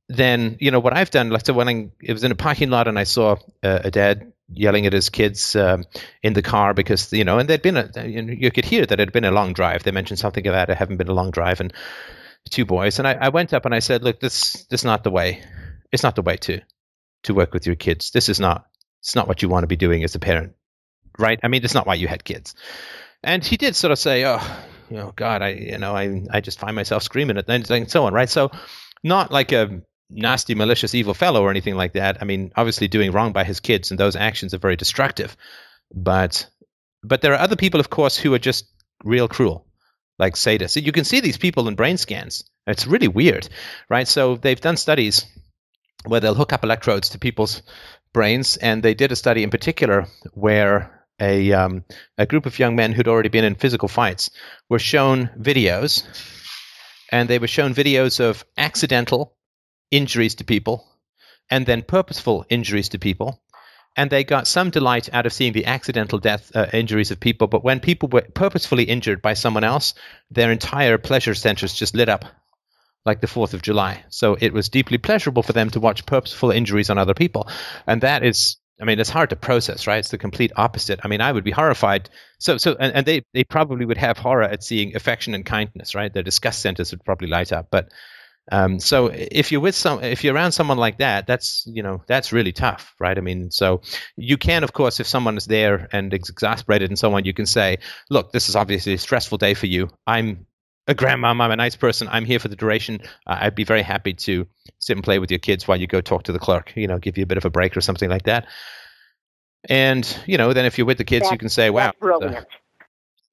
Speaker 1: then you know what I've done. Like so, when I, it was in a parking lot and I saw uh, a dad yelling at his kids um, in the car because you know, and they'd been a, you, could hear that it had been a long drive. They mentioned something about it having been a long drive, and two boys. And I, I went up and I said, "Look, this this is not the way. It's not the way to to work with your kids. This is not. It's not what you want to be doing as a parent, right? I mean, it's not why you had kids." And he did sort of say, "Oh, you know, God, I, you know, I, I just find myself screaming at and so on, right? So, not like a nasty, malicious, evil fellow or anything like that. I mean, obviously doing wrong by his kids and those actions are very destructive. But but there are other people, of course, who are just real cruel, like sadists. You can see these people in brain scans. It's really weird, right? So they've done studies where they'll hook up electrodes to people's brains, and they did a study in particular where a um, a group of young men who'd already been in physical fights were shown videos, and they were shown videos of accidental injuries to people and then purposeful injuries to people. And they got some delight out of seeing the accidental death uh, injuries of people. But when people were purposefully injured by someone else, their entire pleasure centers just lit up like the 4th of July. So it was deeply pleasurable for them to watch purposeful injuries on other people. And that is I mean, it's hard to process, right? It's the complete opposite. I mean, I would be horrified. So, so, and, and they, they probably would have horror at seeing affection and kindness, right? Their disgust centers would probably light up. But, um, so if you're with some, if you're around someone like that, that's, you know, that's really tough, right? I mean, so you can, of course, if someone is there and exasperated and so on, you can say, look, this is obviously a stressful day for you. I'm a grandmom. I'm a nice person. I'm here for the duration. Uh, I'd be very happy to sit and play with your kids while you go talk to the clerk. You know, give you a bit of a break or something like that. And you know, then if you're with the kids,
Speaker 6: That's-
Speaker 1: you can say, "Wow.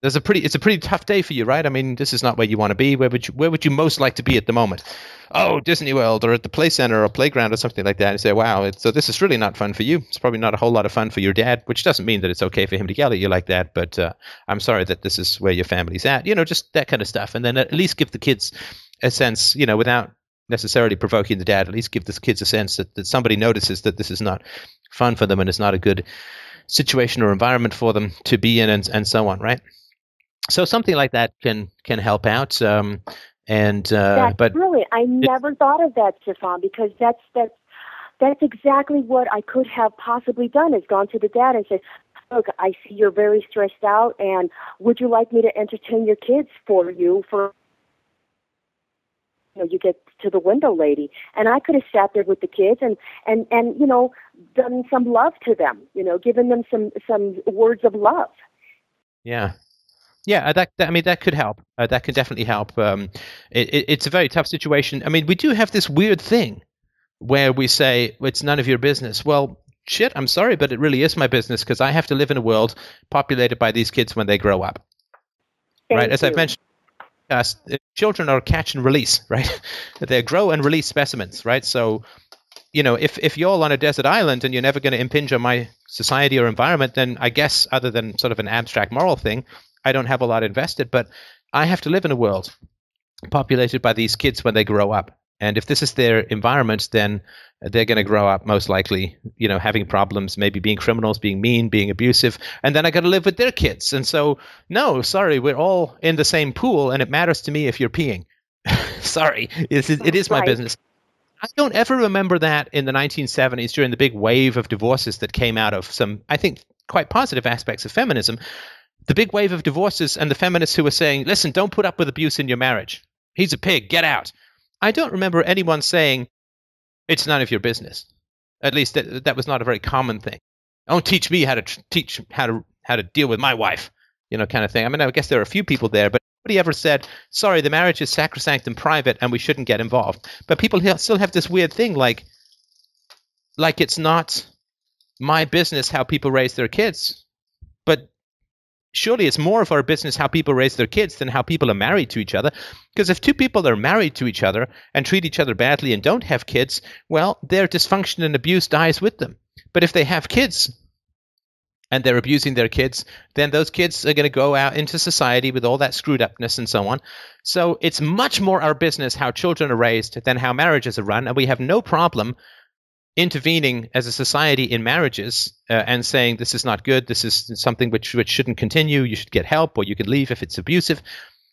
Speaker 1: There's a pretty it's a pretty tough day for you, right? I mean, this is not where you want to be. Where would you where would you most like to be at the moment? Oh, Disney World or at the play center or playground or something like that. And say, wow, so this is really not fun for you. It's probably not a whole lot of fun for your dad, which doesn't mean that it's okay for him to yell at you like that. But uh, I'm sorry that this is where your family's at. You know, just that kind of stuff. And then at least give the kids a sense, you know, without necessarily provoking the dad, at least give the kids a sense that, that somebody notices that this is not fun for them and it's not a good situation or environment for them to be in and, and so on, right? So something like that can can help out. Um, and uh,
Speaker 6: That's
Speaker 1: but
Speaker 6: brilliant. I never thought of that, Stefan, because that's that's that's exactly what I could have possibly done. Is gone to the dad and said, "Look, I see you're very stressed out, and would you like me to entertain your kids for you for?" You know, you get to the window lady, and I could have sat there with the kids and and and you know done some love to them. You know, given them some some words of love.
Speaker 1: Yeah. Yeah, uh, that, that I mean that could help. Uh, that could definitely help. Um, it, it, it's a very tough situation. I mean, we do have this weird thing where we say it's none of your business. Well, shit, I'm sorry, but it really is my business because I have to live in a world populated by these kids when they grow up.
Speaker 6: Thank
Speaker 1: right? As I've mentioned, uh, children are catch and release, right? they grow and release specimens, right? So, you know, if if you're on a desert island and you're never going to impinge on my society or environment, then I guess other than sort of an abstract moral thing, I don't have a lot invested. But I have to live in a world populated by these kids when they grow up. And if this is their environment, then they're going to grow up most likely, you know, having problems, maybe being criminals, being mean, being abusive, and then I got to live with their kids. And so, no, sorry, we're all in the same pool, and it matters to me if you're peeing. sorry, it is, it is my
Speaker 6: Right.
Speaker 1: business. I don't ever remember that in the 1970s during the big wave of divorces that came out of some, I think, quite positive aspects of feminism. The big wave of divorces and the feminists who were saying, listen, don't put up with abuse in your marriage. He's a pig, get out. I don't remember anyone saying, it's none of your business. At least that, that was not a very common thing. Don't teach me how to teach how to how to deal with my wife, you know, kind of thing. I mean, I guess there are a few people there, but nobody ever said, "Sorry, the marriage is sacrosanct and private, and we shouldn't get involved." But people still have this weird thing, like, like it's not my business how people raise their kids, but surely it's more of our business how people raise their kids than how people are married to each other. Because if two people are married to each other and treat each other badly and don't have kids, well, their dysfunction and abuse dies with them. But if they have kids and they're abusing their kids, then those kids are going to go out into society with all that screwed upness and so on. So it's much more our business how children are raised than how marriages are run. And we have no problem intervening as a society in marriages uh, and saying this is not good, this is something which which shouldn't continue. You should get help, or you could leave if it's abusive.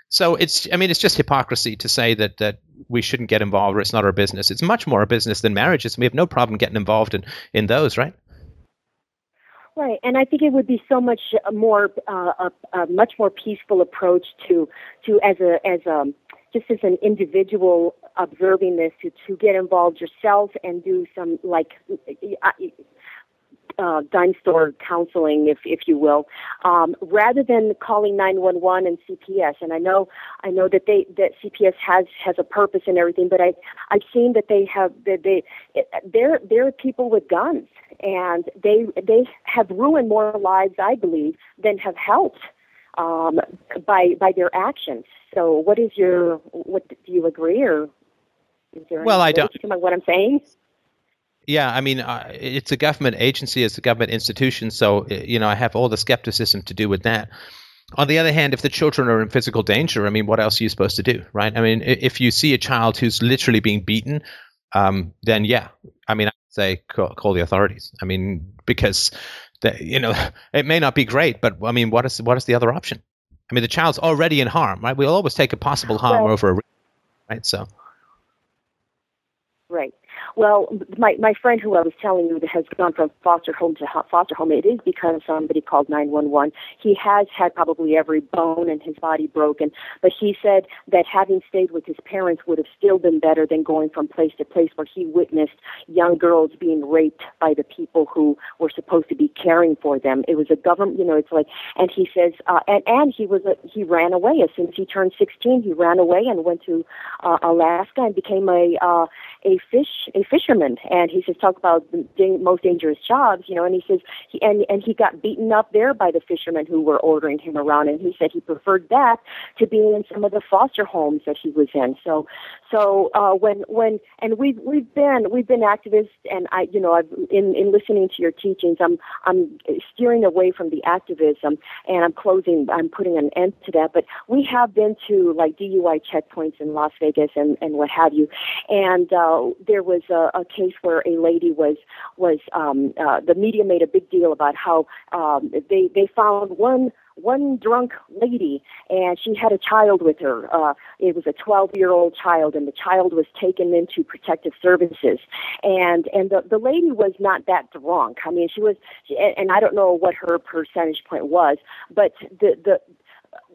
Speaker 1: So it's I mean it's just hypocrisy to say that that we shouldn't get involved or it's not our business. It's much more our business than marriages. We have no problem getting involved in in those, right?
Speaker 6: Right, and I think it would be so much more, uh, a, a much more peaceful approach to, to as a, as a, just as an individual observing this, to, to get involved yourself and do some like, uh, dime store counseling, if if you will, um, rather than calling 911 and CPS. And I know I know that they that CPS has has a purpose and everything, but I I've seen that they have that they they're they're people with guns and they they have ruined more lives, I believe, than have helped um, by by their actions. So, what is your what do you agree or is there
Speaker 1: Well, I don't-
Speaker 6: to what I'm saying?
Speaker 1: Yeah, I mean, uh, it's a government agency, it's a government institution, so uh, you know I have all the skepticism to do with that. On the other hand, if the children are in physical danger, I mean, what else are you supposed to do, right? I mean, if you see a child who's literally being beaten, um, then yeah, I mean, I would say call, call the authorities. I mean, because the, you know it may not be great, but I mean, what is what is the other option? I mean, the child's already in harm, right? We'll always take a possible harm
Speaker 6: Well-
Speaker 1: over a, right? So
Speaker 6: Right. Well, my my friend who I was telling you that has gone from foster home to foster home, it is because somebody called 911. He has had probably every bone in his body broken, but he said that having stayed with his parents would have still been better than going from place to place where he witnessed young girls being raped by the people who were supposed to be caring for them. It was a government, you know, it's like, and he says, uh, and and he was a, he ran away as soon as he turned 16. He ran away and went to uh, Alaska and became a uh, a fish a fisherman. And he says talk about the most dangerous jobs, you know. And he says he and and he got beaten up there by the fishermen who were ordering him around. And he said he preferred that to being in some of the foster homes that he was in. So so uh, when when and we've we've been we've been activists, and I you know I've in in listening to your teachings, I'm I'm steering away from the activism, and I'm closing I'm putting an end to that. But we have been to like DUI checkpoints in Las Vegas and and what have you, and uh, there was a, a case where a lady was was um, uh, the media made a big deal about how um, they they found one one drunk lady and she had a child with her. Uh it was a 12 year old child and the child was taken into protective services. And and the the lady was not that drunk. I mean she was and i don't know what her percentage point was but the the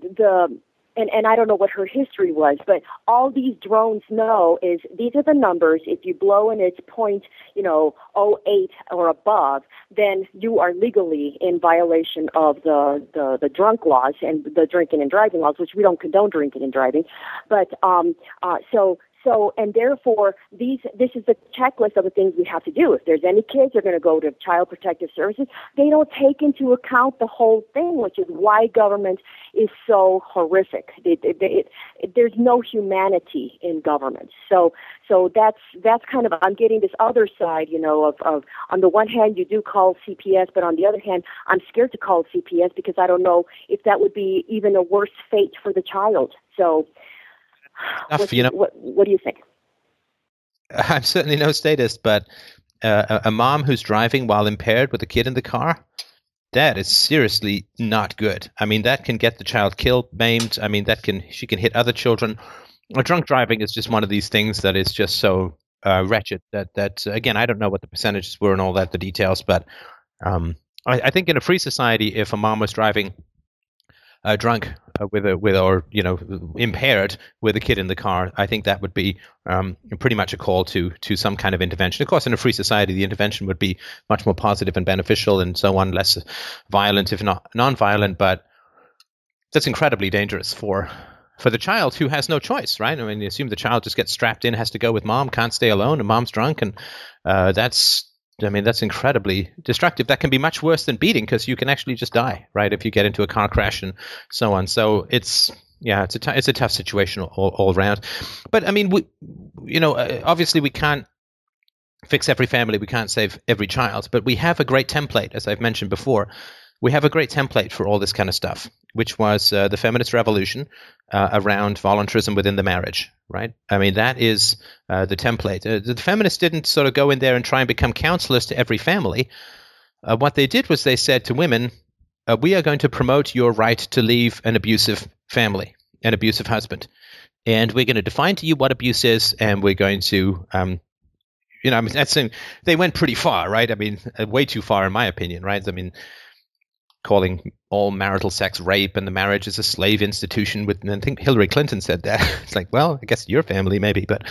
Speaker 6: the and, and I don't know what her history was, but all these drones know is these are the numbers. If you blow and it's point, you know, 08 or above, then you are legally in violation of the, the, the drunk laws and the drinking and driving laws, which we don't condone drinking and driving. But um, uh, so so, and therefore, these this is the checklist of the things we have to do. If there's any kids, they're going to go to Child Protective Services. They don't take into account the whole thing, which is why government is so horrific. It, it, it, there's no humanity in government. So, so that's that's kind of I'm getting this other side, you know, of, of on the one hand you do call CPS, but on the other hand, I'm scared to call CPS because I don't know if that would be even a worse fate for the child. So what, you know, what, what do you think?
Speaker 1: I'm certainly no statist, but uh, a, a mom who's driving while impaired with a kid in the car, that is seriously not good. I mean, that can get the child killed, maimed. I mean, that can she can hit other children. drunk driving is just one of these things that is just so uh, wretched that that again, I don't know what the percentages were and all that, the details, but um, I, I, think in a free society, if a mom was driving uh, drunk with a with or you know impaired with a kid in the car, I think that would be um, pretty much a call to to some kind of intervention. Of course, in a free society, the intervention would be much more positive and beneficial, and so on, less violent if not non-violent. But that's incredibly dangerous for for the child who has no choice, right? I mean, you assume the child just gets strapped in, has to go with mom, can't stay alone, and mom's drunk, and uh, that's I mean, that's incredibly destructive. That can be much worse than beating because you can actually just die, right? If you get into a car crash and so on. So it's yeah, it's a t- it's a tough situation all, all around. But I mean, we, you know, uh, obviously we can't fix every family, we can't save every child, but we have a great template, as I've mentioned before. We have a great template for all this kind of stuff, which was uh, the feminist revolution uh, around voluntarism within the marriage, right? I mean, that is uh, the template. Uh, the feminists didn't sort of go in there and try and become counselors to every family. Uh, what they did was they said to women, uh, we are going to promote your right to leave an abusive family, an abusive husband. And we're going to define to you what abuse is, and we're going to, um, you know, I mean, that's they went pretty far, right? I mean, way too far, in my opinion, right? I mean, calling all marital sex rape and the marriage is a slave institution. With I think Hillary Clinton said that. it's like, well, I guess your family maybe, but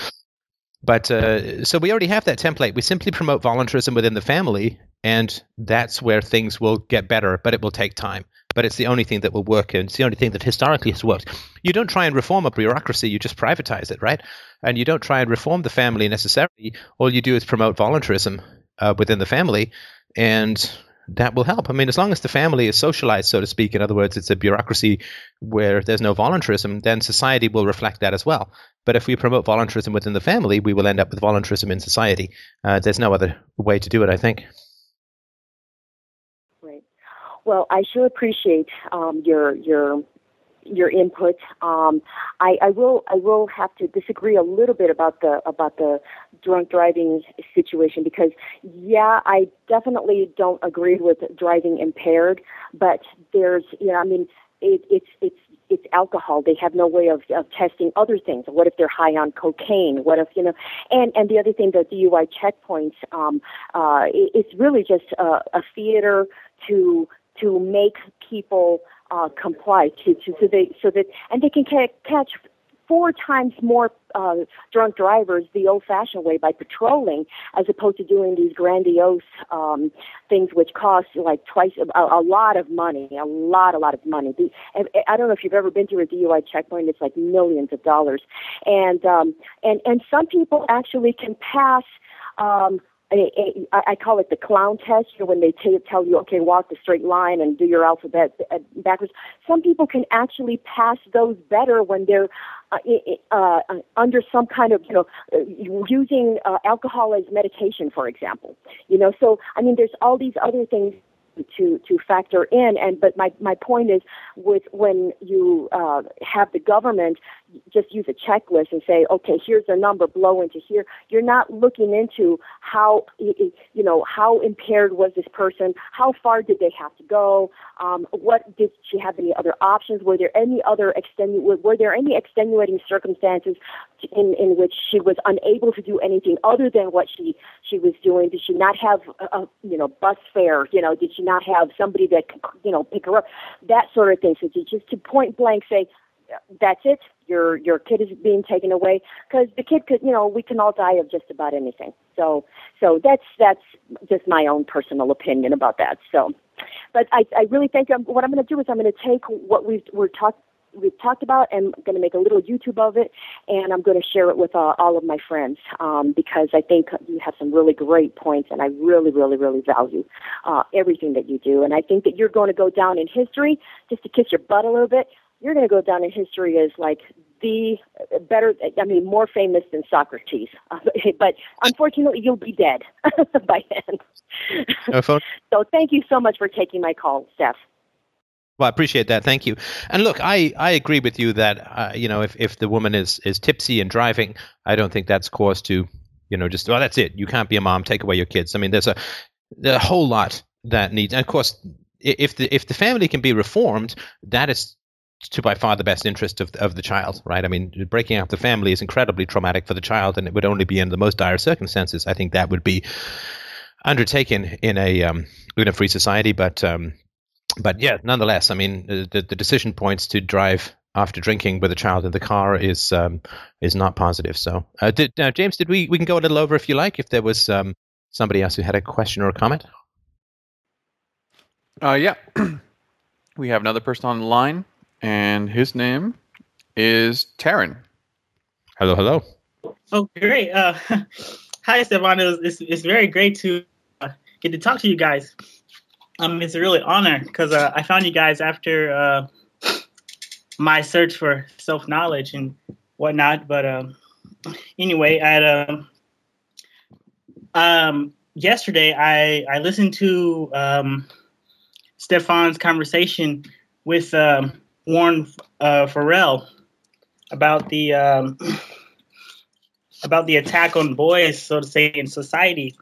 Speaker 1: but uh, so we already have that template. We simply promote voluntarism within the family, and that's where things will get better. But it will take time. But it's the only thing that will work, and it's the only thing that historically has worked. You don't try and reform a bureaucracy; you just privatize it, right? And you don't try and reform the family necessarily. All you do is promote voluntarism uh, within the family, and that will help. I mean, as long as the family is socialized, so to speak, in other words, it's a bureaucracy where there's no voluntarism, then society will reflect that as well. But if we promote voluntarism within the family, we will end up with voluntarism in society. Uh, there's no other way to do it, I think.
Speaker 6: Right. Well, I sure appreciate um, your your your input. Um, I, I, will I will have to disagree a little bit about the about the drunk driving situation because yeah, I definitely don't agree with driving impaired, but there's you know I mean it, it's it's it's alcohol. They have no way of, of testing other things. What if they're high on cocaine? What if you know? And and the other thing, that the DUI checkpoints. Um, uh, it, it's really just a, a theater to to make people uh, comply to, to so they so that and they can ca- catch four times more uh, drunk drivers the old-fashioned way by patrolling, as opposed to doing these grandiose um, things which cost like twice a, a lot of money, a lot, a lot of money. The, I don't know if you've ever been to a DUI checkpoint; it's like millions of dollars, and um, and and some people actually can pass. Um, I call it the clown test. You know, when they t- tell you, okay, walk the straight line and do your alphabet uh, backwards. Some people can actually pass those better when they're uh, uh, under some kind of, you know, uh, using uh, alcohol as medication, for example. You know, so I mean, there's all these other things to to factor in and but my my point is with when you uh, have the government just use a checklist and say okay here's a number blow into here. You're not looking into how you know how impaired was this person? How far did they have to go? Um, what did she have any other options? Were there any other extenu- were there any extenuating circumstances in in which she was unable to do anything other than what she she was doing? Did she not have a, a you know bus fare? You know did she not have somebody that could, you know, pick her up, that sort of thing. So to just to point blank say, that's it, your your kid is being taken away, because the kid could, you know, we can all die of just about anything. So so that's that's just my own personal opinion about that. So, but I I really think I'm, what I'm going to do is I'm going to take what we've we're talking we've talked about and I'm going to make a little YouTube of it and I'm going to share it with uh, all of my friends um, because I think you have some really great points and I really, really, really value uh, everything that you do. And I think that you're going to go down in history, just to kiss your butt a little bit, you're going to go down in history as like the better, I mean, more famous than Socrates. but unfortunately, you'll be dead by then. No so thank you so much for taking my call, Steph.
Speaker 1: Well, I appreciate that. Thank you. And look, I, I agree with you that uh, you know if, if the woman is, is tipsy and driving, I don't think that's cause to you know just well that's it. You can't be a mom. Take away your kids. I mean, there's a there's a whole lot that needs. And of course, if the if the family can be reformed, that is to by far the best interest of of the child, right? I mean, breaking up the family is incredibly traumatic for the child, and it would only be in the most dire circumstances. I think that would be undertaken in a um, in a free society, but um, but yeah, nonetheless, I mean, the, the decision points to drive after drinking with a child in the car is um, is not positive. So, uh, did, uh, James, did we we can go a little over if you like, if there was um, somebody else who had a question or a comment?
Speaker 2: Uh, yeah, we have another person on the line, and his name is Taryn.
Speaker 1: Hello, hello.
Speaker 7: Oh, great. Uh, hi, Stefano. It's, it's very great to uh, get to talk to you guys. Um, it's a really honor because uh, I found you guys after uh, my search for self knowledge and whatnot. But um, anyway, at um, um, yesterday I I listened to um, Stefan's conversation with um, Warren uh, about the um, about the attack on boys, so to say, in society,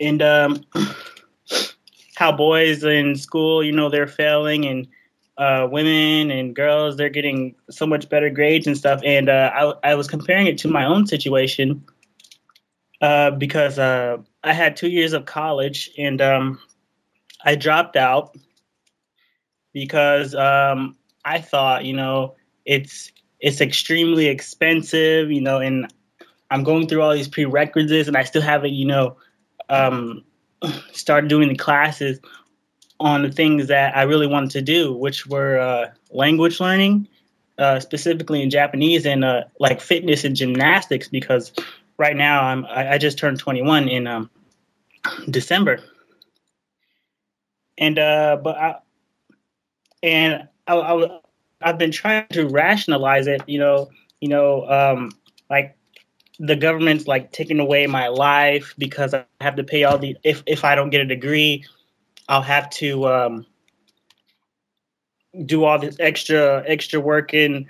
Speaker 7: and um, how boys in school, you know, they're failing and uh, women and girls, they're getting so much better grades and stuff. And uh, I, I was comparing it to my own situation uh, because uh, I had two years of college and um, I dropped out because um, I thought, you know, it's it's extremely expensive, you know, and I'm going through all these prerequisites and I still haven't, you know, um, started doing the classes on the things that I really wanted to do, which were uh, language learning, uh, specifically in Japanese, and uh, like fitness and gymnastics. Because right now I'm I, I just turned 21 in um, December, and uh, but I and I, I I've been trying to rationalize it. You know, you know, um, like the government's like taking away my life because I have to pay all the if if I don't get a degree, I'll have to um, do all this extra extra work and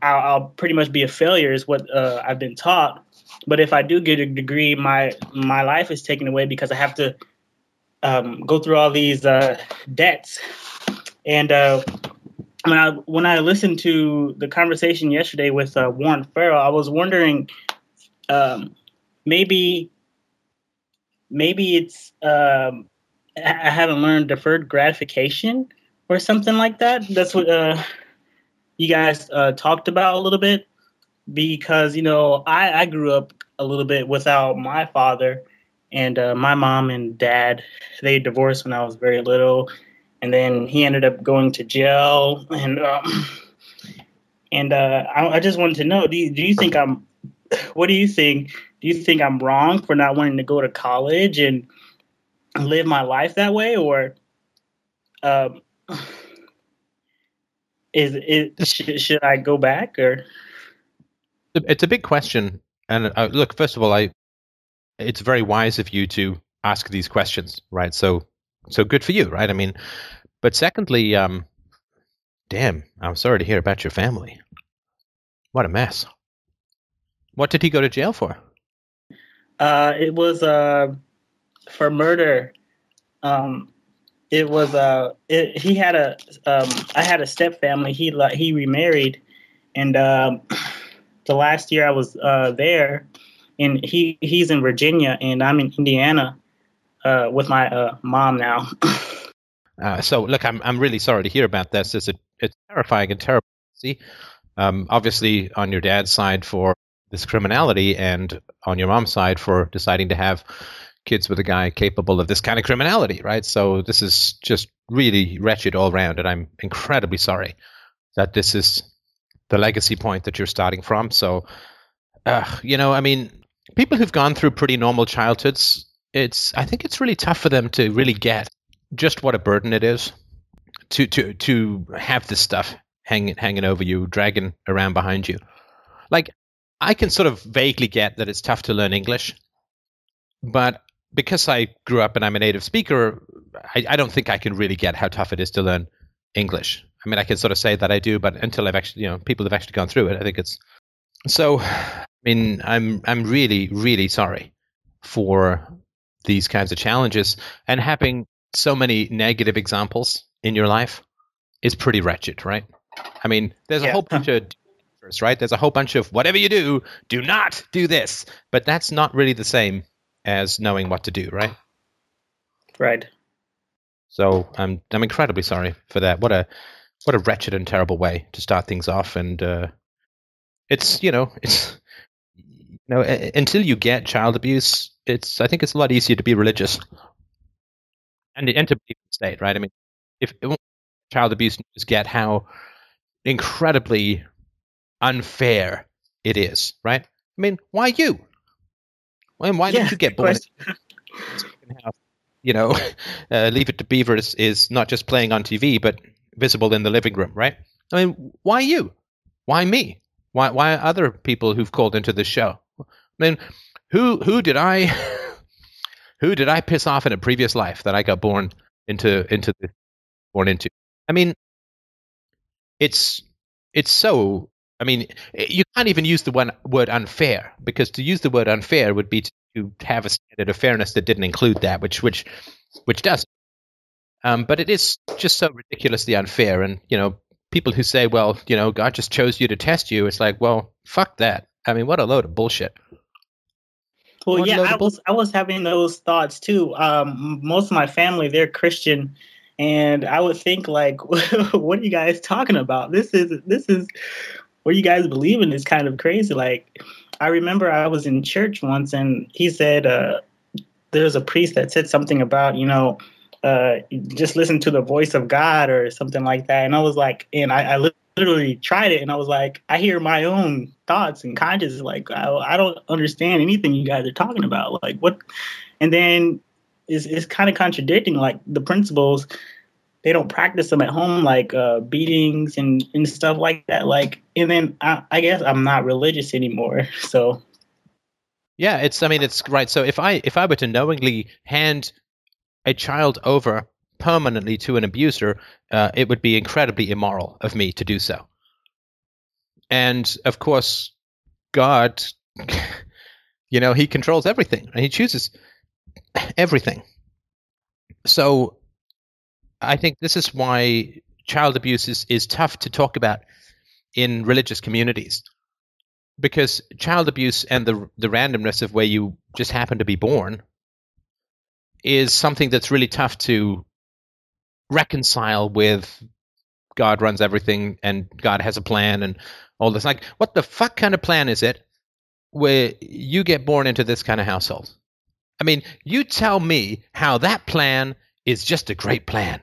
Speaker 7: I'll, I'll pretty much be a failure is what uh, I've been taught. But if I do get a degree, my my life is taken away because I have to um, go through all these uh, debts. And uh, when I when I listened to the conversation yesterday with uh, Warren Farrell, I was wondering um, maybe maybe it's um, I haven't learned deferred gratification or something like that. That's what uh, you guys uh, talked about a little bit. Because you know I, I grew up a little bit without my father and uh, my mom and dad. They divorced when I was very little and then he ended up going to jail. And um, and uh, I, I, just wanted to know do you, do you think I'm what do you think? Do you think I'm wrong for not wanting to go to college and live my life that way? Or um, is it should, should I go back or?
Speaker 1: It's a big question. And uh, look first of all I it's very wise of you to ask these questions right? So so good for you right? I mean but secondly um damn I'm sorry to hear about your family. What a mess. What did he go to jail for?
Speaker 7: Uh it was uh for murder. Um it was uh it, he had a um I had a step family. He he remarried, and um, the last year I was uh, there, and he he's in Virginia and I'm in Indiana, uh, with my uh, mom now.
Speaker 1: uh, so look, I'm I'm really sorry to hear about this. It's a, it's terrifying and terrible. See, um, obviously on your dad's side for this criminality, and on your mom's side for deciding to have kids with a guy capable of this kind of criminality, right? So this is just really wretched all around, and I'm incredibly sorry that this is the legacy point that you're starting from. So, uh, you know, I mean, people who've gone through pretty normal childhoods, it's I think it's really tough for them to really get just what a burden it is to to to have this stuff hanging hanging over you, dragging around behind you. Like I can sort of vaguely get that it's tough to learn English, but because I grew up and I'm a native speaker, I, I, don't think I can really get how tough it is to learn English. I mean, I can sort of say that I do, but until I've actually, you know, people have actually gone through it, I think it's so. I mean, I'm I'm really really sorry for these kinds of challenges and having so many negative examples in your life is pretty wretched, right? I mean, there's a yeah. whole bunch of right? There's a whole bunch of whatever you do, do not do this, but that's not really the same as knowing what to do, right?
Speaker 7: Right.
Speaker 1: So I'm I'm incredibly sorry for that. What a what a wretched and terrible way to start things off, and uh, it's you know it's you know until you get child abuse, it's I think it's a lot easier to be religious and and to be state, right? I mean, if child abuse just get how incredibly unfair it is, right? I mean, why you? Well, why yeah, did you get born? you know, uh, Leave It to Beaver is, is not just playing on TV, but visible in the living room, right? I mean, why you? Why me? Why why other people who've called into this show? I mean, who who did I who did I piss off in a previous life that I got born into into the, born into? I mean, it's it's so I mean, you can't even use the one word unfair because to use the word unfair would be to, to have a standard of fairness that didn't include that, which which which does. Um, but it is just so ridiculously unfair, and you know, people who say, "Well, you know, God just chose you to test you," it's like, well, fuck that. I mean, what a load of bullshit.
Speaker 7: Well, yeah, I was I was having those thoughts too. Um, most of my family they're Christian, and I would think like, what are you guys talking about? This is this is what you guys believe in is kind of crazy. Like, I remember I was in church once and he said, uh, there's a priest that said something about, you know, uh, just listen to the voice of God or something like that. And I was like, and I, I literally tried it and I was like, I hear my own thoughts and conscience. Like, I, I don't understand anything you guys are talking about. Like, what? And then it's, it's kind of contradicting like the principles they don't practice them at home like uh, beatings and, and stuff like that like and then I, I guess i'm not religious anymore so
Speaker 1: yeah it's i mean it's right so if i if i were to knowingly hand a child over permanently to an abuser uh, it would be incredibly immoral of me to do so. And of course god you know he controls everything and he chooses everything. So I think this is why child abuse is, is tough to talk about in religious communities because child abuse and the the randomness of where you just happen to be born is something that's really tough to reconcile with God runs everything and God has a plan and all this. Like, what the fuck kind of plan is it where you get born into this kind of household? I mean, you tell me how that plan is just a great plan.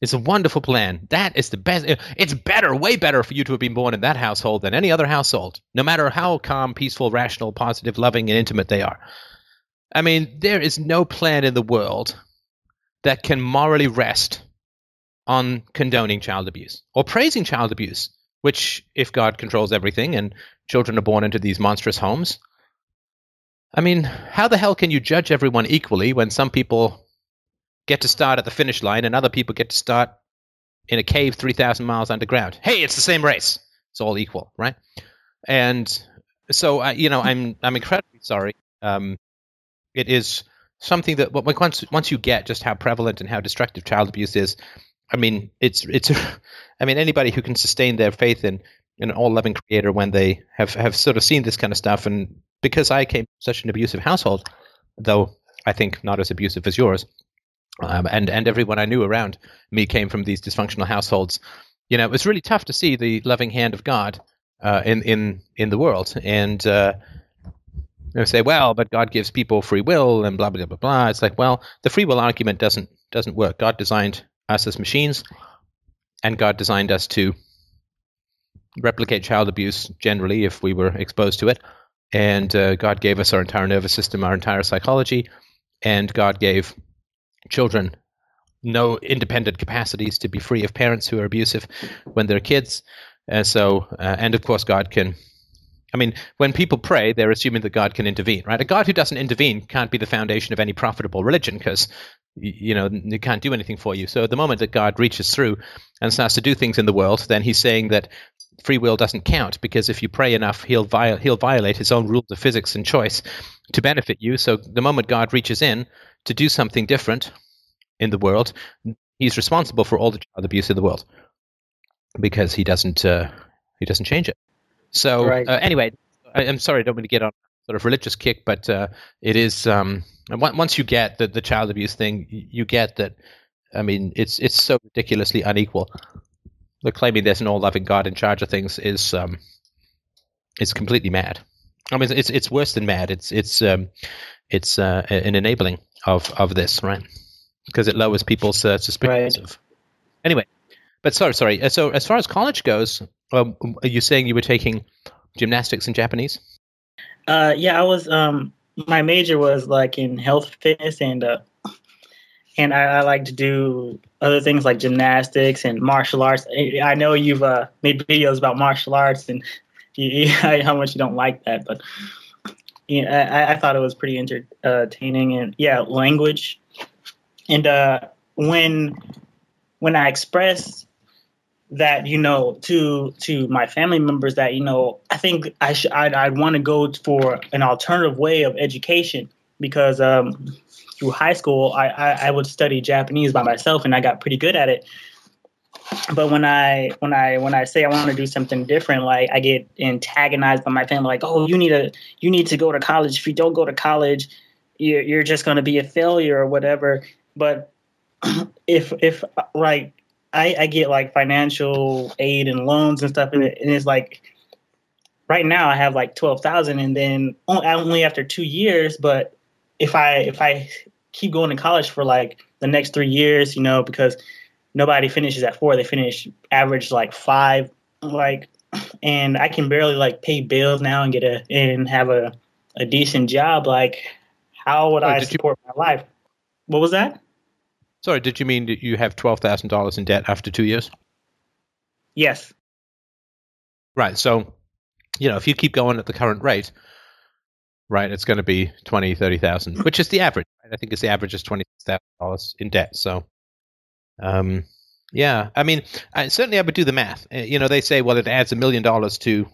Speaker 1: It's a wonderful plan. That is the best. It's better, way better for you to have been born in that household than any other household, no matter how calm, peaceful, rational, positive, loving, and intimate they are. I mean, there is no plan in the world that can morally rest on condoning child abuse or praising child abuse, which, if God controls everything and children are born into these monstrous homes, I mean, how the hell can you judge everyone equally when some people get to start at the finish line and other people get to start in a cave 3,000 miles underground? Hey, it's the same race. It's all equal, right? And so, uh, you know, I'm I'm incredibly sorry. Um, it is something that once once you get just how prevalent and how destructive child abuse is, I mean, it's it's. I mean, anybody who can sustain their faith in an all loving Creator when they have have sort of seen this kind of stuff, and because I came from such an abusive household, though I think not as abusive as yours, um, and and everyone I knew around me came from these dysfunctional households. You know, it was really tough to see the loving hand of God uh, in in in the world, and uh, say, well, but God gives people free will and blah blah blah blah. It's like, well, the free will argument doesn't doesn't work. God designed us as machines, and God designed us to replicate child abuse generally if we were exposed to it. And uh, God gave us our entire nervous system, our entire psychology, and God gave children no independent capacities to be free of parents who are abusive when they're kids. And so, uh, and of course, God can I mean, when people pray, they're assuming that God can intervene, right? A God who doesn't intervene can't be the foundation of any profitable religion because, you know, he can't do anything for you. So at the moment that God reaches through and starts to do things in the world, then he's saying that free will doesn't count because if you pray enough, he'll, viol- he'll violate his own rules of physics and choice to benefit you. So the moment God reaches in to do something different in the world, he's responsible for all the child abuse in the world because he doesn't uh, he doesn't change it. So right. uh, anyway, I, am sorry, I don't mean to get on sort of religious kick, but uh, it is um, once you get the, the child abuse thing, you get that. I mean, it's it's so ridiculously unequal. The claiming there's an all-loving God in charge of things is um, is completely mad. I mean, it's it's worse than mad. It's it's um, it's uh, an enabling of of this, right? Because it lowers people's uh, suspicions right. of. Anyway, but sorry, sorry. Uh, so as far as college goes, um, are you saying you were taking gymnastics and Japanese?
Speaker 7: Uh, yeah, I was. Um, my major was like in health fitness, and uh, and I, I, like to do other things like gymnastics and martial arts. I know you've uh, made videos about martial arts and you, how much you don't like that, but you know, I, I thought it was pretty entertaining. And yeah, language. And uh, when when I express that you know to to my family members that you know I think I should I'd, I'd want to go for an alternative way of education because um, through high school I, I, I would study Japanese by myself and I got pretty good at it. But when I when I when I say I want to do something different, like I get antagonized by my family, like oh you need to you need to go to college. If you don't go to college, you're you're just going to be a failure or whatever. But if if like I, I get like financial aid and loans and stuff, and, it, and it's like right now I have like twelve thousand, and then only after two years. But if I if I keep going to college for like the next three years, you know, because nobody finishes at four, they finish average like five, like, and I can barely like pay bills now and get a and have a a decent job. Like, how would oh, I support you- my life? What was that?
Speaker 1: Sorry, did you mean that you have twelve thousand dollars in debt after two years?
Speaker 7: Yes.
Speaker 1: Right. So, you know, if you keep going at the current rate, right, it's going to be twenty, thirty thousand, which is the average. Right? I think it's the average is twenty thousand dollars in debt. So, um, yeah, I mean, I, certainly I would do the math. Uh, you know, they say, well, it adds a million dollars to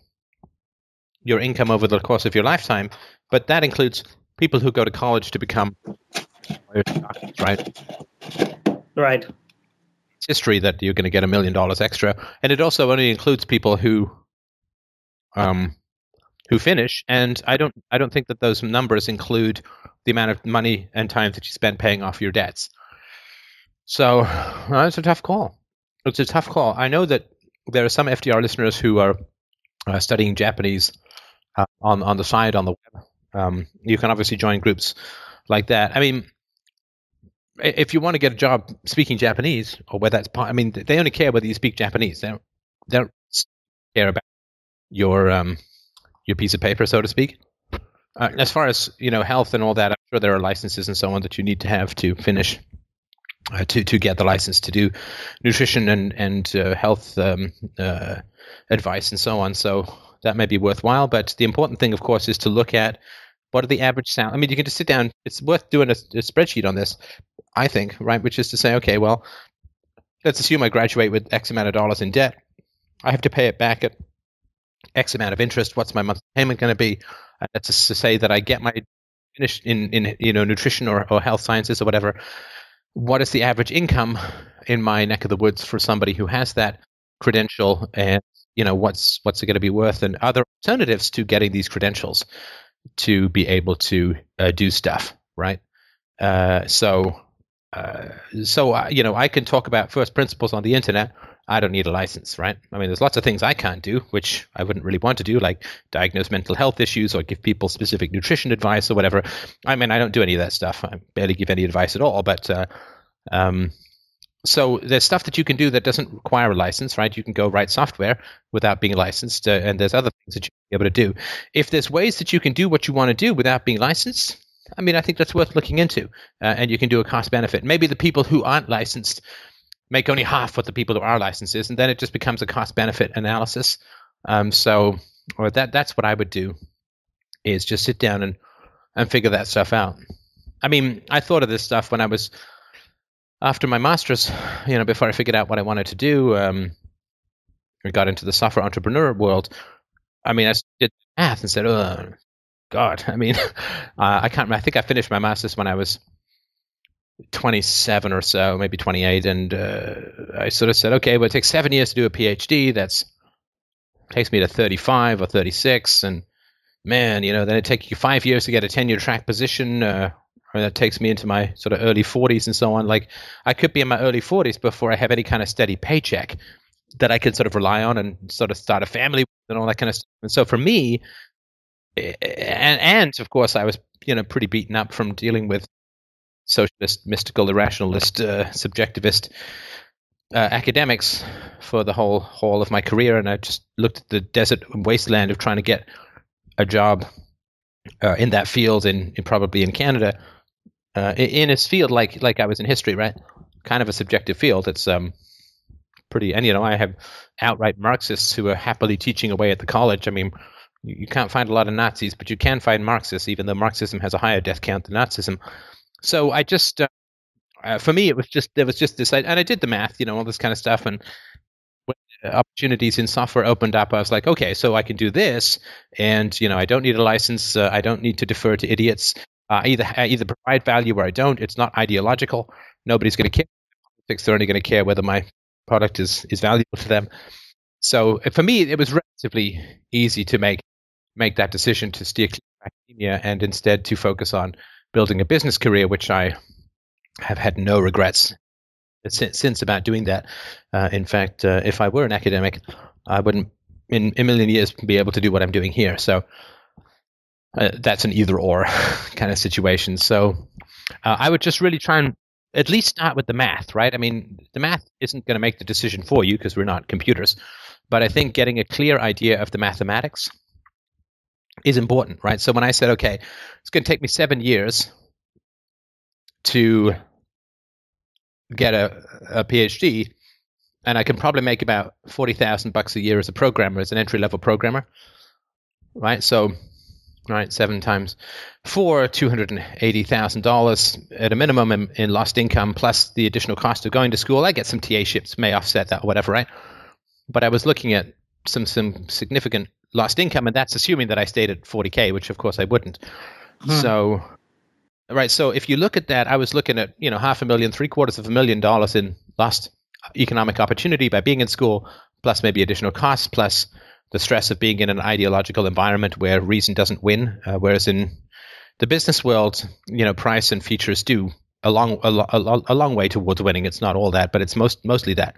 Speaker 1: your income over the course of your lifetime, but that includes people who go to college to become right?
Speaker 7: Right.
Speaker 1: It's history that you're going to get a million dollars extra, and it also only includes people who, um, who finish. And I don't I don't think that those numbers include the amount of money and time that you spend paying off your debts. So well, it's a tough call. It's a tough call. I know that there are some FDR listeners who are uh, studying Japanese uh, on on the side on the web. Um, you can obviously join groups like that. I mean, if you want to get a job speaking Japanese, or whether that's part, I mean, they only care whether you speak Japanese. They don't, they don't care about your um, your piece of paper, so to speak. Uh, as far as you know, health and all that, I'm sure there are licenses and so on that you need to have to finish uh, to to get the license to do nutrition and and uh, health um, uh, advice and so on. So that may be worthwhile. But the important thing, of course, is to look at what are the average sound. I mean, you can just sit down. It's worth doing a, a spreadsheet on this, I think, right? Which is to say, okay, well, let's assume I graduate with X amount of dollars in debt. I have to pay it back at X amount of interest. What's my monthly payment going to be? And that's to say that I get my finished in, in you know nutrition or, or health sciences or whatever. What is the average income in my neck of the woods for somebody who has that credential, and you know what's what's it going to be worth, and other alternatives to getting these credentials to be able to uh, do stuff, right? Uh, so uh, so uh, you know I can talk about first principles on the internet I don't need a license, right? I mean, there's lots of things I can't do, which I wouldn't really want to do, like diagnose mental health issues or give people specific nutrition advice or whatever. I mean, I don't do any of that stuff. I barely give any advice at all. But uh, um, so there's stuff that you can do that doesn't require a license, right? You can go write software without being licensed, uh, and there's other things that you're able to do. If there's ways that you can do what you want to do without being licensed, I mean, I think that's worth looking into, uh, and you can do a cost benefit. Maybe the people who aren't licensed make only half what the people who are licenses, and then it just becomes a cost benefit analysis. Um, so, or that that's what I would do, is just sit down and and figure that stuff out. I mean, I thought of this stuff when I was after my master's, you know, before I figured out what I wanted to do. Um, I got into the software entrepreneur world. I mean, I did math and said, "Oh, God." I mean, uh, I can't. I think I finished my master's when I was 27 or so, maybe 28, and uh, I sort of said, okay, well, it takes seven years to do a PhD. That's takes me to 35 or 36, and man, you know, then it takes you five years to get a tenure track position. Uh, that takes me into my sort of early 40s and so on. Like, I could be in my early 40s before I have any kind of steady paycheck that I can sort of rely on and sort of start a family and all that kind of stuff. And so for me, and and of course, I was you know pretty beaten up from dealing with socialist, mystical, irrationalist, uh, subjectivist uh, academics for the whole whole of my career, and I just looked at the desert wasteland of trying to get a job uh, in that field, in, in, probably in Canada, uh, in, his field, like like I was in history, right? Kind of a subjective field. It's um pretty, and you know, I have outright Marxists who are happily teaching away at the college. I mean. You can't find a lot of Nazis, but you can find Marxists, even though Marxism has a higher death count than Nazism. So I just, uh, uh, for me, it was just there was just this, and I did the math, you know, all this kind of stuff, and when opportunities in software opened up, I was like, okay, so I can do this, and you know, I don't need a license, uh, I don't need to defer to idiots. Uh, either I either provide value or I don't. It's not ideological. Nobody's going to care. They're only going to care whether my product is is valuable to them. So uh, for me, it was relatively easy to make make that decision to steer clear of academia and instead to focus on building a business career, which I have had no regrets since, since about doing that. Uh, in fact, uh, if I were an academic, I wouldn't in a million years be able to do what I'm doing here. So uh, that's an either or kind of situation. So uh, I would just really try and at least start with the math, right? I mean, the math isn't going to make the decision for you because we're not computers. But I think getting a clear idea of the mathematics is important, right? So when I said, okay, it's going to take me seven years to get a, a PhD, and I can probably make about forty thousand bucks a year as a programmer, as an entry level programmer, right? So, right, seven times four, two hundred and eighty thousand dollars at a minimum in, in, lost income, plus the additional cost of going to school. I get some TA ships, may offset that, or whatever, right? But I was looking at some some significant lost income, and that's assuming that I stayed at 40k, which of course I wouldn't. Hmm. So, right. So if you look at that, I was looking at you know half a million, three quarters of a million dollars in lost economic opportunity by being in school, plus maybe additional costs, plus the stress of being in an ideological environment where reason doesn't win. Uh, whereas in the business world, you know, price and features do a long a, a, a long way towards winning. It's not all that, but it's most mostly that.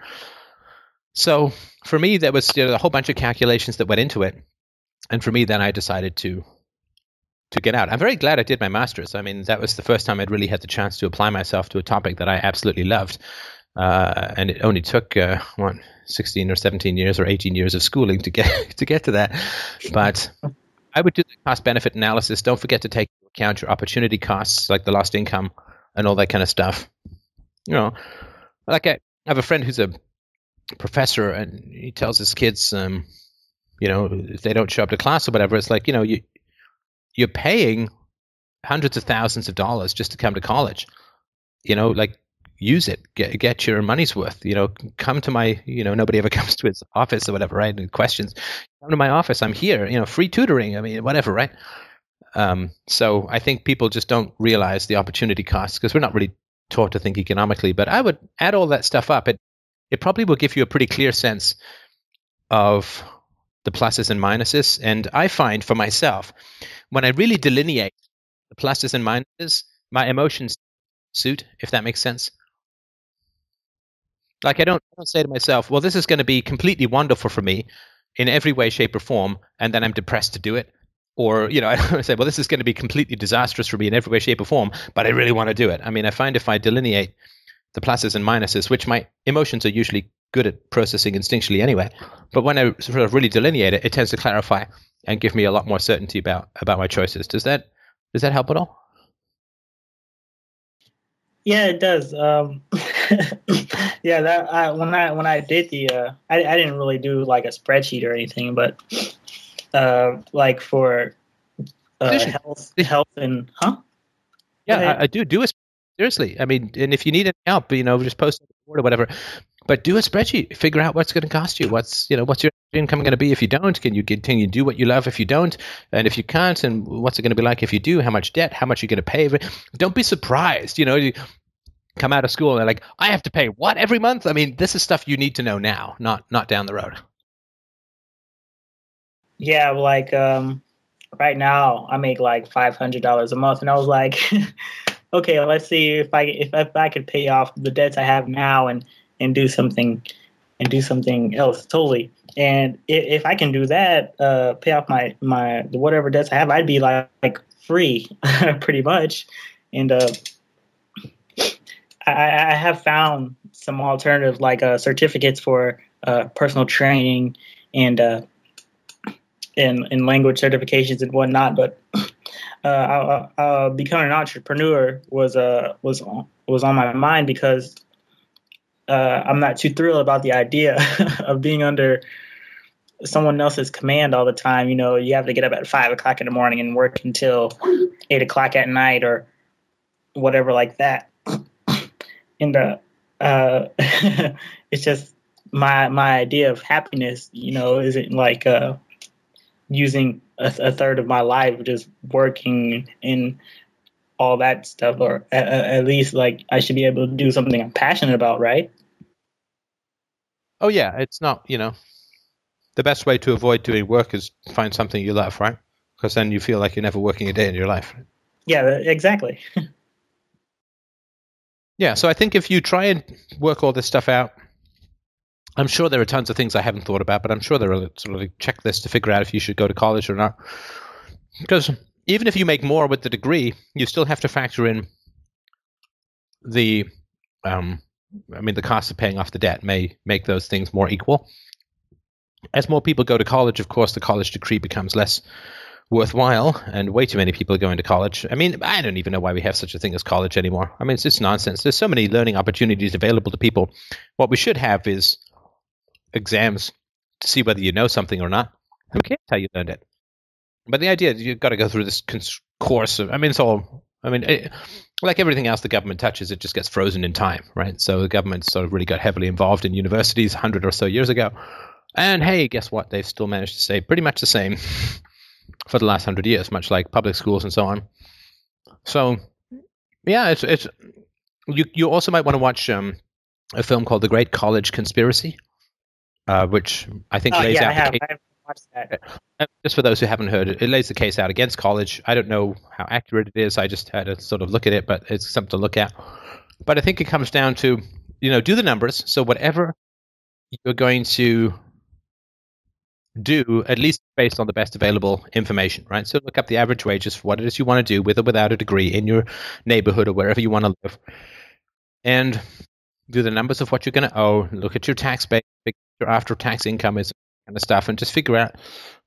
Speaker 1: So for me, there was you know, a whole bunch of calculations that went into it, and for me, then I decided to to get out. I'm very glad I did my master's. I mean, that was the first time I'd really had the chance to apply myself to a topic that I absolutely loved, uh, and it only took uh, what 16 or 17 years or 18 years of schooling to get to get to that. But I would do the cost benefit analysis. Don't forget to take into account your opportunity costs, like the lost income and all that kind of stuff. You know, like I, have a friend who's a professor, and he tells his kids, um, you know, if they don't show up to class or whatever, it's like you know you you're paying hundreds of thousands of dollars just to come to college. You know, like use it, get get your money's worth. You know, come to my, you know, nobody ever comes to his office or whatever, right? And questions, come to my office. I'm here. You know, free tutoring. I mean, whatever, right? Um, so I think people just don't realize the opportunity costs because we're not really taught to think economically. But I would add all that stuff up. It it probably will give you a pretty clear sense of the pluses and minuses. And I find for myself, when I really delineate the pluses and minuses, my emotions suit, if that makes sense. Like I don't, I don't say to myself, well, this is going to be completely wonderful for me in every way, shape, or form, and then I'm depressed to do it. Or, you know, I say, well, this is going to be completely disastrous for me in every way, shape, or form, but I really want to do it. I mean, I find if I delineate the pluses and minuses, which my emotions are usually good at processing instinctually anyway, but when I sort of really delineate it, it tends to clarify and give me a lot more certainty about about my choices. Does that does that help at all?
Speaker 7: Yeah, it does. Um, yeah, that I, when I when I did the, uh, I I didn't really do like a spreadsheet or anything, but uh, like for uh, health, health and huh?
Speaker 1: Yeah, I, I, do do a seriously. I mean, and if you need any help, you know, just post or whatever. But do a spreadsheet. Figure out what's going to cost you. What's you know what's your income going to be if you don't? Can you continue do what you love if you don't? And if you can't, and what's it going to be like if you do? How much debt? How much are you going to pay? Don't be surprised. You know, you come out of school and they're like, I have to pay what every month? I mean, this is stuff you need to know now, not not down the road.
Speaker 7: Yeah, like um, right now I make like five hundred dollars a month, and I was like, okay, let's see if I if, if I could pay off the debts I have now and and do something and do something else totally. And if, if I can do that, uh, pay off my my whatever debts I have, I'd be like, like free, pretty much. And uh, I, I, have found some alternatives like uh, certificates for uh, personal training and uh, in in language certifications and whatnot. But uh, uh, uh, becoming an entrepreneur was uh was was on my mind because uh, I'm not too thrilled about the idea of being under someone else's command all the time. You know, you have to get up at five o'clock in the morning and work until eight o'clock at night or whatever like that. and uh, uh, it's just my my idea of happiness. You know, isn't like uh, using a, a third of my life just working in all that stuff, or at, at least like I should be able to do something I'm passionate about, right?
Speaker 1: Oh yeah, it's not you know the best way to avoid doing work is find something you love, right? Because then you feel like you're never working a day in your life.
Speaker 7: Yeah, exactly.
Speaker 1: yeah, so I think if you try and work all this stuff out, I'm sure there are tons of things I haven't thought about, but I'm sure there are sort of a checklist to figure out if you should go to college or not. Because even if you make more with the degree, you still have to factor in the um, I mean, the cost of paying off the debt may make those things more equal. As more people go to college, of course, the college degree becomes less worthwhile, and way too many people are going to college. I mean, I don't even know why we have such a thing as college anymore. I mean, it's just nonsense. There's so many learning opportunities available to people. What we should have is exams to see whether you know something or not. Who cares how you learned it? But the idea you've got to go through this course. Of, I mean, it's all. I mean, it, like everything else the government touches, it just gets frozen in time, right? So the government sort of really got heavily involved in universities 100 or so years ago. And hey, guess what? They've still managed to stay pretty much the same for the last 100 years, much like public schools and so on. So, yeah, it's, it's you, you also might want to watch um, a film called The Great College Conspiracy, uh, which I think
Speaker 7: Oh,
Speaker 1: lays
Speaker 7: yeah, I
Speaker 1: out.
Speaker 7: have.
Speaker 1: the
Speaker 7: I have watched that.
Speaker 1: Uh, just for those who haven't heard it, it lays the case out against college. I don't know how accurate it is. I just had to sort of look at it, but it's something to look at. But I think it comes down to, you know, do the numbers. So whatever you're going to do, at least based on the best available information, right? So look up the average wages for what it is you want to do with or without a degree in your neighborhood or wherever you want to live. And do the numbers of what you're going to owe. Look at your tax base, your after tax income is kind of stuff, and just figure out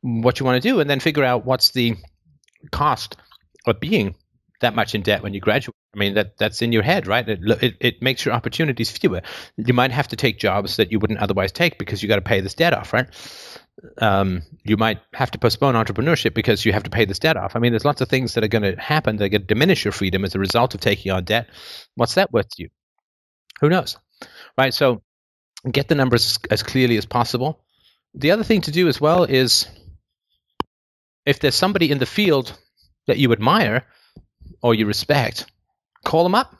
Speaker 1: what you want to do, and then figure out what's the cost of being that much in debt when you graduate. I mean, that that's in your head, right? It, it, it makes your opportunities fewer. You might have to take jobs that you wouldn't otherwise take because you got to pay this debt off, right? Um, you might have to postpone entrepreneurship because you have to pay this debt off. I mean, there's lots of things that are going to happen that are going to diminish your freedom as a result of taking on debt. What's that worth to you? Who knows, right? So get the numbers as clearly as possible. The other thing to do as well is if there's somebody in the field that you admire or you respect, call them up.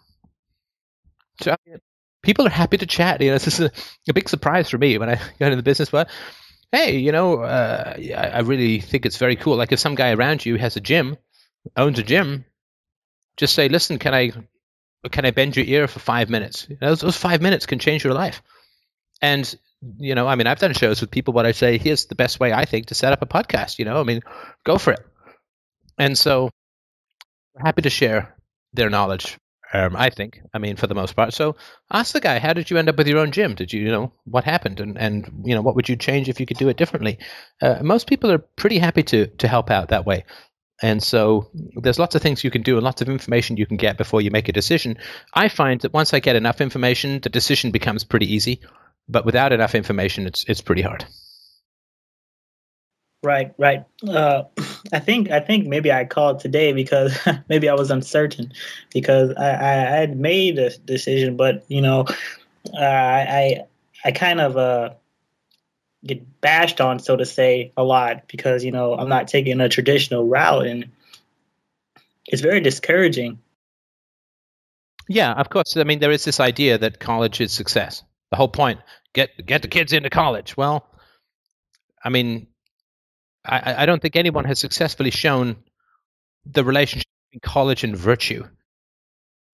Speaker 1: So, people are happy to chat. You know, this is a, a big surprise for me when I got into the business. But hey, you know, uh, I, I really think it's very cool. Like if some guy around you has a gym, owns a gym, just say, "Listen, can I can I bend your ear for five minutes?" You know, those, those five minutes can change your life. And you know, I mean, I've done shows with people, but I say, "Here's the best way I think to set up a podcast." You know, I mean, go for it. And so, happy to share their knowledge. Um, I think. I mean, for the most part. So, ask the guy, "How did you end up with your own gym? Did you, you know, what happened, and and you know, what would you change if you could do it differently?" Uh, most people are pretty happy to to help out that way. And so there's lots of things you can do and lots of information you can get before you make a decision. I find that once I get enough information, the decision becomes pretty easy. But without enough information, it's it's pretty hard.
Speaker 7: Right, right. Uh, I think I think maybe I called today because maybe I was uncertain because I, I, I had made a decision, but you know, uh, I I kind of uh, get bashed on, so to say, a lot because you know I'm not taking a traditional route, and it's very discouraging.
Speaker 1: Yeah, of course. I mean, there is this idea that college is success. The whole point get get the kids into college. Well, I mean, I, I don't think anyone has successfully shown the relationship between college and virtue,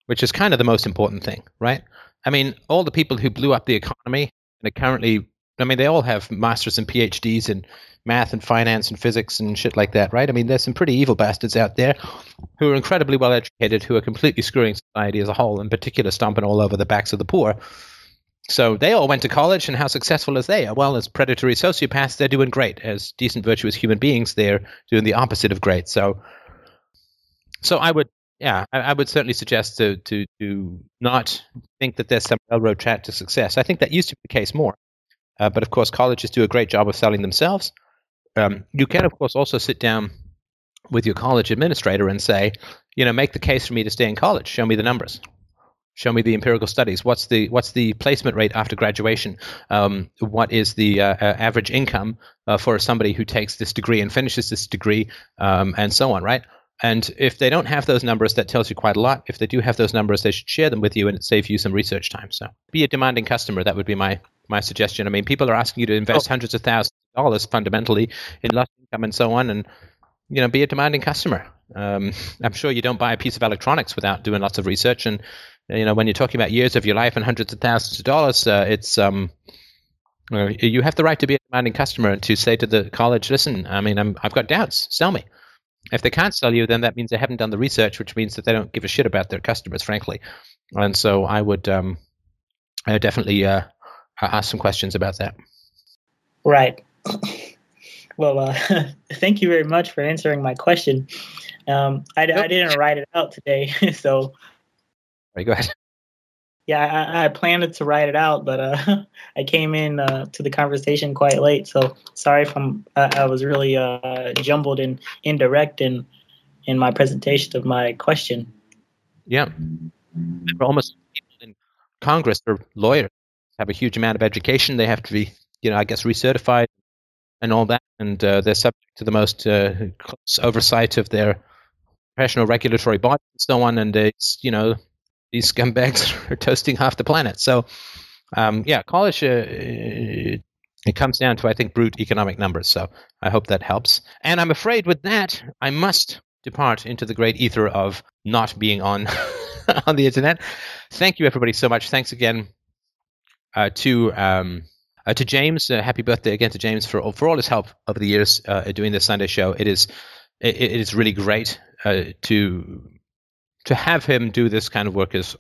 Speaker 1: which is kind of the most important thing, right? I mean, all the people who blew up the economy and are currently, I mean, they all have masters and PhDs in math and finance and physics and shit like that, right? I mean, there's some pretty evil bastards out there who are incredibly well educated, who are completely screwing society as a whole, in particular, stomping all over the backs of the poor. So they all went to college, and how successful as they are? Well, as predatory sociopaths, they're doing great. As decent, virtuous human beings, they're doing the opposite of great. So, so I would, yeah, I, I would certainly suggest to to to not think that there's some railroad track to success. I think that used to be the case more, uh, but of course, colleges do a great job of selling themselves. Um, you can, of course, also sit down with your college administrator and say, you know, make the case for me to stay in college. Show me the numbers show me the empirical studies. What's the what's the placement rate after graduation? Um, what is the uh, uh, average income uh, for somebody who takes this degree and finishes this degree um, and so on right? And if they don't have those numbers that tells you quite a lot. If they do have those numbers they should share them with you and save you some research time. So be a demanding customer. That would be my my suggestion. I mean people are asking you to invest oh. hundreds of thousands of dollars fundamentally in lost income and so on and you know be a demanding customer. Um, i'm sure you don't buy a piece of electronics without doing lots of research and you know, when you're talking about years of your life and hundreds of thousands of dollars, uh, it's um, you have the right to be a demanding customer and to say to the college, "Listen, I mean, I'm, I've got doubts. Sell me." If they can't sell you, then that means they haven't done the research, which means that they don't give a shit about their customers, frankly. And so, I would um, I would definitely uh, ask some questions about that.
Speaker 7: Right. Well, uh, thank you very much for answering my question. Um, I, I didn't write it out today, so
Speaker 1: Right, go ahead.
Speaker 7: Yeah, I, I, planned to write it out, but uh, I came in uh, to the conversation quite late. So sorry if I'm, I was really uh, jumbled and indirect in in my presentation of my question.
Speaker 1: Yeah, almost in Congress are lawyers, have a huge amount of education. They have to be, you know, I guess, recertified and all that, and uh, they're subject to the most uh, close oversight of their professional regulatory body and so on. And it's, you know, these scumbags are toasting half the planet. So um, yeah, college. Uh, it comes down to I think brute economic numbers. So I hope that helps. And I'm afraid with that I must depart into the great ether of not being on on the internet. Thank you everybody so much. Thanks again uh, to um, uh, to James. Uh, happy birthday again to James for for all his help over the years uh, doing this Sunday show. It is it, it is really great uh, to to have him do this kind of work is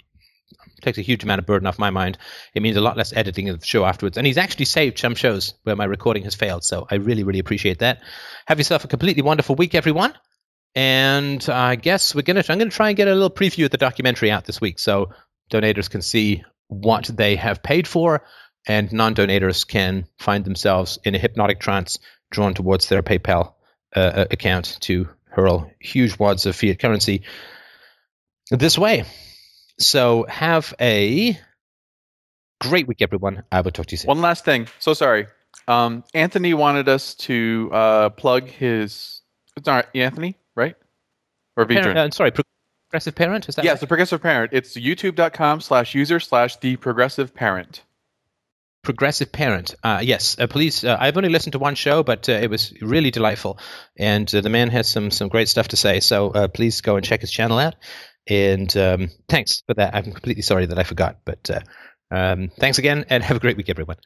Speaker 1: takes a huge amount of burden off my mind. It means a lot less editing of the show afterwards. And he's actually saved some shows where my recording has failed. So I really, really appreciate that. Have yourself a completely wonderful week, everyone. And I guess we're gonna. I'm gonna try and get a little preview of the documentary out this week, so donators can see what they have paid for, and non-donators can find themselves in a hypnotic trance, drawn towards their PayPal uh, account to hurl huge wads of fiat currency this way. So have a great week, everyone. I will talk to you soon.
Speaker 2: One last thing. So sorry. Um, Anthony wanted us to uh, plug his. It's not Anthony, right? Or Vidrin?
Speaker 1: uh, sorry, Progressive Parent? Is that
Speaker 2: yes,
Speaker 1: right?
Speaker 2: the Progressive Parent. It's youtube.com slash user slash the Progressive Parent.
Speaker 1: Progressive Parent. Uh, yes, uh, please. Uh, I've only listened to one show, but uh, it was really delightful, and uh, the man has some some great stuff to say. So uh, please go and check his channel out. And um, thanks for that. I'm completely sorry that I forgot, but um, thanks again, and have a great week, everyone.